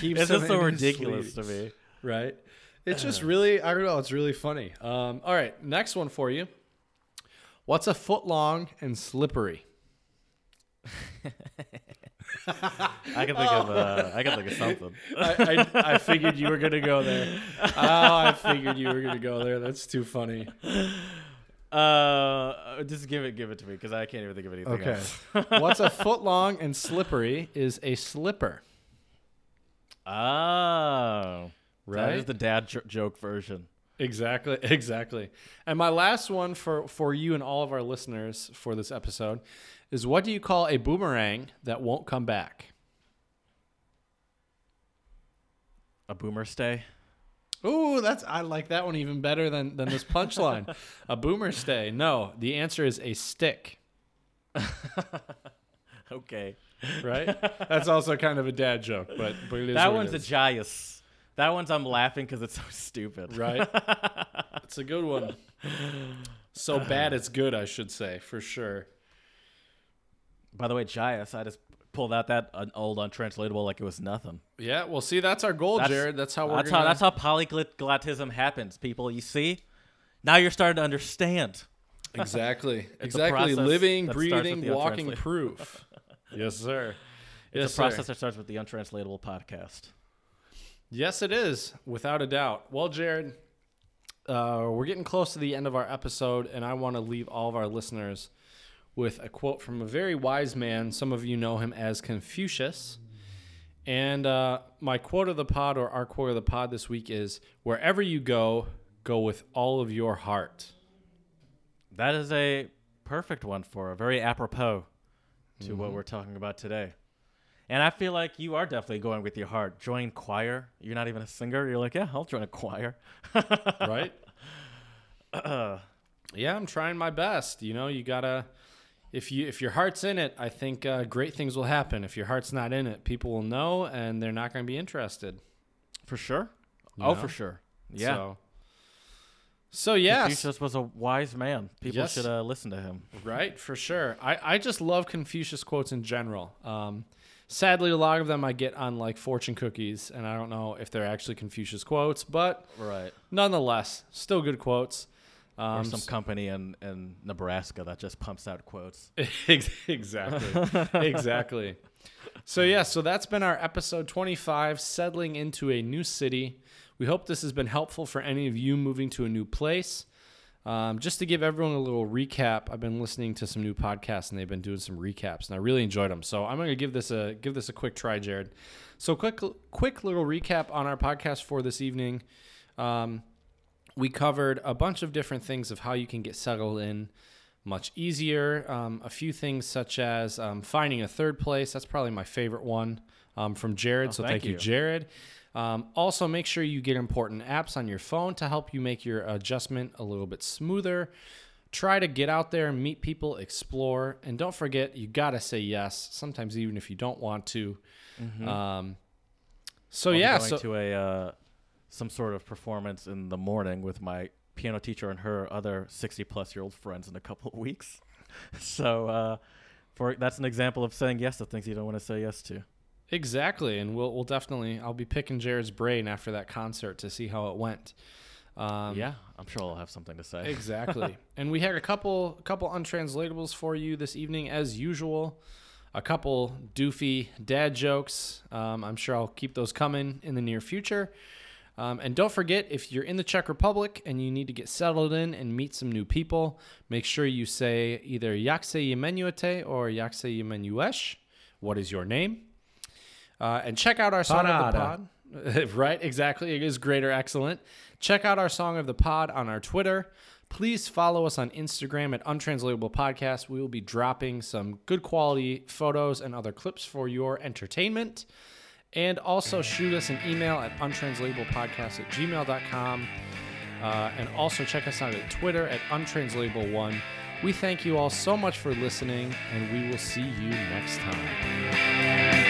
[SPEAKER 1] Keeps
[SPEAKER 2] it's just so ridiculous to me.
[SPEAKER 1] right? It's just really, I don't know, it's really funny. Um, all right, next one for you. What's a foot long and slippery? *laughs*
[SPEAKER 2] I can think of. Uh, I can think of something. *laughs*
[SPEAKER 1] I, I, I figured you were gonna go there. Oh, I figured you were gonna go there. That's too funny.
[SPEAKER 2] Uh, just give it, give it to me because I can't even think of anything.
[SPEAKER 1] Okay.
[SPEAKER 2] else. *laughs*
[SPEAKER 1] What's a foot long and slippery is a slipper,
[SPEAKER 2] Oh, That
[SPEAKER 1] right?
[SPEAKER 2] is the dad jo- joke version.
[SPEAKER 1] Exactly, *laughs* exactly. And my last one for for you and all of our listeners for this episode is what do you call a boomerang that won't come back?
[SPEAKER 2] A boomer stay.
[SPEAKER 1] Ooh, that's I like that one even better than than this punchline. *laughs* a boomer stay. No, the answer is a stick, *laughs*
[SPEAKER 2] Okay.
[SPEAKER 1] right? *laughs* that's also kind of a dad joke, but, but it is
[SPEAKER 2] That one's a Gias. That one's I'm laughing because it's so stupid.
[SPEAKER 1] right? It's a good one. So bad it's good, I should say, for sure.
[SPEAKER 2] By the way, Gias, I just pulled out that uh, old untranslatable like it was nothing.
[SPEAKER 1] Yeah, well, see, that's our goal,
[SPEAKER 2] That's-
[SPEAKER 1] Jared. That's how we're
[SPEAKER 2] That's
[SPEAKER 1] gonna.
[SPEAKER 2] how that's how polyglotism happens, people. You see? Now you're starting to understand. *laughs*
[SPEAKER 1] Exactly. exactly. Living,
[SPEAKER 2] that starts with
[SPEAKER 1] breathing, walking proof. *laughs* yes, sir.
[SPEAKER 2] It's
[SPEAKER 1] yes,
[SPEAKER 2] a process
[SPEAKER 1] sir.
[SPEAKER 2] that starts with the untranslatable podcast.
[SPEAKER 1] Yes, it is, without a doubt. Well, Jared, uh, we're getting close to the end of our episode, and I want to leave all of our listeners with a quote from a very wise man. Some of you know him as Confucius. And uh, my quote of the pod, or our quote of the pod this week, is Wherever you go, go with all of your heart.
[SPEAKER 2] That is a perfect one for a very apropos to
[SPEAKER 1] Mm-hmm.
[SPEAKER 2] what we're talking about today. And I feel like you are definitely going with your heart. Join choir. You're not even a singer. You're like, yeah, I'll join a choir.
[SPEAKER 1] right? *laughs* yeah, I'm trying my best. You know, you gotta. If you if your heart's in it, I think uh, great things will happen. If your heart's not in it, people will know and they're not going to be interested.
[SPEAKER 2] For sure.
[SPEAKER 1] You
[SPEAKER 2] oh,
[SPEAKER 1] know?
[SPEAKER 2] for sure. Yeah.
[SPEAKER 1] So, so yes,
[SPEAKER 2] Confucius was a wise man. People
[SPEAKER 1] Yes.
[SPEAKER 2] should uh, listen to him.
[SPEAKER 1] right for sure. I I just love Confucius quotes in general. Um, sadly, a lot of them I get on like fortune cookies, and I don't know if they're actually Confucius quotes, but
[SPEAKER 2] Right.
[SPEAKER 1] nonetheless, still good quotes. Um,
[SPEAKER 2] Or some company in, in Nebraska that just pumps out quotes. *laughs*
[SPEAKER 1] Exactly. exactly. So yeah, so that's been our episode 25 settling into a new city. We hope this has been helpful for any of you moving to a new place. Um, just to give everyone a little recap, I've been listening to some new podcasts and they've been doing some recaps, and I really enjoyed them. So I'm going to give this a give this a quick try, Jared. So quick quick little recap on our podcast for this evening. Um, we covered a bunch of different things of how you can get settled in much easier. Um, a few things such as um, finding a third place. That's probably my favorite one um, from Jared.
[SPEAKER 2] Oh,
[SPEAKER 1] so
[SPEAKER 2] thank
[SPEAKER 1] thank you,
[SPEAKER 2] you.
[SPEAKER 1] Jared. Um, also, make sure you get important apps on your phone to help you make your adjustment a little bit smoother. Try to get out there and meet people, explore, and don't forget you gotta say yes. Sometimes even if you don't want to. Um, so
[SPEAKER 2] be
[SPEAKER 1] yeah, so
[SPEAKER 2] to a uh, some sort of performance in the morning with my piano teacher and her other 60 plus year old friends in a couple of weeks. *laughs* So uh, for that's an example of saying yes to things you don't want to say yes to.
[SPEAKER 1] Exactly, and we'll we'll definitely I'll be picking Jared's brain after that concert to see how it went. Um,
[SPEAKER 2] yeah, I'm sure I'll have something to say.
[SPEAKER 1] exactly. *laughs* and we had a couple couple untranslatables for you this evening as usual. A couple doofy dad jokes. Um, I'm sure I'll keep those coming in the near future. Um, and don't forget, if you're in the Czech Republic and you need to get settled in and meet some new people, make sure you say either Jak se jmenujete or Jak se jmenuješ. What is your name? Uh, and check out our song of the pod. *laughs* right, exactly. It is great or excellent. Check out our song of the pod on our Twitter. Please follow us on Instagram at Untranslatable Podcast. We will be dropping some good quality photos and other clips for your entertainment. And also shoot us an email at untranslatablepodcast at gmail.com. Uh, and also check us out at Twitter at Untranslatable1. We thank you all so much for listening, and we will see you next time.